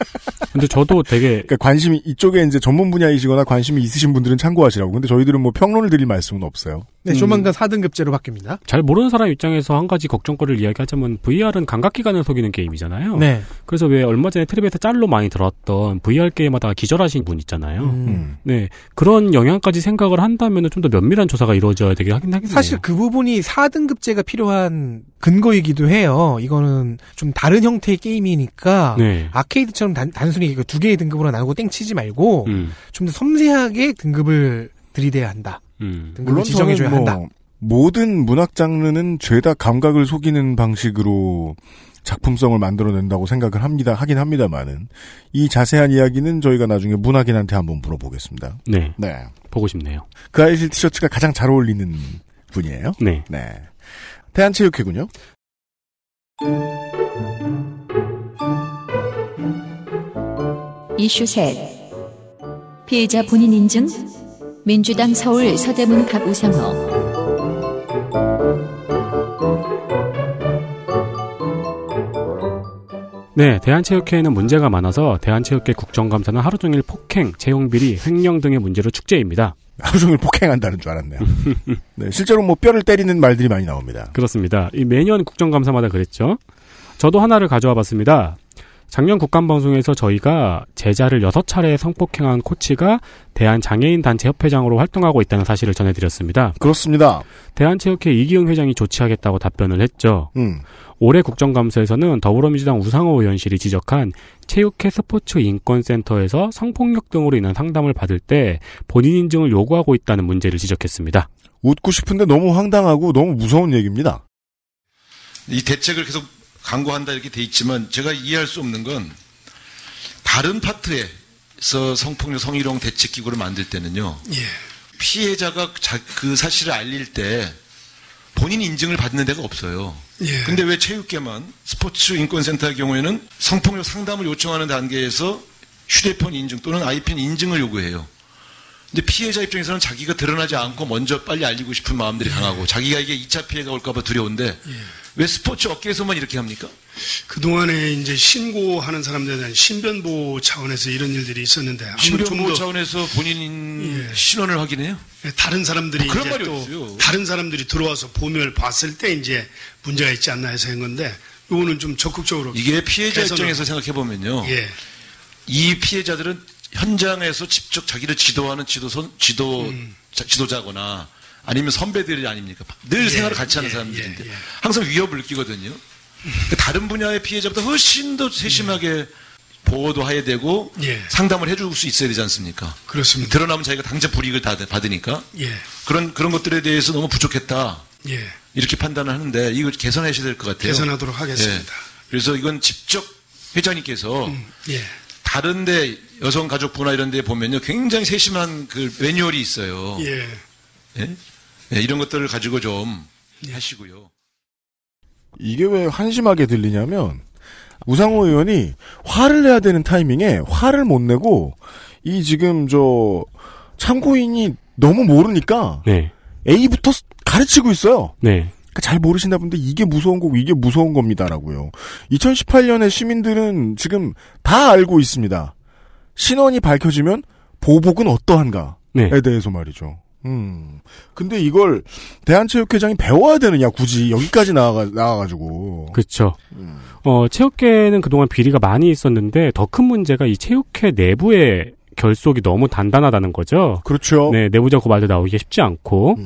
(laughs) 근데 저도 되게 그러니까 관심이 이쪽에 이제 전문 분야이시거나 관심이 있으신 분들은 참고하시라고. 근데 저희들은 뭐 평론을 드릴 말씀은 없어요. 네, 음. 조만간 4등급제로 바뀝니다. 잘 모르는 사람 입장에서 한 가지 걱정거리를 이야기하자면 VR은 감각 기관을 속이는 게임이잖아요. 네. 그래서 왜 얼마 전에 텔레비에서 짤로 많이 들었던 VR 게임하다가 기절하신 분 있잖아요. 음. 네 그런 영향까지 생각을 한다면 좀 더 면밀한 조사가 이루어져야 되긴 하긴 하겠네요. 사실 그 부분이 4등급제가 필요한 근거이기도 해요. 이거는 좀 다른 형태의 게임 이니까 네. 아케이드처럼 단, 단순히 그두 개의 등급으로 나누고 땡치지 말고 음. 좀더 섬세하게 등급을 들이대야 한다. 음. 등급을 지정해줘야 뭐 한다. 모든 문학 장르는 죄다 감각을 속이는 방식으로 작품성을 만들어낸다고 생각을 합니다. 하긴 합니다만은 이 자세한 이야기는 저희가 나중에 문학인한테 한번 물어보겠습니다. 네. 네. 보고 싶네요. 그 아이실 티셔츠가 가장 잘 어울리는 분이에요. 네. 네. 대한체육회군요. 이슈 셋. 피해자 본인 인증. 민주당 서울 서대문 갑 우상호. 네, 대한체육회에는 문제가 많아서 대한체육회 국정감사는 하루 종일 폭행, 채용비리, 횡령 등의 문제로 축제입니다. (laughs) 하루 종일 폭행한다는 줄 알았네요. (laughs) 네, 실제로 뭐 뼈를 때리는 말들이 많이 나옵니다. 그렇습니다. 이 매년 국정감사마다 그랬죠. 저도 하나를 가져와 봤습니다. 작년 국감방송에서 저희가 제자를 여섯 차례 성폭행한 코치가 대한장애인단체협회장으로 활동하고 있다는 사실을 전해드렸습니다. 그렇습니다. 대한체육회 이기흥 회장이 조치하겠다고 답변을 했죠. 음. 올해 국정감사에서는 더불어민주당 우상호 의원실이 지적한 체육회 스포츠 인권센터에서 성폭력 등으로 인한 상담을 받을 때 본인 인증을 요구하고 있다는 문제를 지적했습니다. 웃고 싶은데 너무 황당하고 너무 무서운 얘기입니다. 이 대책을 계속 강구한다 이렇게 돼 있지만 제가 이해할 수 없는 건 다른 파트에서 성폭력 성희롱 대책 기구를 만들 때는요. 피해자가 자- 그 사실을 알릴 때 본인 인증을 받는 데가 없어요. 예. 근데 왜 체육계만 스포츠 인권센터의 경우에는 성폭력 상담을 요청하는 단계에서 휴대폰 인증 또는 아이펜 인증을 요구해요. 근데 피해자 입장에서는 자기가 드러나지 않고 먼저 빨리 알리고 싶은 마음들이 강하고 자기가 이게 2차 피해가 올까봐 두려운데 왜 스포츠 업계에서만 이렇게 합니까? 그동안에 이제 신고하는 사람들에 대한 신변보호 차원에서 이런 일들이 있었는데 신변보호 차원에서 본인 신원을 확인해요? 예, 다른 사람들이 아, 그런 이제 또 없어요. 다른 사람들이 들어와서 보면 봤을 때 이제 문제가 있지 않나 해서 한 건데 요거는 좀 적극적으로 이게 피해자 입장에서 생각해 보면요. 예. 이 피해자들은 현장에서 직접 자기를 지도하는 지도선 지도 음. 자- 지도자거나 아니면 선배들이 아닙니까? 늘 예, 생활을 같이 하는 예, 사람들인데 예, 예. 항상 위협을 느끼거든요. 그 다른 분야의 피해자보다 훨씬 더 세심하게 보호도 해야 되고 예. 상담을 해줄 수 있어야 되지 않습니까? 그렇습니다. 드러나면 자기가 당장 불이익을 다 받으니까 예. 그런 그런 것들에 대해서 너무 부족했다. 예. 이렇게 판단을 하는데 이거 개선하셔야 될 것 같아요. 개선하도록 하겠습니다. 예. 그래서 이건 직접 회장님께서 예. 다른데 여성가족부나 이런 데 보면요 굉장히 세심한 그 매뉴얼이 있어요. 예. 예? 예, 이런 것들을 가지고 좀 하시고요. 이게 왜 한심하게 들리냐면 우상호 의원이 화를 내야 되는 타이밍에 화를 못 내고 이 지금 저 참고인이 너무 모르니까 네. A부터 스- 가르치고 있어요. 네. 그러니까 잘 모르신다 분데 이게 무서운 거고 이게 무서운 겁니다라고요. 2018년에 시민들은 지금 다 알고 있습니다. 신원이 밝혀지면 보복은 어떠한가에 네. 대해서 말이죠. 음. 근데 이걸 대한체육회장이 배워야 되느냐 굳이 여기까지 나와가 나와가지고. 그렇죠. 어, 체육계는 그동안 비리가 많이 있었는데 더 큰 문제가 이 체육회 내부의 결속이 너무 단단하다는 거죠. 그렇죠. 네, 내부적 고발도 나오기 쉽지 않고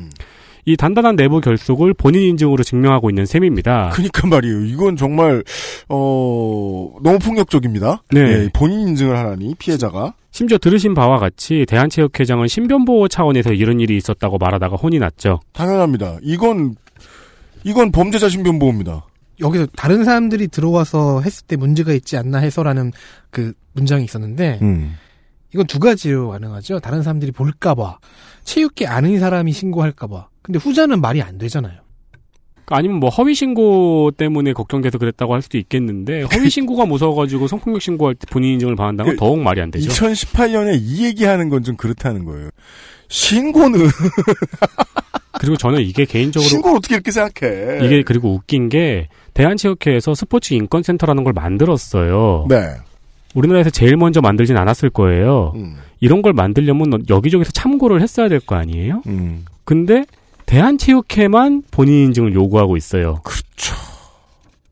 이 단단한 내부 결속을 본인 인증으로 증명하고 있는 셈입니다. 그니까 말이에요. 이건 정말 어 너무 폭력적입니다. 네. 예, 본인 인증을 하라니 피해자가 심지어 들으신 바와 같이 대한체육회장은 신변보호 차원에서 이런 일이 있었다고 말하다가 혼이 났죠. 당연합니다. 이건 이건 범죄자 신변보호입니다. 여기서 다른 사람들이 들어와서 했을 때 문제가 있지 않나 해서라는 그 문장이 있었는데 음. 이건 두 가지로 가능하죠. 다른 사람들이 볼까봐 체육계 아는 사람이 신고할까봐. 근데 후자는 말이 안 되잖아요. 그러니까 아니면 뭐 허위 신고 때문에 걱정돼서 그랬다고 할 수도 있겠는데 허위 (laughs) 신고가 무서워가지고 성폭력 신고할 때 본인 인증을 받는다는 건그 더욱 말이 안 되죠. 2018년에 이 얘기하는 건 좀 그렇다는 거예요. 신고는 (laughs) 그리고 저는 이게 개인적으로 신고를 어떻게 이렇게 생각해? 이게 그리고 웃긴 게 대한체육회에서 스포츠 인권센터라는 걸 만들었어요. 네. 우리나라에서 제일 먼저 만들진 않았을 거예요. 음. 이런 걸 만들려면 여기저기서 참고를 했어야 될 거 아니에요? 음. 근데 대한체육회만 본인 인증을 요구하고 있어요. 그렇죠.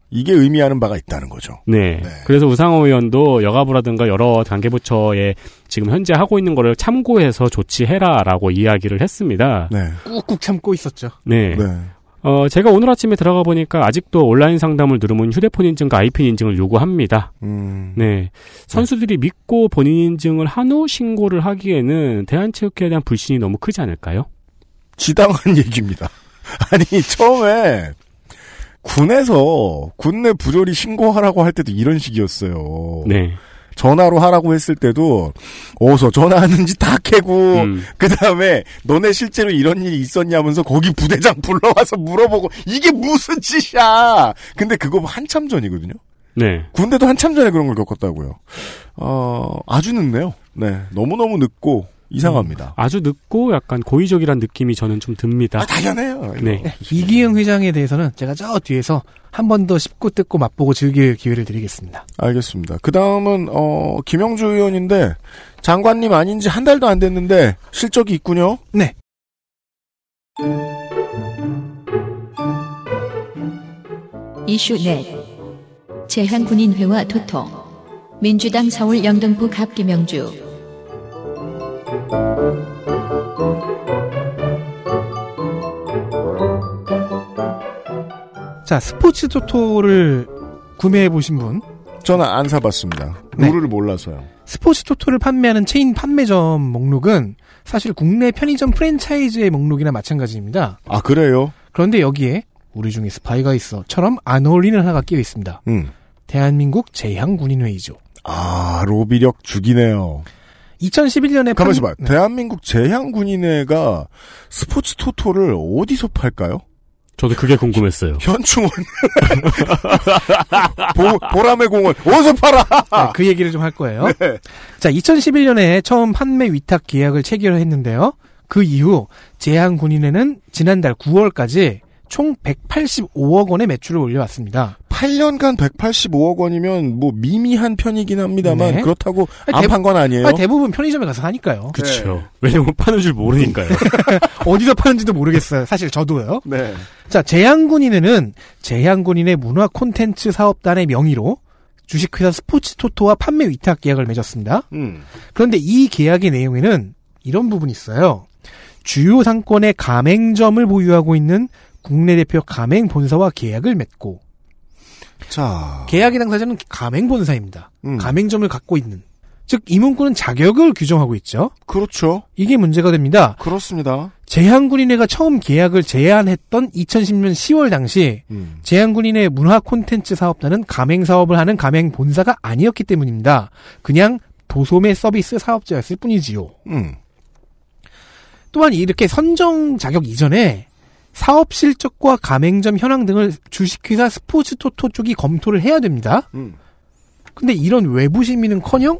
이게 의미하는 바가 있다는 거죠. 네. 그래서 우상호 의원도 여가부라든가 여러 단계부처에 지금 현재 하고 있는 거를 참고해서 조치해라라고 이야기를 했습니다. 네. 꾹꾹 참고 있었죠. 네. 어, 제가 오늘 아침에 들어가 보니까 아직도 온라인 상담을 누르면 휴대폰 인증과 아이핀 인증을 요구합니다. 음. 네. 선수들이 믿고 본인 인증을 한 후 신고를 하기에는 대한체육회에 대한 불신이 너무 크지 않을까요? 지당한 (laughs) 얘기입니다. 아니 처음에 군에서 군내 부조리 신고하라고 할 때도 이런 식이었어요. 네. 전화로 하라고 했을 때도 어서 전화하는지 다 캐고 음. 그 다음에 너네 실제로 이런 일이 있었냐면서 거기 부대장 불러와서 물어보고 이게 무슨 짓이야. 근데 그거 한참 전이거든요. 네. 군대도 한참 전에 그런 걸 겪었다고요. 어, 아주 늦네요. 네. 너무 너무 늦고, 이상합니다. 아주 늦고 약간 고의적이란 느낌이 저는 좀 듭니다. 아, 당연해요. 네. 이기영 회장에 대해서는 제가 저 뒤에서 한 번 더 씹고 뜯고 맛보고 즐길 기회를 드리겠습니다. 알겠습니다. 그 다음은, 어, 김영주 의원인데, 장관님 아닌 지 한 달도 안 됐는데, 실적이 있군요? 네. 이슈 넷 재한군인회와 토토 민주당 서울 영등포갑 김영주 자, 스포츠 토토를 구매해 보신 분. 저는 안 사봤습니다. 네. 룰을 몰라서요. 스포츠 토토를 판매하는 체인 판매점 목록은 사실 국내 편의점 프랜차이즈의 목록이나 마찬가지입니다. 아, 그래요? 그런데 여기에 우리 중에 스파이가 있어처럼 안 어울리는 하나가 끼어 있습니다. 음. 대한민국 제향군인회의죠. 아, 로비력 죽이네요. 2011년에 가만있어 봐. 대한민국 제향군인회가 스포츠 토토를 어디서 팔까요? 저도 그게 궁금했어요. 현충원. (laughs) 보, 보람의 공원. 어디서 팔아? 네, 그 얘기를 좀 할 거예요. 자, 2011년에 처음 판매 위탁 계약을 체결했는데요. 그 이후 제한군인회는 지난달 9월까지 총 185억 원의 매출을 올려왔습니다. 8년간 185억 원이면 뭐 미미한 편이긴 합니다만 네. 그렇다고 안 대- 판건 아니에요. 아니, 대부분 편의점에 가서 사니까요. 그렇죠. (laughs) 왜냐면 파는 줄 모르니까요. (laughs) 어디서 파는지도 모르겠어요. 사실 저도요. 네. 자, 제향군인회는 제향군인의 문화 콘텐츠 사업단의 명의로 주식회사 스포츠 토토와 판매 위탁 계약을 맺었습니다. 음. 그런데 이 계약의 내용에는 이런 부분이 있어요. 주요 상권의 가맹점을 보유하고 있는 국내 대표 가맹 본사와 계약을 맺고 자, 계약의 당사자는 가맹 본사입니다. 음. 가맹점을 갖고 있는 즉 이 문구는 자격을 규정하고 있죠. 그렇죠. 이게 문제가 됩니다. 그렇습니다. 제한군인회가 처음 계약을 제안했던 2010년 10월 당시 음. 제한군인회 문화 콘텐츠 사업단은 가맹 사업을 하는 가맹 본사가 아니었기 때문입니다. 그냥 도소매 서비스 사업자였을 뿐이지요. 음. 또한 이렇게 선정 자격 이전에 사업 실적과 가맹점 현황 등을 주식회사 스포츠 토토 쪽이 검토를 해야 됩니다. 음. 근데 이런 외부 심의는커녕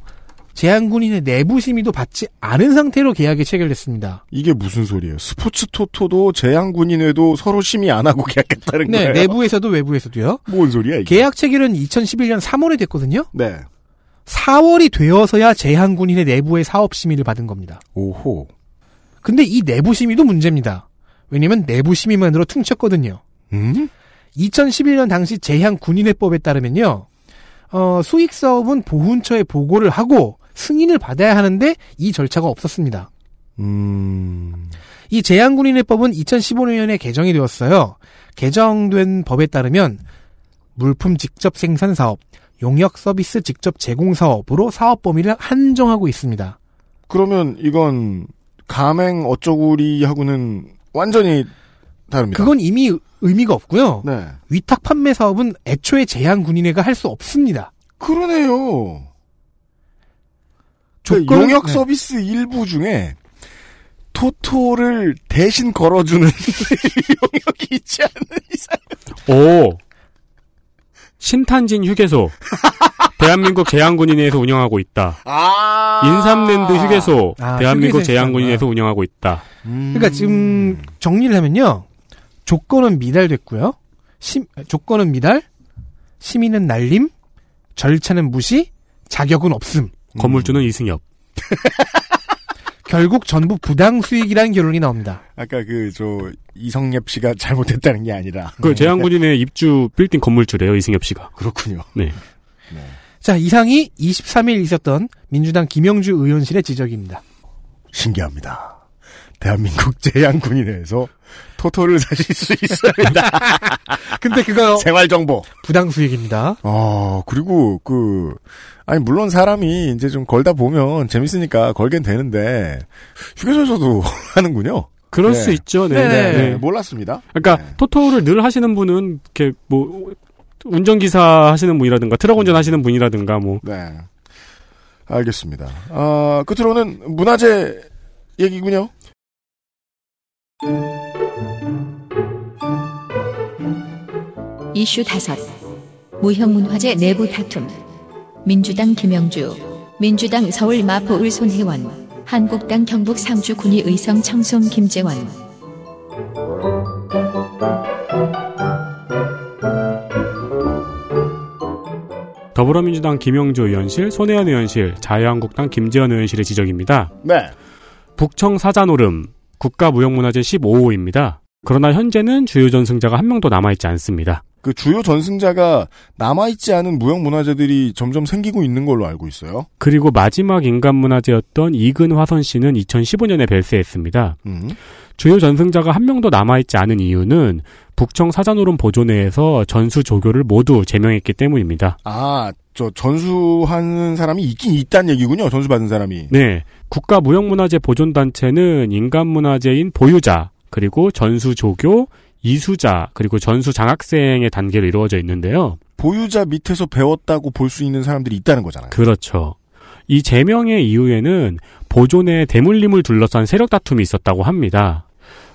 제한군인의 내부 심의도 받지 않은 상태로 계약이 체결됐습니다. 이게 무슨 소리예요? 스포츠 토토도 제향군인회도 서로 심의 안 하고 계약했다는 네, 거예요? 내부에서도 외부에서도요. 뭔 소리야 이게? 계약 체결은 2011년 3월에 됐거든요. 네. 4월이 되어서야 제한군인의 내부의 사업 심의를 받은 겁니다. 오호. 근데 이 내부 심의도 문제입니다. 왜냐면 내부 심의만으로 퉁쳤거든요. 음? 2011년 당시 제향군인회법에 따르면요. 어, 수익 사업은 보훈처에 보고를 하고 승인을 받아야 하는데 이 절차가 없었습니다. 음. 이 제한군인회법은 2015년에 개정이 되었어요. 개정된 법에 따르면 물품 직접 생산 사업, 용역 서비스 직접 제공 사업으로 사업 범위를 한정하고 있습니다. 그러면 이건 가맹 어쩌구리하고는 완전히 다릅니다. 그건 이미 의미가 없고요. 네. 위탁 판매 사업은 애초에 제한 군인회가 할 수 없습니다. 그러네요. 그 조건- 용역 네. 서비스 일부 중에 토토를 대신 걸어주는 (laughs) 용역이 있지 않는 이상. 오. 신탄진 휴게소. (laughs) 대한민국 제한군인회에서 운영하고 있다. 아. 인삼랜드 휴게소. 아, 대한민국 휴게소 제한군인회에서 운영하고 있다. 그러니까 지금 정리를 하면요. 조건은 미달됐고요. 심, 조건은 미달, 심의는 날림, 절차는 무시, 자격은 없음. 건물주는 이승엽. (laughs) 결국 전부 부당 수익이라는 결론이 나옵니다. 아까 그 저 이성엽 씨가 잘못했다는 게 아니라 그 제한군인회 입주 빌딩 건물주래요, 이승엽 씨가. 그렇군요. 네. 자, 이상이 23일 있었던 민주당 김영주 의원실의 지적입니다. 신기합니다. 대한민국 (laughs) 제향군인회에서 토토를 사실 수 있습니다. (laughs) 근데 그거 생활 정보 부당 수익입니다. 아 그리고 그 아니 물론 사람이 이제 좀 걸다 보면 재밌으니까 걸긴 되는데 휴게소에서도 (laughs) 하는군요. 그럴 네. 수 있죠, 네, 네. 네. 몰랐습니다. 그러니까 토토를 늘 하시는 분은 이렇게 뭐 운전기사 하시는 분이라든가 트럭 운전하시는 분이라든가 뭐 네. 알겠습니다. 아, 끝으로는 문화재 얘기군요. 이슈 다섯 무형문화재 내부 다툼 민주당 김영주 민주당 서울 마포 을손회원 한국당 경북 상주 군위 의성 청송 김재원 더불어민주당 김영주 의원실, 손혜원 의원실, 자유한국당 김재현 의원실의 지적입니다. 네. 북청 사자노름 국가무형문화재 15호입니다. 그러나 현재는 주요 전승자가 한 명도 남아있지 않습니다. 그 주요 전승자가 남아있지 않은 무형문화재들이 점점 생기고 있는 걸로 알고 있어요. 그리고 마지막 인간문화재였던 이근 화선 씨는 2015년에 별세했습니다. 음. 주요 전승자가 한 명도 남아있지 않은 이유는 북청 사자노름 보존회에서 전수 조교를 모두 제명했기 때문입니다. 아, 저 전수하는 사람이 있긴 있다는 얘기군요. 전수 받은 사람이. 네. 국가 무형문화재 보존단체는 인간문화재인 보유자, 그리고 전수 조교, 이수자, 그리고 전수 장학생의 단계로 이루어져 있는데요. 보유자 밑에서 배웠다고 볼 수 있는 사람들이 있다는 거잖아요. 그렇죠. 이 제명의 이후에는 보존의 대물림을 둘러싼 세력 다툼이 있었다고 합니다.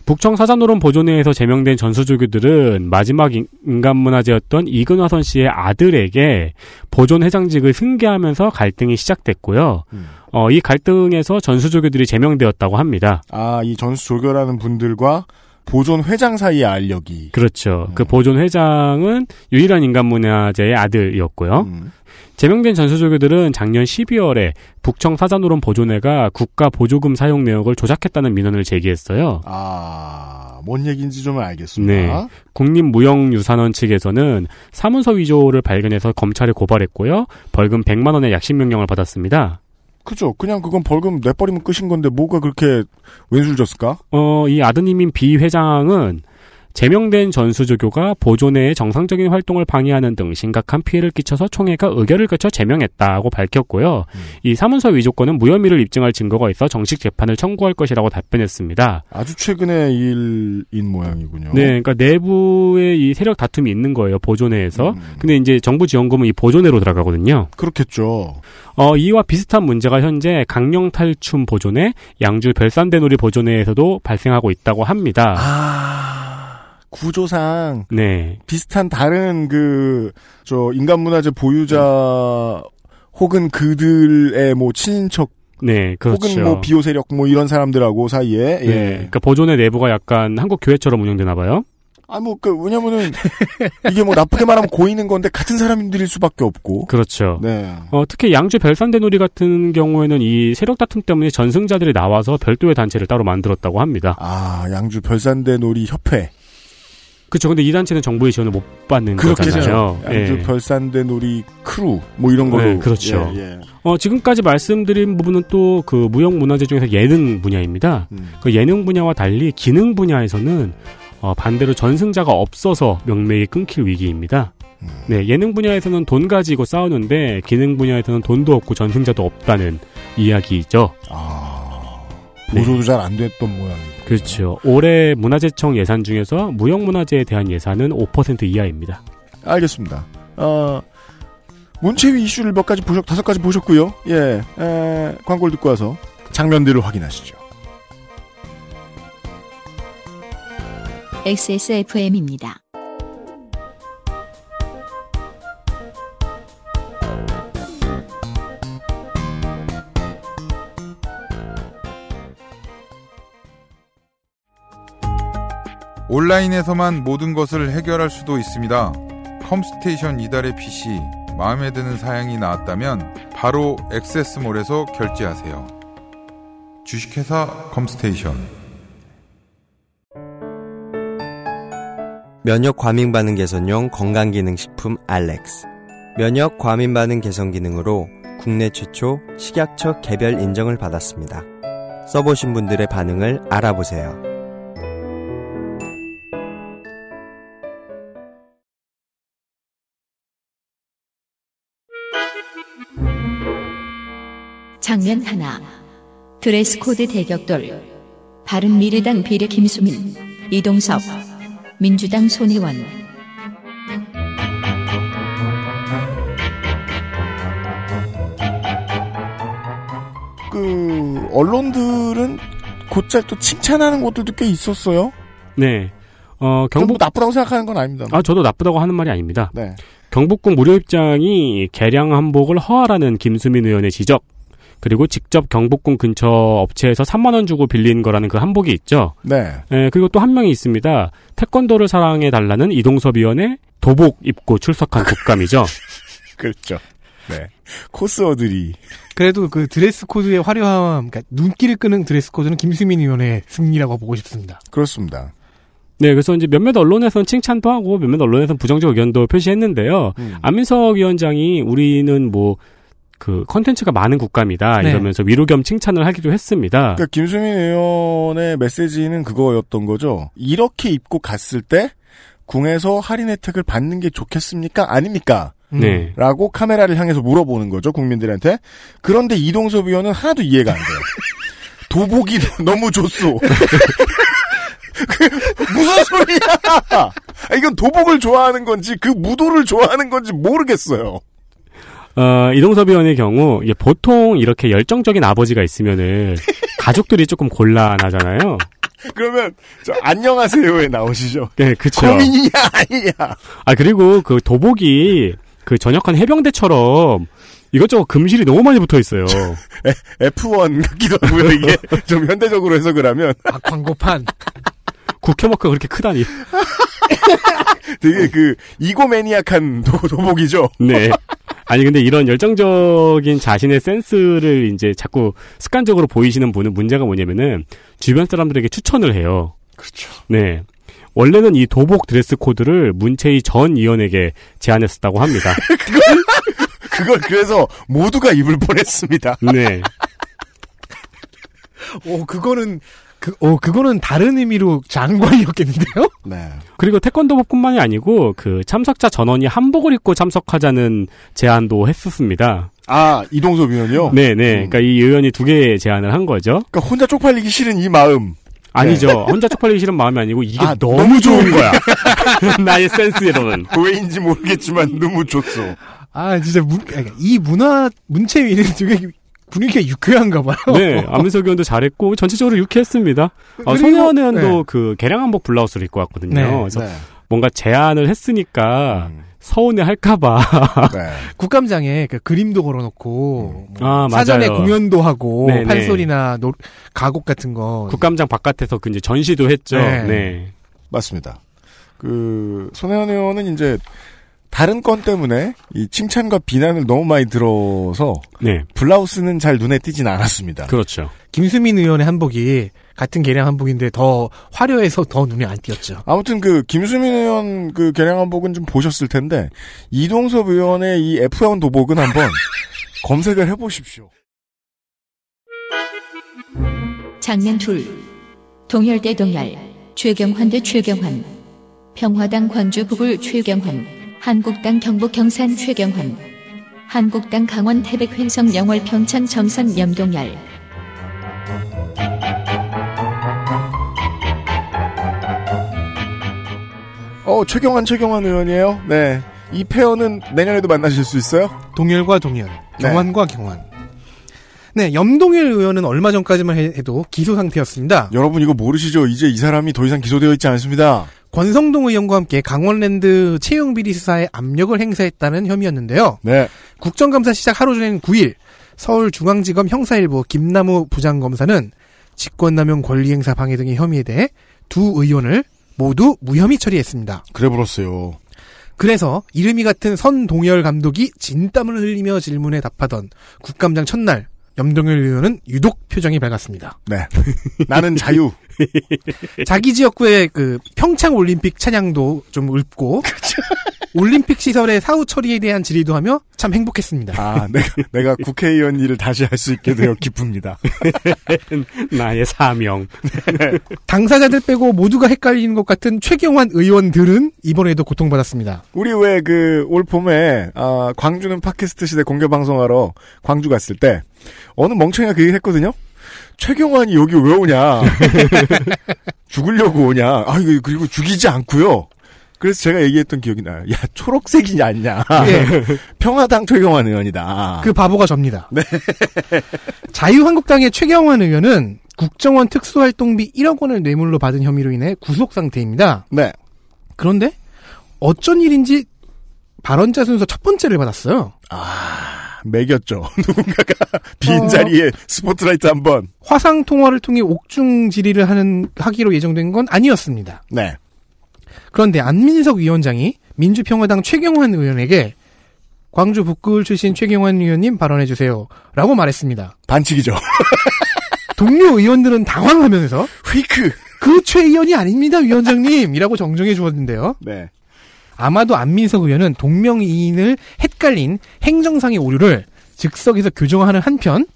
북청 사자노름 보존회에서 제명된 전수조교들은 마지막 인- 인간문화재였던 이근화선 씨의 아들에게 보존 회장직을 승계하면서 갈등이 시작됐고요. 어, 이 갈등에서 전수조교들이 제명되었다고 합니다. 아, 이 전수조교라는 분들과 보존 회장 사이의 알력이. 그렇죠. 그 보존 회장은 유일한 인간문화재의 아들이었고요. 제명된 전수조교들은 작년 12월에 북청 사자노름 보존회가 국가 보조금 사용 내역을 조작했다는 민원을 제기했어요. 아, 뭔 얘기인지 좀 알겠습니다. 네. 국립무형유산원 측에서는 사문서 위조를 발견해서 검찰에 고발했고요. 벌금 100만 원의 약식 명령을 받았습니다. 그죠. 그냥 그건 벌금 내버리면 끝인 건데 뭐가 그렇게 왼술 졌을까? 어, 이 아드님인 비 회장은 제명된 전수조교가 보존회의 정상적인 활동을 방해하는 등 심각한 피해를 끼쳐서 총회가 의결을 거쳐 제명했다고 밝혔고요. 이 사문서 위조건은 무혐의를 입증할 증거가 있어 정식 재판을 청구할 것이라고 답변했습니다. 아주 최근의 일인 모양이군요. 네, 그러니까 내부에 이 세력 다툼이 있는 거예요 보존회에서. 음. 근데 이제 정부 지원금은 이 보존회로 들어가거든요. 그렇겠죠. 어, 이와 비슷한 문제가 현재 강령 탈춤 보존회, 양주 별산대놀이 보존회에서도 발생하고 있다고 합니다. 구조상 네. 비슷한 다른 그 저 인간 문화재 보유자 혹은 그들의 뭐 친인척 네, 그렇죠. 혹은 뭐 비호 세력 뭐 이런 사람들하고 사이에 네, 예. 그러니까 보존회 내부가 약간 한국 교회처럼 운영되나 봐요. 아 뭐 그 왜냐면은 이게 뭐 나쁘게 말하면 고이는 건데 같은 사람들일 수밖에 없고. 그렇죠. 네. 어, 특히 양주 별산대놀이 같은 경우에는 이 세력 다툼 때문에 전승자들이 나와서 별도의 단체를 따로 만들었다고 합니다. 아, 양주 별산대 놀이 협회. 그렇죠. 근데 이 단체는 정부의 지원을 못 받는 거잖아요. 양주 예. 별산대 놀이 크루 뭐 이런 걸로. 네, 그렇죠. 예, 예. 어, 지금까지 말씀드린 부분은 또 그 무형 문화재 중에서 예능 분야입니다. 그 예능 분야와 달리 기능 분야에서는 어, 반대로 전승자가 없어서 명맥이 끊길 위기입니다. 네, 예능 분야에서는 돈 가지고 싸우는데 기능 분야에서는 돈도 없고 전승자도 없다는 이야기죠. 보조도 잘안 됐던 모양이고. 그렇죠. 올해 문화재청 예산 중에서 무형 문화재에 대한 예산은 5% 이하입니다. 알겠습니다. 어, 문체위 이슈를 몇 가지 보셨, 다섯 가지 보셨고요. 예, 에, 광고를 듣고 와서 장면들을 확인하시죠. XSFM입니다. 온라인에서만 모든 것을 해결할 수도 있습니다. 컴스테이션 이달의 PC 마음에 드는 사양이 나왔다면 바로 액세스몰에서 결제하세요. 주식회사 컴스테이션 면역 과민 반응 개선용 건강기능식품 알렉스. 면역 과민 반응 개선 기능으로 국내 최초 식약처 개별 인정을 받았습니다. 써보신 분들의 반응을 알아보세요. 장면 하나. 드레스 코드 대격돌. 바른미래당 비례 김수민, 이동섭, 민주당 손혜원. 그 언론들은 곧잘 또 칭찬하는 곳들도 꽤 있었어요. 네. 어, 경북 나쁘다고 생각하는 건 아닙니다. 아, 저도 나쁘다고 하는 말이 아닙니다. 네. 경북군 무료 입장이 개량 한복을 허하라는 김수민 의원의 지적. 그리고 직접 경복궁 근처 업체에서 3만 원 주고 빌린 거라는 그 한복이 있죠. 네. 예, 그리고 또 한 명이 있습니다. 태권도를 사랑해 달라는 이동섭 위원의 도복 입고 출석한 국감이죠. (laughs) 그렇죠. 네. 코스어들이 그래도 그 드레스 코드의 화려함, 그러니까 눈길을 끄는 드레스 코드는 김수민 의원의 승리라고 보고 싶습니다. 그렇습니다. 네, 그래서 이제 몇몇 언론에서는 칭찬도 하고 몇몇 언론에서는 부정적 의견도 표시했는데요. 음. 안민석 위원장이 우리는 뭐 그 컨텐츠가 많은 국감이다 네. 이러면서 위로 겸 칭찬을 하기도 했습니다. 그러니까 김수민 의원의 메시지는 그거였던 거죠. 이렇게 입고 갔을 때 궁에서 할인 혜택을 받는 게 좋겠습니까? 아닙니까? 네. 라고 카메라를 향해서 물어보는 거죠, 국민들한테. 그런데 이동섭 의원은 하나도 이해가 안 돼요. (laughs) 도복이 (laughs) 너무 좋소. (laughs) 그 무슨 소리야! 아, 이건 도복을 좋아하는 건지 그 무도를 좋아하는 건지 모르겠어요. 어, 이동섭 의원의 경우 이게 보통 이렇게 열정적인 아버지가 있으면은 (laughs) 가족들이 조금 곤란하잖아요. 그러면 저 안녕하세요에 나오시죠. 네, 그쵸. 고민이냐 아니냐. 아 그리고 그 도복이 그 전역한 해병대처럼 이것저것 금실이 너무 많이 붙어 있어요. (laughs) F1 같기도 하고요. 이게 (laughs) 좀 현대적으로 해석을 하면 아, 광고판. 국회마크가 그렇게 크다니. 되게 그 이고매니악한 도, 도복이죠. 네. 아니 근데 이런 열정적인 자신의 센스를 이제 자꾸 습관적으로 보이시는 분은 문제가 뭐냐면은 주변 사람들에게 추천을 해요. 그렇죠. 네. 원래는 이 도복 드레스 코드를 문채희 전 의원에게 제안했었다고 합니다. (laughs) 그걸 그래서 모두가 입을 뻔했습니다. 네. 오, 그거는, 그, 오, 그거는 다른 의미로 장관이었겠는데요? (laughs) 네. 그리고 태권도복뿐만이 아니고 그 참석자 전원이 한복을 입고 참석하자는 제안도 했었습니다. 아 이동섭 의원이요? 네네. 그러니까 이 의원이 두 개의 제안을 한 거죠. 그러니까 혼자 쪽팔리기 싫은 이 마음. 아니죠. 네. 혼자 쪽팔리기 싫은 마음이 아니고 이게 아, 너무, 너무 좋은 거야. (laughs) 나의 센스에로는. 왜인지 모르겠지만 너무 좋소. 아, 진짜 문, 이 문화, 문체위는 되게 분위기가 유쾌한가 봐요. 네, 안민석 의원도 잘했고 전체적으로 유쾌했습니다. 아, 손혜원 의원도 네. 그 개량 한복 블라우스를 입고 왔거든요. 네, 그래서 네. 뭔가 제안을 했으니까 서운해 할까봐. (laughs) (laughs) 국감장에 그 그림도 걸어놓고 뭐 아, 사전에 맞아요. 공연도 하고 네네. 판소리나 노, 가곡 같은 거 국감장 바깥에서 그 이제 전시도 했죠. 네. 네. 맞습니다. 그 손혜원 의원은 이제 다른 건 때문에 이 칭찬과 비난을 너무 많이 들어서 네. 블라우스는 잘 눈에 띄진 않았습니다. 그렇죠. 김수민 의원의 한복이 같은 개량 한복인데 더 화려해서 더 눈에 안 띄었죠. 아무튼 그 김수민 의원 그 개량 한복은 좀 보셨을 텐데 이동섭 의원의 이 F1 도복은 한번 (laughs) 검색을 해보십시오. 장면 둘. 동열대 동열. 최경환 대 최경환. 평화당 광주 부굴 최경환. 한국당 경북 경산 최경환. 한국당 강원 태백 횡성 영월 평창 점선 염동열. 어 최경환 최경환 의원이에요. 네. 이 페어는 내년에도 만나실 수 있어요? 동열과 동열, 경환과 경환. 네, 염동열 의원은 얼마 전까지만 해- 해도 기소 상태였습니다. 여러분 이거 모르시죠? 이제 이 사람이 더 이상 기소되어 있지 않습니다. 권성동 의원과 함께 강원랜드 채용 비리 수사에 압력을 행사했다는 혐의였는데요. 네. 국정감사 시작 하루 전인 9일 서울중앙지검 형사일부 김남우 부장검사는 직권남용 권리행사 방해 등의 혐의에 대해 두 의원을 모두 무혐의 처리했습니다. 그래 불었어요. 그래서 이름이 같은 선동열 감독이 진땀을 흘리며 질문에 답하던 국감장 첫날 염동열 의원은 유독 표정이 밝았습니다. 네. 나는 자유. (laughs) (laughs) 자기 지역구의 그 평창 올림픽 찬양도 좀 읊고 (laughs) 올림픽 시설의 사후 처리에 대한 질의도 하며 참 행복했습니다. 아, 내가, 내가 국회의원 일을 다시 할 수 있게 되어 기쁩니다. (laughs) 나의 사명. 당사자들 빼고 모두가 헷갈리는 것 같은 최경환 의원들은 이번에도 고통받았습니다. 우리 왜 그 올 봄에 아, 광주는 팟캐스트 시대 공개 방송하러 광주 갔을 때 어느 멍청이가 그 얘기 했거든요. 최경환이 여기 왜 오냐? (laughs) 죽으려고 오냐? 아 이거 그리고 죽이지 않고요. 그래서 제가 얘기했던 기억이 나요. 야 초록색이냐 아니냐? 예. (laughs) 평화당 최경환 의원이다. 그 바보가 접니다. 네. (laughs) 자유한국당의 최경환 의원은 국정원 특수활동비 1억 원을 뇌물로 받은 혐의로 인해 구속 상태입니다. 네. 그런데 어쩐 일인지 발언자 순서 첫 번째를 받았어요. 매겼죠. (laughs) 누군가가 빈 자리에 스포트라이트 한 번. 화상 통화를 통해 옥중 질의를 하는 하기로 예정된 건 아니었습니다. 네. 그런데 안민석 위원장이 민주평화당 최경환 의원에게 광주 북구을 출신 최경환 의원님 발언해 주세요 라고 말했습니다. 반칙이죠. (laughs) 동료 의원들은 당황하면서 휘크 그 최 의원이 아닙니다 위원장님이라고 정정해 주었는데요. 네. 아마도 안민석 의원은 동명이인을 헷갈린 행정상의 오류를 즉석에서 교정하는 한편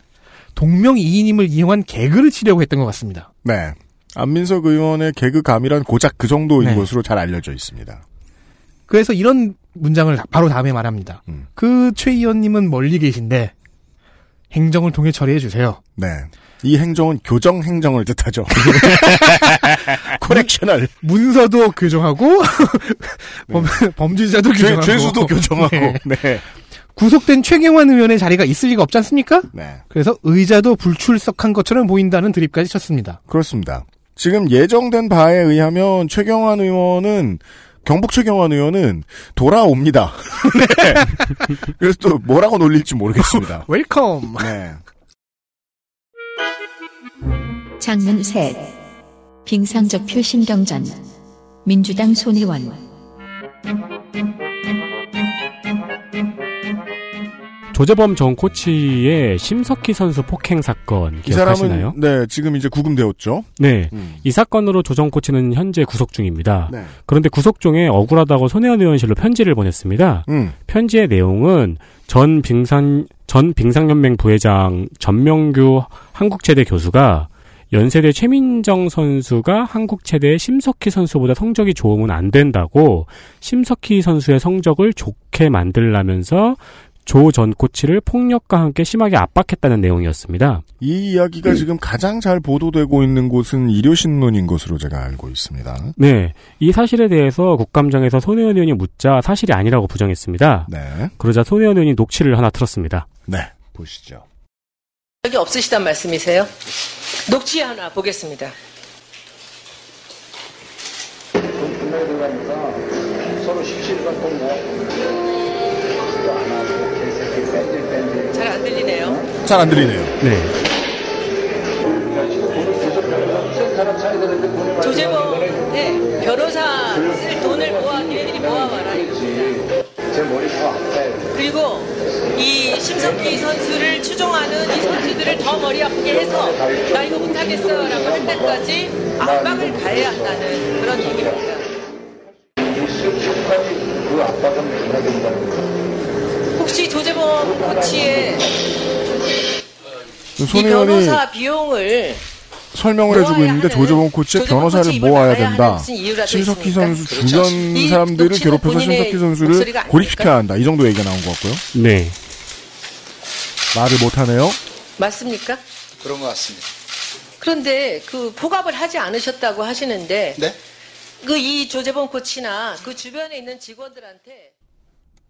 동명이인임을 이용한 개그를 치려고 했던 것 같습니다. 네. 안민석 의원의 개그감이란 고작 그 정도인 네. 것으로 잘 알려져 있습니다. 그래서 이런 문장을 바로 다음에 말합니다. 그최 의원님은 멀리 계신데 행정을 통해 처리해 주세요. 네. 이 행정은 교정 행정을 뜻하죠. (laughs) 코렉셔널. 문서도 교정하고 (laughs) 범, 죄자도 죄- 교정하고 죄 수도 교정하고. 네. 구속된 최경환 의원의 자리가 있을 리가 없지 않습니까? 네. 그래서 의자도 불출석한 것처럼 보인다는 드립까지 쳤습니다. 그렇습니다. 지금 예정된 바에 의하면 최경환 의원은 경북 최경환 의원은 돌아옵니다. (laughs) 네. 그래서 또 뭐라고 놀릴지 모르겠습니다. Welcome. 네. 장면 셋. 빙상적폐 신경전. 민주당 손혜원. 조재범 전 코치의 심석희 선수 폭행 사건 이 기억하시나요? 사람은 네 지금 이제 구금되었죠. 네. 이 사건으로 조정 코치는 현재 구속 중입니다. 네. 그런데 구속 중에 억울하다고 손혜원 의원실로 편지를 보냈습니다. 음. 편지의 내용은 전 빙상 전 빙상연맹 부회장 전명규 한국체대 교수가 연세대 최민정 선수가 한국 체대 심석희 선수보다 성적이 좋으면 안 된다고 심석희 선수의 성적을 좋게 만들라면서 조 전 코치를 폭력과 함께 심하게 압박했다는 내용이었습니다. 이 이야기가 지금 가장 잘 보도되고 있는 곳은 일요신문인 것으로 제가 알고 있습니다. 네. 이 사실에 대해서 국감장에서 손혜원 의원이 묻자 사실이 아니라고 부정했습니다. 네. 그러자 손혜원 의원이 녹취를 하나 틀었습니다. 네. 보시죠. 적이 없으시단 말씀이세요? 녹취 하나 보겠습니다. 분명히 들어가니까 서로 십시일반 동무 안 하고 개새끼 뺀질 뺀질 잘안 들리네요. 잘 안 들리네요. 네. 조재범한테 변호사 쓸 돈을 모아 얘네들이 모아와라. 제 머리 더 아파요. 그리고 이 심석희 선수를 추종하는 이 선수들을 더 머리 아프게 해서 나 이거 못하겠어라고 할 때까지 압박을 가해야 한다는 그런 얘기입니다. 그 압박은 해야 된다는 거. 혹시 조재범 코치의 이 변호사 비용을 설명을 해주고 있는데 조조봉 코치의 변호사를 모아야 된다. 심석희 선수 주변 이 사람들을 괴롭혀서 심석희 선수를? 고립시켜야 한다. 이 정도 얘기가 나온 것 같고요. 네. 말을 못하네요. 맞습니까? 그런 것 같습니다. 그런데 그 포갑을 하지 않으셨다고 하시는데 네? 그 이 조재범 코치나 그 주변에 있는 직원들한테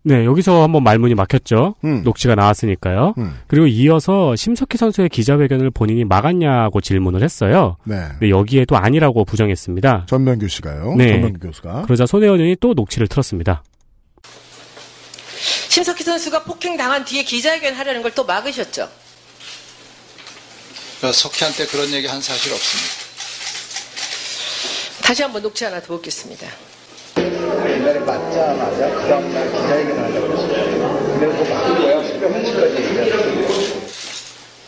네, 여기서 한번 말문이 막혔죠. 음. 녹취가 나왔으니까요. 그리고 이어서 심석희 선수의 기자회견을 본인이 막았냐고 질문을 했어요. 네. 근데 여기에도 아니라고 부정했습니다. 전명규 씨가요. 네. 전명규 교수가. 그러자 손혜원 의원이 또 녹취를 틀었습니다. 심석희 선수가 폭행 당한 뒤에 기자회견 하려는 걸 또 막으셨죠. 저 석희한테 그런 얘기 한 사실 없습니다. 다시 한번 녹취 하나 더 보겠습니다. 옛날에 맞자마자 그 다음날 기자회견을 하려고 그랬어요. 근데 그거 막은 거야. 새벽 1시까지 얘기하고.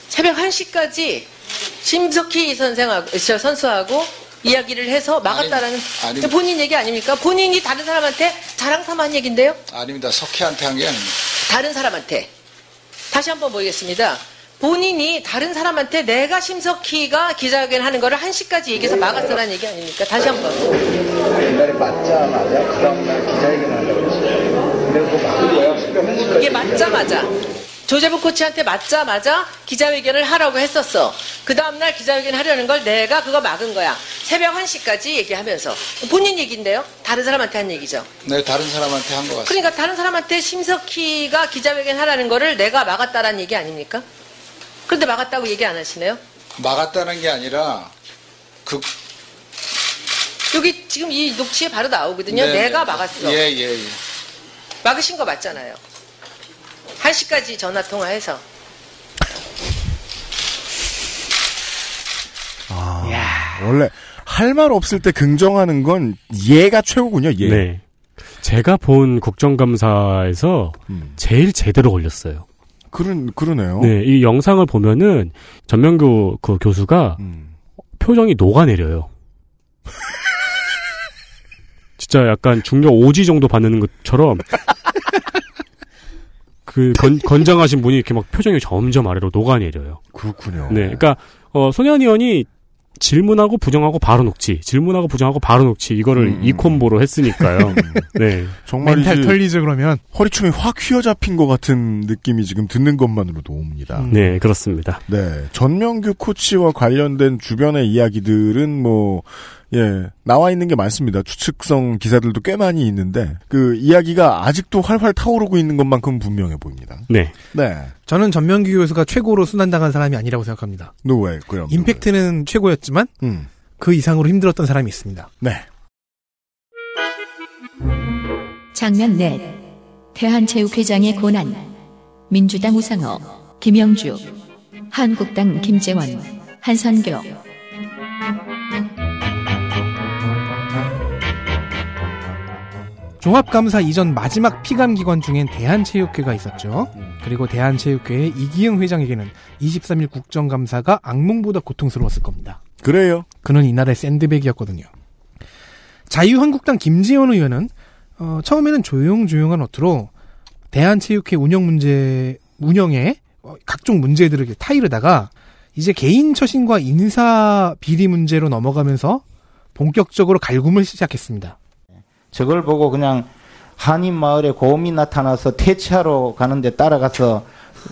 새벽 1시까지 심석희 선생하고 저 선수하고 이야기를 해서 막았다라는 아니, 본인 얘기 아닙니까? 본인이 다른 사람한테 자랑 삼한 얘기인데요. 아닙니다. 석희한테 한 게 아닙니다. 다른 사람한테 다시 한번 보겠습니다. 본인이 다른 사람한테 내가 심석희가 기자회견 하는 거를 1시까지 얘기해서 막았다는 얘기 아닙니까? 다시 한 번. 옛날에 맞자마자 그 다음날 기자회견을 하려고 1시까지 이게 맞자마자 조재부 코치한테 맞자마자 기자회견을 하라고 했었어. 그 다음날 기자회견 하려는 걸 내가 그거 막은 거야. 새벽 1시까지 얘기하면서. 본인 얘기인데요. 다른 사람한테 한 얘기죠. 네, 다른 사람한테 한것 같습니다. 그러니까 다른 사람한테 심석희가 기자회견 하라는 거를 내가 막았다라는 얘기 아닙니까? 그런데 막았다고 얘기 안 하시네요. 막았다는 게 아니라 그 여기 지금 이 녹취에 바로 나오거든요. 네, 내가 네. 막았어. 예, 예, 예. 막으신 거 맞잖아요. 1시까지 전화 통화해서 아, 원래 할 말 없을 때 긍정하는 건 얘가 최고군요. 얘. 네. 제가 본 국정감사에서 제일 제대로 걸렸어요. 그런 그러네요. 네, 이 영상을 보면은 전명규 그 교수가 표정이 녹아내려요. 진짜 약간 중력 오지 정도 받는 것처럼 그 건, 건장하신 분이 이렇게 막 표정이 점점 아래로 녹아내려요. 그렇군요. 네, 그러니까 어, 손현 의원이 질문하고 부정하고 바로 녹지, 질문하고 부정하고 바로 녹지 이거를 이 콤보로 했으니까요. (laughs) 네, 정말이지 멘탈 털리죠 그러면. 허리춤이 확 휘어잡힌 것 같은 느낌이 지금 듣는 것만으로도 옵니다. 네, 그렇습니다. 네. 전명규 코치와 관련된 주변의 이야기들은 뭐, 예, 나와 있는 게 많습니다. 추측성 기사들도 꽤 많이 있는데, 그 이야기가 아직도 활활 타오르고 있는 것만큼 분명해 보입니다. 네. 네. 저는 전명기 교수가 최고로 순환당한 사람이 아니라고 생각합니다. 누구예요? 임팩트는 최고였지만 음. 그 이상으로 힘들었던 사람이 있습니다. 네. 장면 넷 대한체육회장의 고난 민주당 우상호 김영주 한국당 김재원 한선교 종합감사 이전 마지막 피감기관 중엔 대한체육회가 있었죠. 그리고 대한체육회의 이기영 회장에게는 23일 국정감사가 악몽보다 고통스러웠을 겁니다. 그래요. 그는 이날의 샌드백이었거든요. 자유한국당 김재원 의원은 어, 처음에는 조용조용한 어투로 대한체육회 운영 문제 운영에 어, 각종 문제들을 타이르다가 이제 개인 처신과 인사 비리 문제로 넘어가면서 본격적으로 갈굼을 시작했습니다. 저걸 보고 그냥 한인 마을에 고음이 나타나서 퇴치하러 가는데 따라가서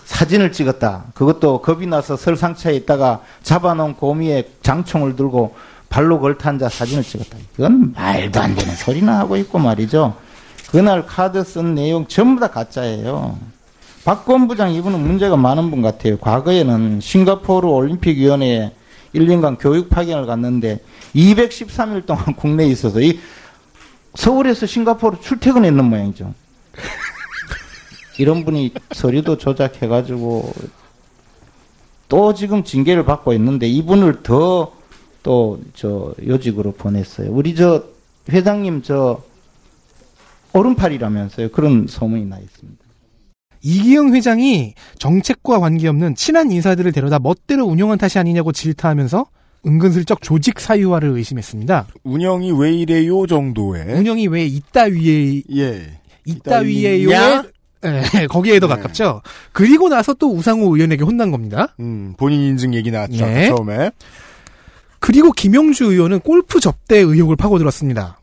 사진을 찍었다. 그것도 겁이 나서 설상차에 있다가 잡아놓은 고미에 장총을 들고 발로 걸터 앉아 사진을 찍었다. 그건 말도 안 되는 소리나 하고 있고 말이죠. 그날 카드 쓴 내용 전부 다 가짜예요. 박권 부장 이분은 문제가 많은 분 같아요. 과거에는 싱가포르 올림픽위원회에 1년간 교육 파견을 갔는데 213일 동안 국내에 있어서 이 서울에서 싱가포르 출퇴근했는 모양이죠. 이런 분이 서류도 조작해가지고 또 지금 징계를 받고 있는데 이분을 더 또 저 요직으로 보냈어요. 우리 저 회장님 저 오른팔이라면서요. 그런 소문이 나 있습니다. 이기영 회장이 정책과 관계없는 친한 인사들을 데려다 멋대로 운영한 탓이 아니냐고 질타하면서 은근슬쩍 조직 사유화를 의심했습니다. 운영이 왜 이래요 정도의 운영이 왜 이따위에 예 이따위에요? 이따위냐? 예, 거기에 더 가깝죠. 그리고 나서 또 우상호 의원에게 혼난 겁니다. 음, 본인 인증 얘기 나왔죠 예. 처음에. 그리고 김용주 의원은 골프 접대 의혹을 파고들었습니다.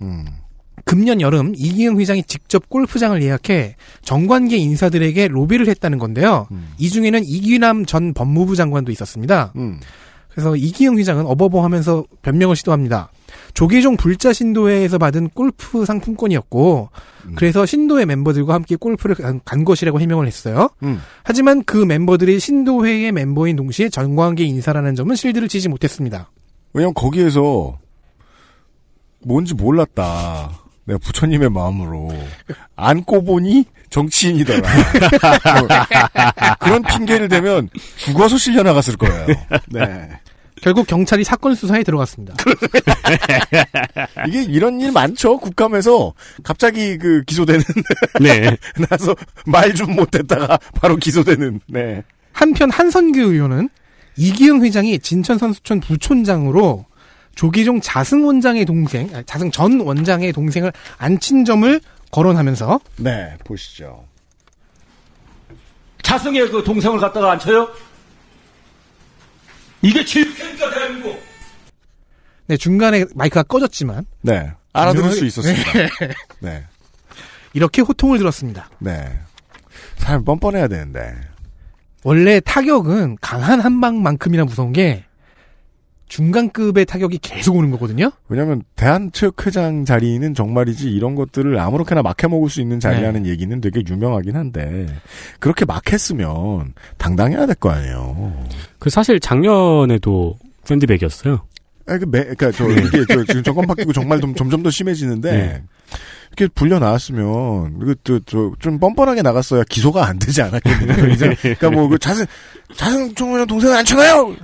금년 여름 이기영 회장이 직접 골프장을 예약해 정관계 인사들에게 로비를 했다는 건데요. 이 중에는 이규남 전 법무부 장관도 있었습니다. 그래서 이기영 회장은 어버버 하면서 변명을 시도합니다. 조계종 불자 신도회에서 받은 골프 상품권이었고, 그래서 신도회 멤버들과 함께 골프를 간, 간 것이라고 해명을 했어요. 음. 하지만 그 멤버들이 신도회의 멤버인 동시에 정관계 인사라는 점은 실드를 치지 못했습니다. 왜냐면 거기에서 뭔지 몰랐다. 내가 부처님의 마음으로 안고 보니 정치인이더라. (laughs) 뭐, 그런 핑계를 대면 죽어서 실려 나갔을 거예요. 네. 결국 경찰이 사건 수사에 들어갔습니다. (laughs) 이게 이런 일 많죠. 국감에서 갑자기 그 기소되는. (laughs) 네. (laughs) 나서 말 좀 못했다가 바로 기소되는. 네. 한편 한선규 의원은 이기영 회장이 진천선수촌 부촌장으로 조기종 자승 원장의 동생, 자승 전 원장의 동생을 안친 점을 거론하면서 네, 보시죠. 자승의 그 동생을 갖다가 앉혀요? 이게 지휘입니까 대한민국? 네, 중간에 마이크가 꺼졌지만 네. 알아들을 수 있었습니다. 네. (laughs) 네. 이렇게 호통을 들었습니다. 네. 사람 뻔뻔해야 되는데. 원래 타격은 강한 한 방만큼이나 무서운 게 중간급의 타격이 계속 오는 거거든요. 왜냐면 대한체육 회장 자리는 정말이지 이런 것들을 아무렇게나 막 해 먹을 수 있는 자리라는 얘기는 되게 유명하긴 한데 그렇게 막 했으면 당당해야 될 거 아니에요. 그 사실 작년에도 샌드백이었어요. 아, 그 매, 그니까, 저, 이게, 저, 지금 정권 바뀌고 정말 좀, 점점 더 심해지는데, 네. 이렇게 불려 나왔으면, 그, 저, 저, 좀 뻔뻔하게 나갔어야 기소가 안 되지 않았겠느냐. (laughs) 그니까 뭐, 그 자승, 자승 총무장 동생을 안 쳐나요!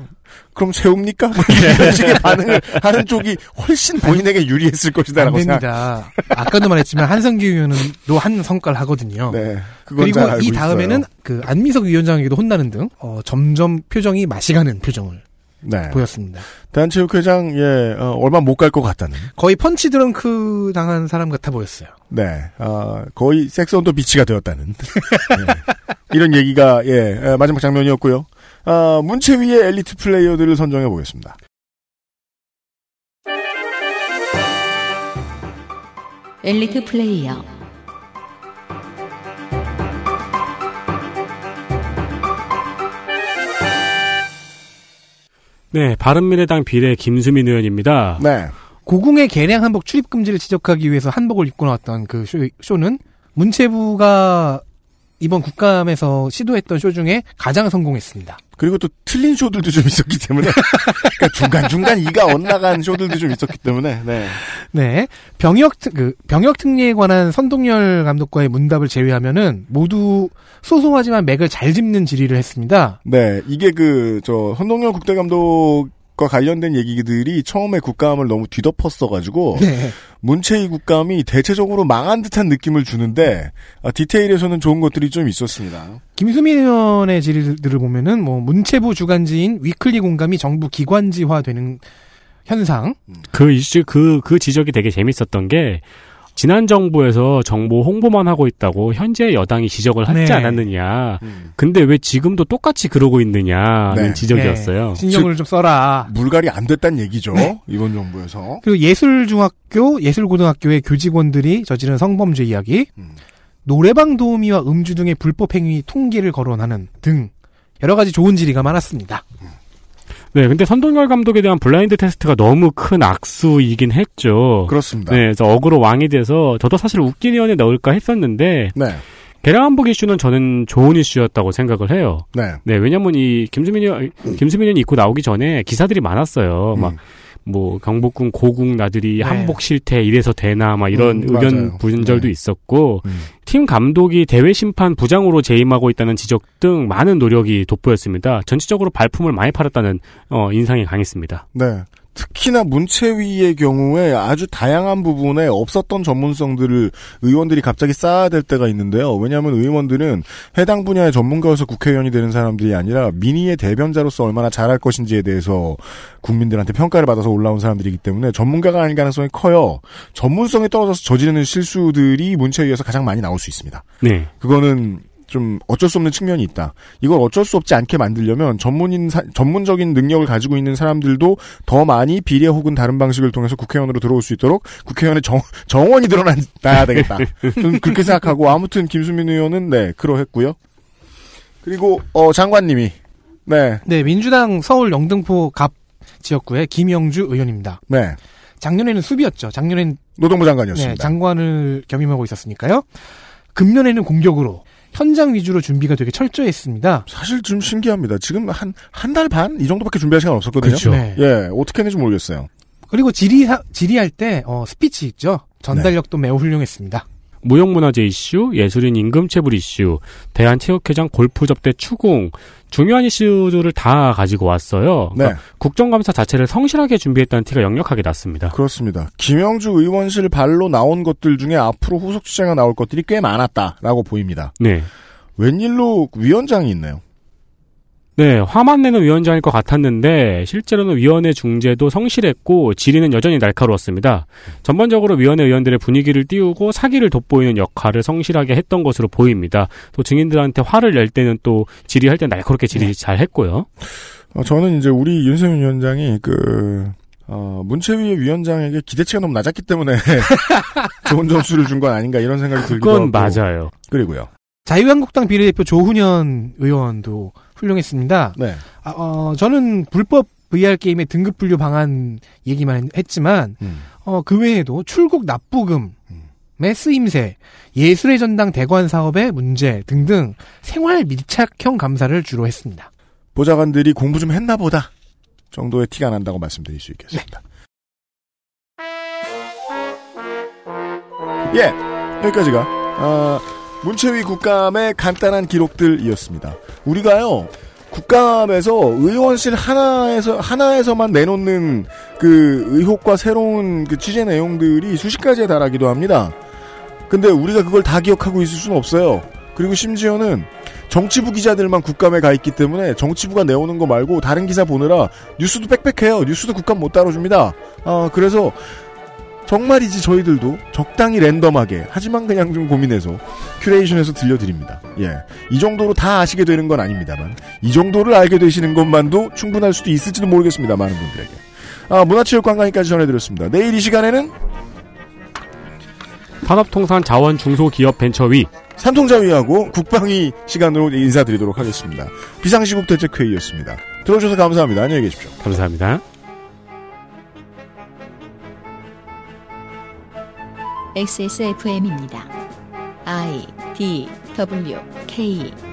그럼 세웁니까? 뭐 이런 식의 반응을 하는 쪽이 훨씬 본인에게 유리했을 안 것이다라고 생각. 됩니다. 아까도 말했지만 한성규 의원은도 한 성과를 하거든요. 네. 그리고 이 다음에는. 그 안미석 위원장에게도 혼나는 등 어, 점점 표정이 마시가는 표정을 네. 보였습니다. 대한체육회장, 예, 어, 얼마 못 갈 것 같다는. 거의 펀치 드렁크 당한 사람 같아 보였어요. 네, 어, 거의 섹스 온더 비치가 되었다는. (laughs) 네. 이런 얘기가, 예, 에, 마지막 장면이었고요. 아, 문체 위의 엘리트 플레이어들을 선정해 보겠습니다. 엘리트 플레이어 네, 바른미래당 비례 김수민 의원입니다. 네. 고궁의 개량 한복 출입 금지를 지적하기 위해서 한복을 입고 나왔던 그 쇼, 쇼는 문체부가 이번 국감에서 시도했던 쇼 중에 가장 성공했습니다. 그리고 또 틀린 쇼들도 좀 있었기 때문에. (laughs) 그러니까 중간 중간 이가 엇나간 쇼들도 좀 있었기 때문에, 네. 네. 병역, 특- 그, 병역 특례에 관한 선동열 감독과의 문답을 제외하면은 모두 소소하지만 맥을 잘 짚는 질의를 했습니다. 네, 이게 그, 저, 선동열 국대 감독 과 관련된 얘기들이 처음에 국감을 너무 뒤덮었어가지고, 네. 문체위 국감이 대체적으로 망한 듯한 느낌을 주는데, 아, 디테일에서는 좋은 것들이 좀 있었습니다. 김수민 의원의 질의들을 보면은 뭐 문체부 주간지인 위클리 공감이 정부 기관지화되는 현상. 그 이슈 그그 지적이 되게 재밌었던 게 지난 정부에서 정보 홍보만 하고 있다고 현재 여당이 지적을 하지 네. 않았느냐. 근데 왜 지금도 똑같이 그러고 있느냐는 네. 지적이었어요. 네. 신경을 좀 써라. 물갈이 안 됐단 얘기죠. 네. 이번 정부에서. 그리고 예술중학교, 예술고등학교의 교직원들이 저지른 성범죄 이야기, 음. 노래방 도우미와 음주 등의 불법 행위 통계를 거론하는 등 여러 가지 좋은 질의가 많았습니다. 네, 근데 선동열 감독에 대한 blind test가 너무 큰 악수이긴 했죠. 그렇습니다. 네, 그래서 어그로 왕이 돼서 저도 사실 웃긴 의원에 넣을까 했었는데 네. 개량 한복 이슈는 저는 좋은 이슈였다고 생각을 해요. 네. 네, 왜냐면 이 김수민 의원, 김수민 의원이 입고 나오기 전에 기사들이 많았어요. 막, 뭐, 경복궁 고궁 나들이 네. 한복 실태 이래서 되나, 막 이런 음, 의견 맞아요. 분절도 네. 있었고, 팀 감독이 대회 심판 부장으로 재임하고 있다는 지적 등 많은 노력이 돋보였습니다. 전체적으로 발품을 많이 팔았다는, 어, 인상이 강했습니다. 네. 특히나 문체위의 경우에 아주 다양한 부분에 없었던 전문성들을 의원들이 갑자기 쌓아야 될 때가 있는데요. 왜냐하면 의원들은 해당 분야의 전문가여서 국회의원이 되는 사람들이 아니라 민의의 대변자로서 얼마나 잘할 것인지에 대해서 국민들한테 평가를 받아서 올라온 사람들이기 때문에 전문가가 아닐 가능성이 커요. 전문성이 떨어져서 저지르는 실수들이 문체위에서 가장 많이 나올 수 있습니다. 네. 그거는 좀 어쩔 수 없는 측면이 있다. 이걸 어쩔 수 없지 않게 만들려면 전문인 사- 전문적인 능력을 가지고 있는 사람들도 더 많이 비례 혹은 다른 방식을 통해서 국회의원으로 들어올 수 있도록 국회의원의 정, 정원이 드러나야 되겠다. 저는 그렇게 생각하고 아무튼 김수민 의원은 네 그러했고요. 그리고 어 장관님이 네 네, 민주당 서울 영등포 갑 지역구의 김영주 의원입니다. 네. 작년에는 수비였죠. 작년엔 노동부 장관이었습니다. 네, 장관을 겸임하고 있었으니까요. 금년에는 공격으로 현장 위주로 준비가 되게 철저했습니다. 사실 좀 신기합니다. 지금 한 한 달 반 이 정도밖에 준비할 시간 없었거든요. 그쵸. 네. 예 어떻게 했는지 모르겠어요. 그리고 질의 질의할 때 어, 스피치 있죠. 전달력도 매우 훌륭했습니다. 무형문화재 이슈, 예술인 임금 체불 이슈, 대한체육회장 골프 접대 추궁, 중요한 이슈들을 다 가지고 왔어요. 그러니까 네. 국정감사 자체를 성실하게 준비했다는 티가 역력하게 났습니다. 그렇습니다. 김영주 의원실 발로 나온 것들 중에 앞으로 후속 취재가 나올 것들이 꽤 많았다라고 보입니다. 네. 웬일로 위원장이 있네요. 네, 화만 내는 위원장일 것 같았는데 실제로는 위원회 중재도 성실했고 질의는 여전히 날카로웠습니다. 전반적으로 위원회 의원들의 분위기를 띄우고 사기를 돋보이는 역할을 성실하게 했던 것으로 보입니다. 또 증인들한테 화를 낼 때는 또 질의할 때 날카롭게 질의 잘 했고요. 어, 저는 이제 우리 윤세민 위원장이 그 어, 문체위 위원장에게 기대치가 너무 낮았기 때문에 (laughs) 좋은 점수를 준 건 아닌가 이런 생각이 들기도 하고. 그건 맞아요. 그리고요. 자유한국당 비례대표 조훈현 의원도 훌륭했습니다. 네. 아, 어, 저는 불법 VR 게임의 등급 분류 방안 얘기만 했지만 어, 그 외에도 출국 납부금 의 쓰임새, 예술의 전당 대관 사업의 문제 등등 생활 밀착형 감사를 주로 했습니다. 보좌관들이 공부 좀 했나 보다. 정도의 티가 난다고 말씀드릴 수 있겠습니다. 예, 여기까지가 아, 문체위 국감의 간단한 기록들이었습니다. 우리가요 국감에서 의원실 하나에서 하나에서만 내놓는 그 의혹과 새로운 그 취재 내용들이 수십 가지에 달하기도 합니다. 근데 우리가 그걸 다 기억하고 있을 수는 없어요. 그리고 심지어는 정치부 기자들만 국감에 가 있기 때문에 정치부가 내오는 거 말고 다른 기사 보느라 뉴스도 빽빽해요. 뉴스도 국감 못 다뤄줍니다. 아, 그래서 정말이지 저희들도 적당히 랜덤하게 하지만 그냥 좀 고민해서 큐레이션해서 들려드립니다. 예, 이 정도로 다 아시게 되는 건 아닙니다만 이 정도를 알게 되시는 것만도 충분할 수도 있을지도 모르겠습니다. 많은 분들에게. 아, 문화체육관광까지 전해드렸습니다. 내일 이 시간에는 산업통상자원중소기업벤처위 산통자위하고 국방위 시간으로 인사드리도록 하겠습니다. 비상시국 대책회의였습니다. 들어주셔서 감사합니다. 안녕히 계십시오. 감사합니다. XSFM입니다. I D W K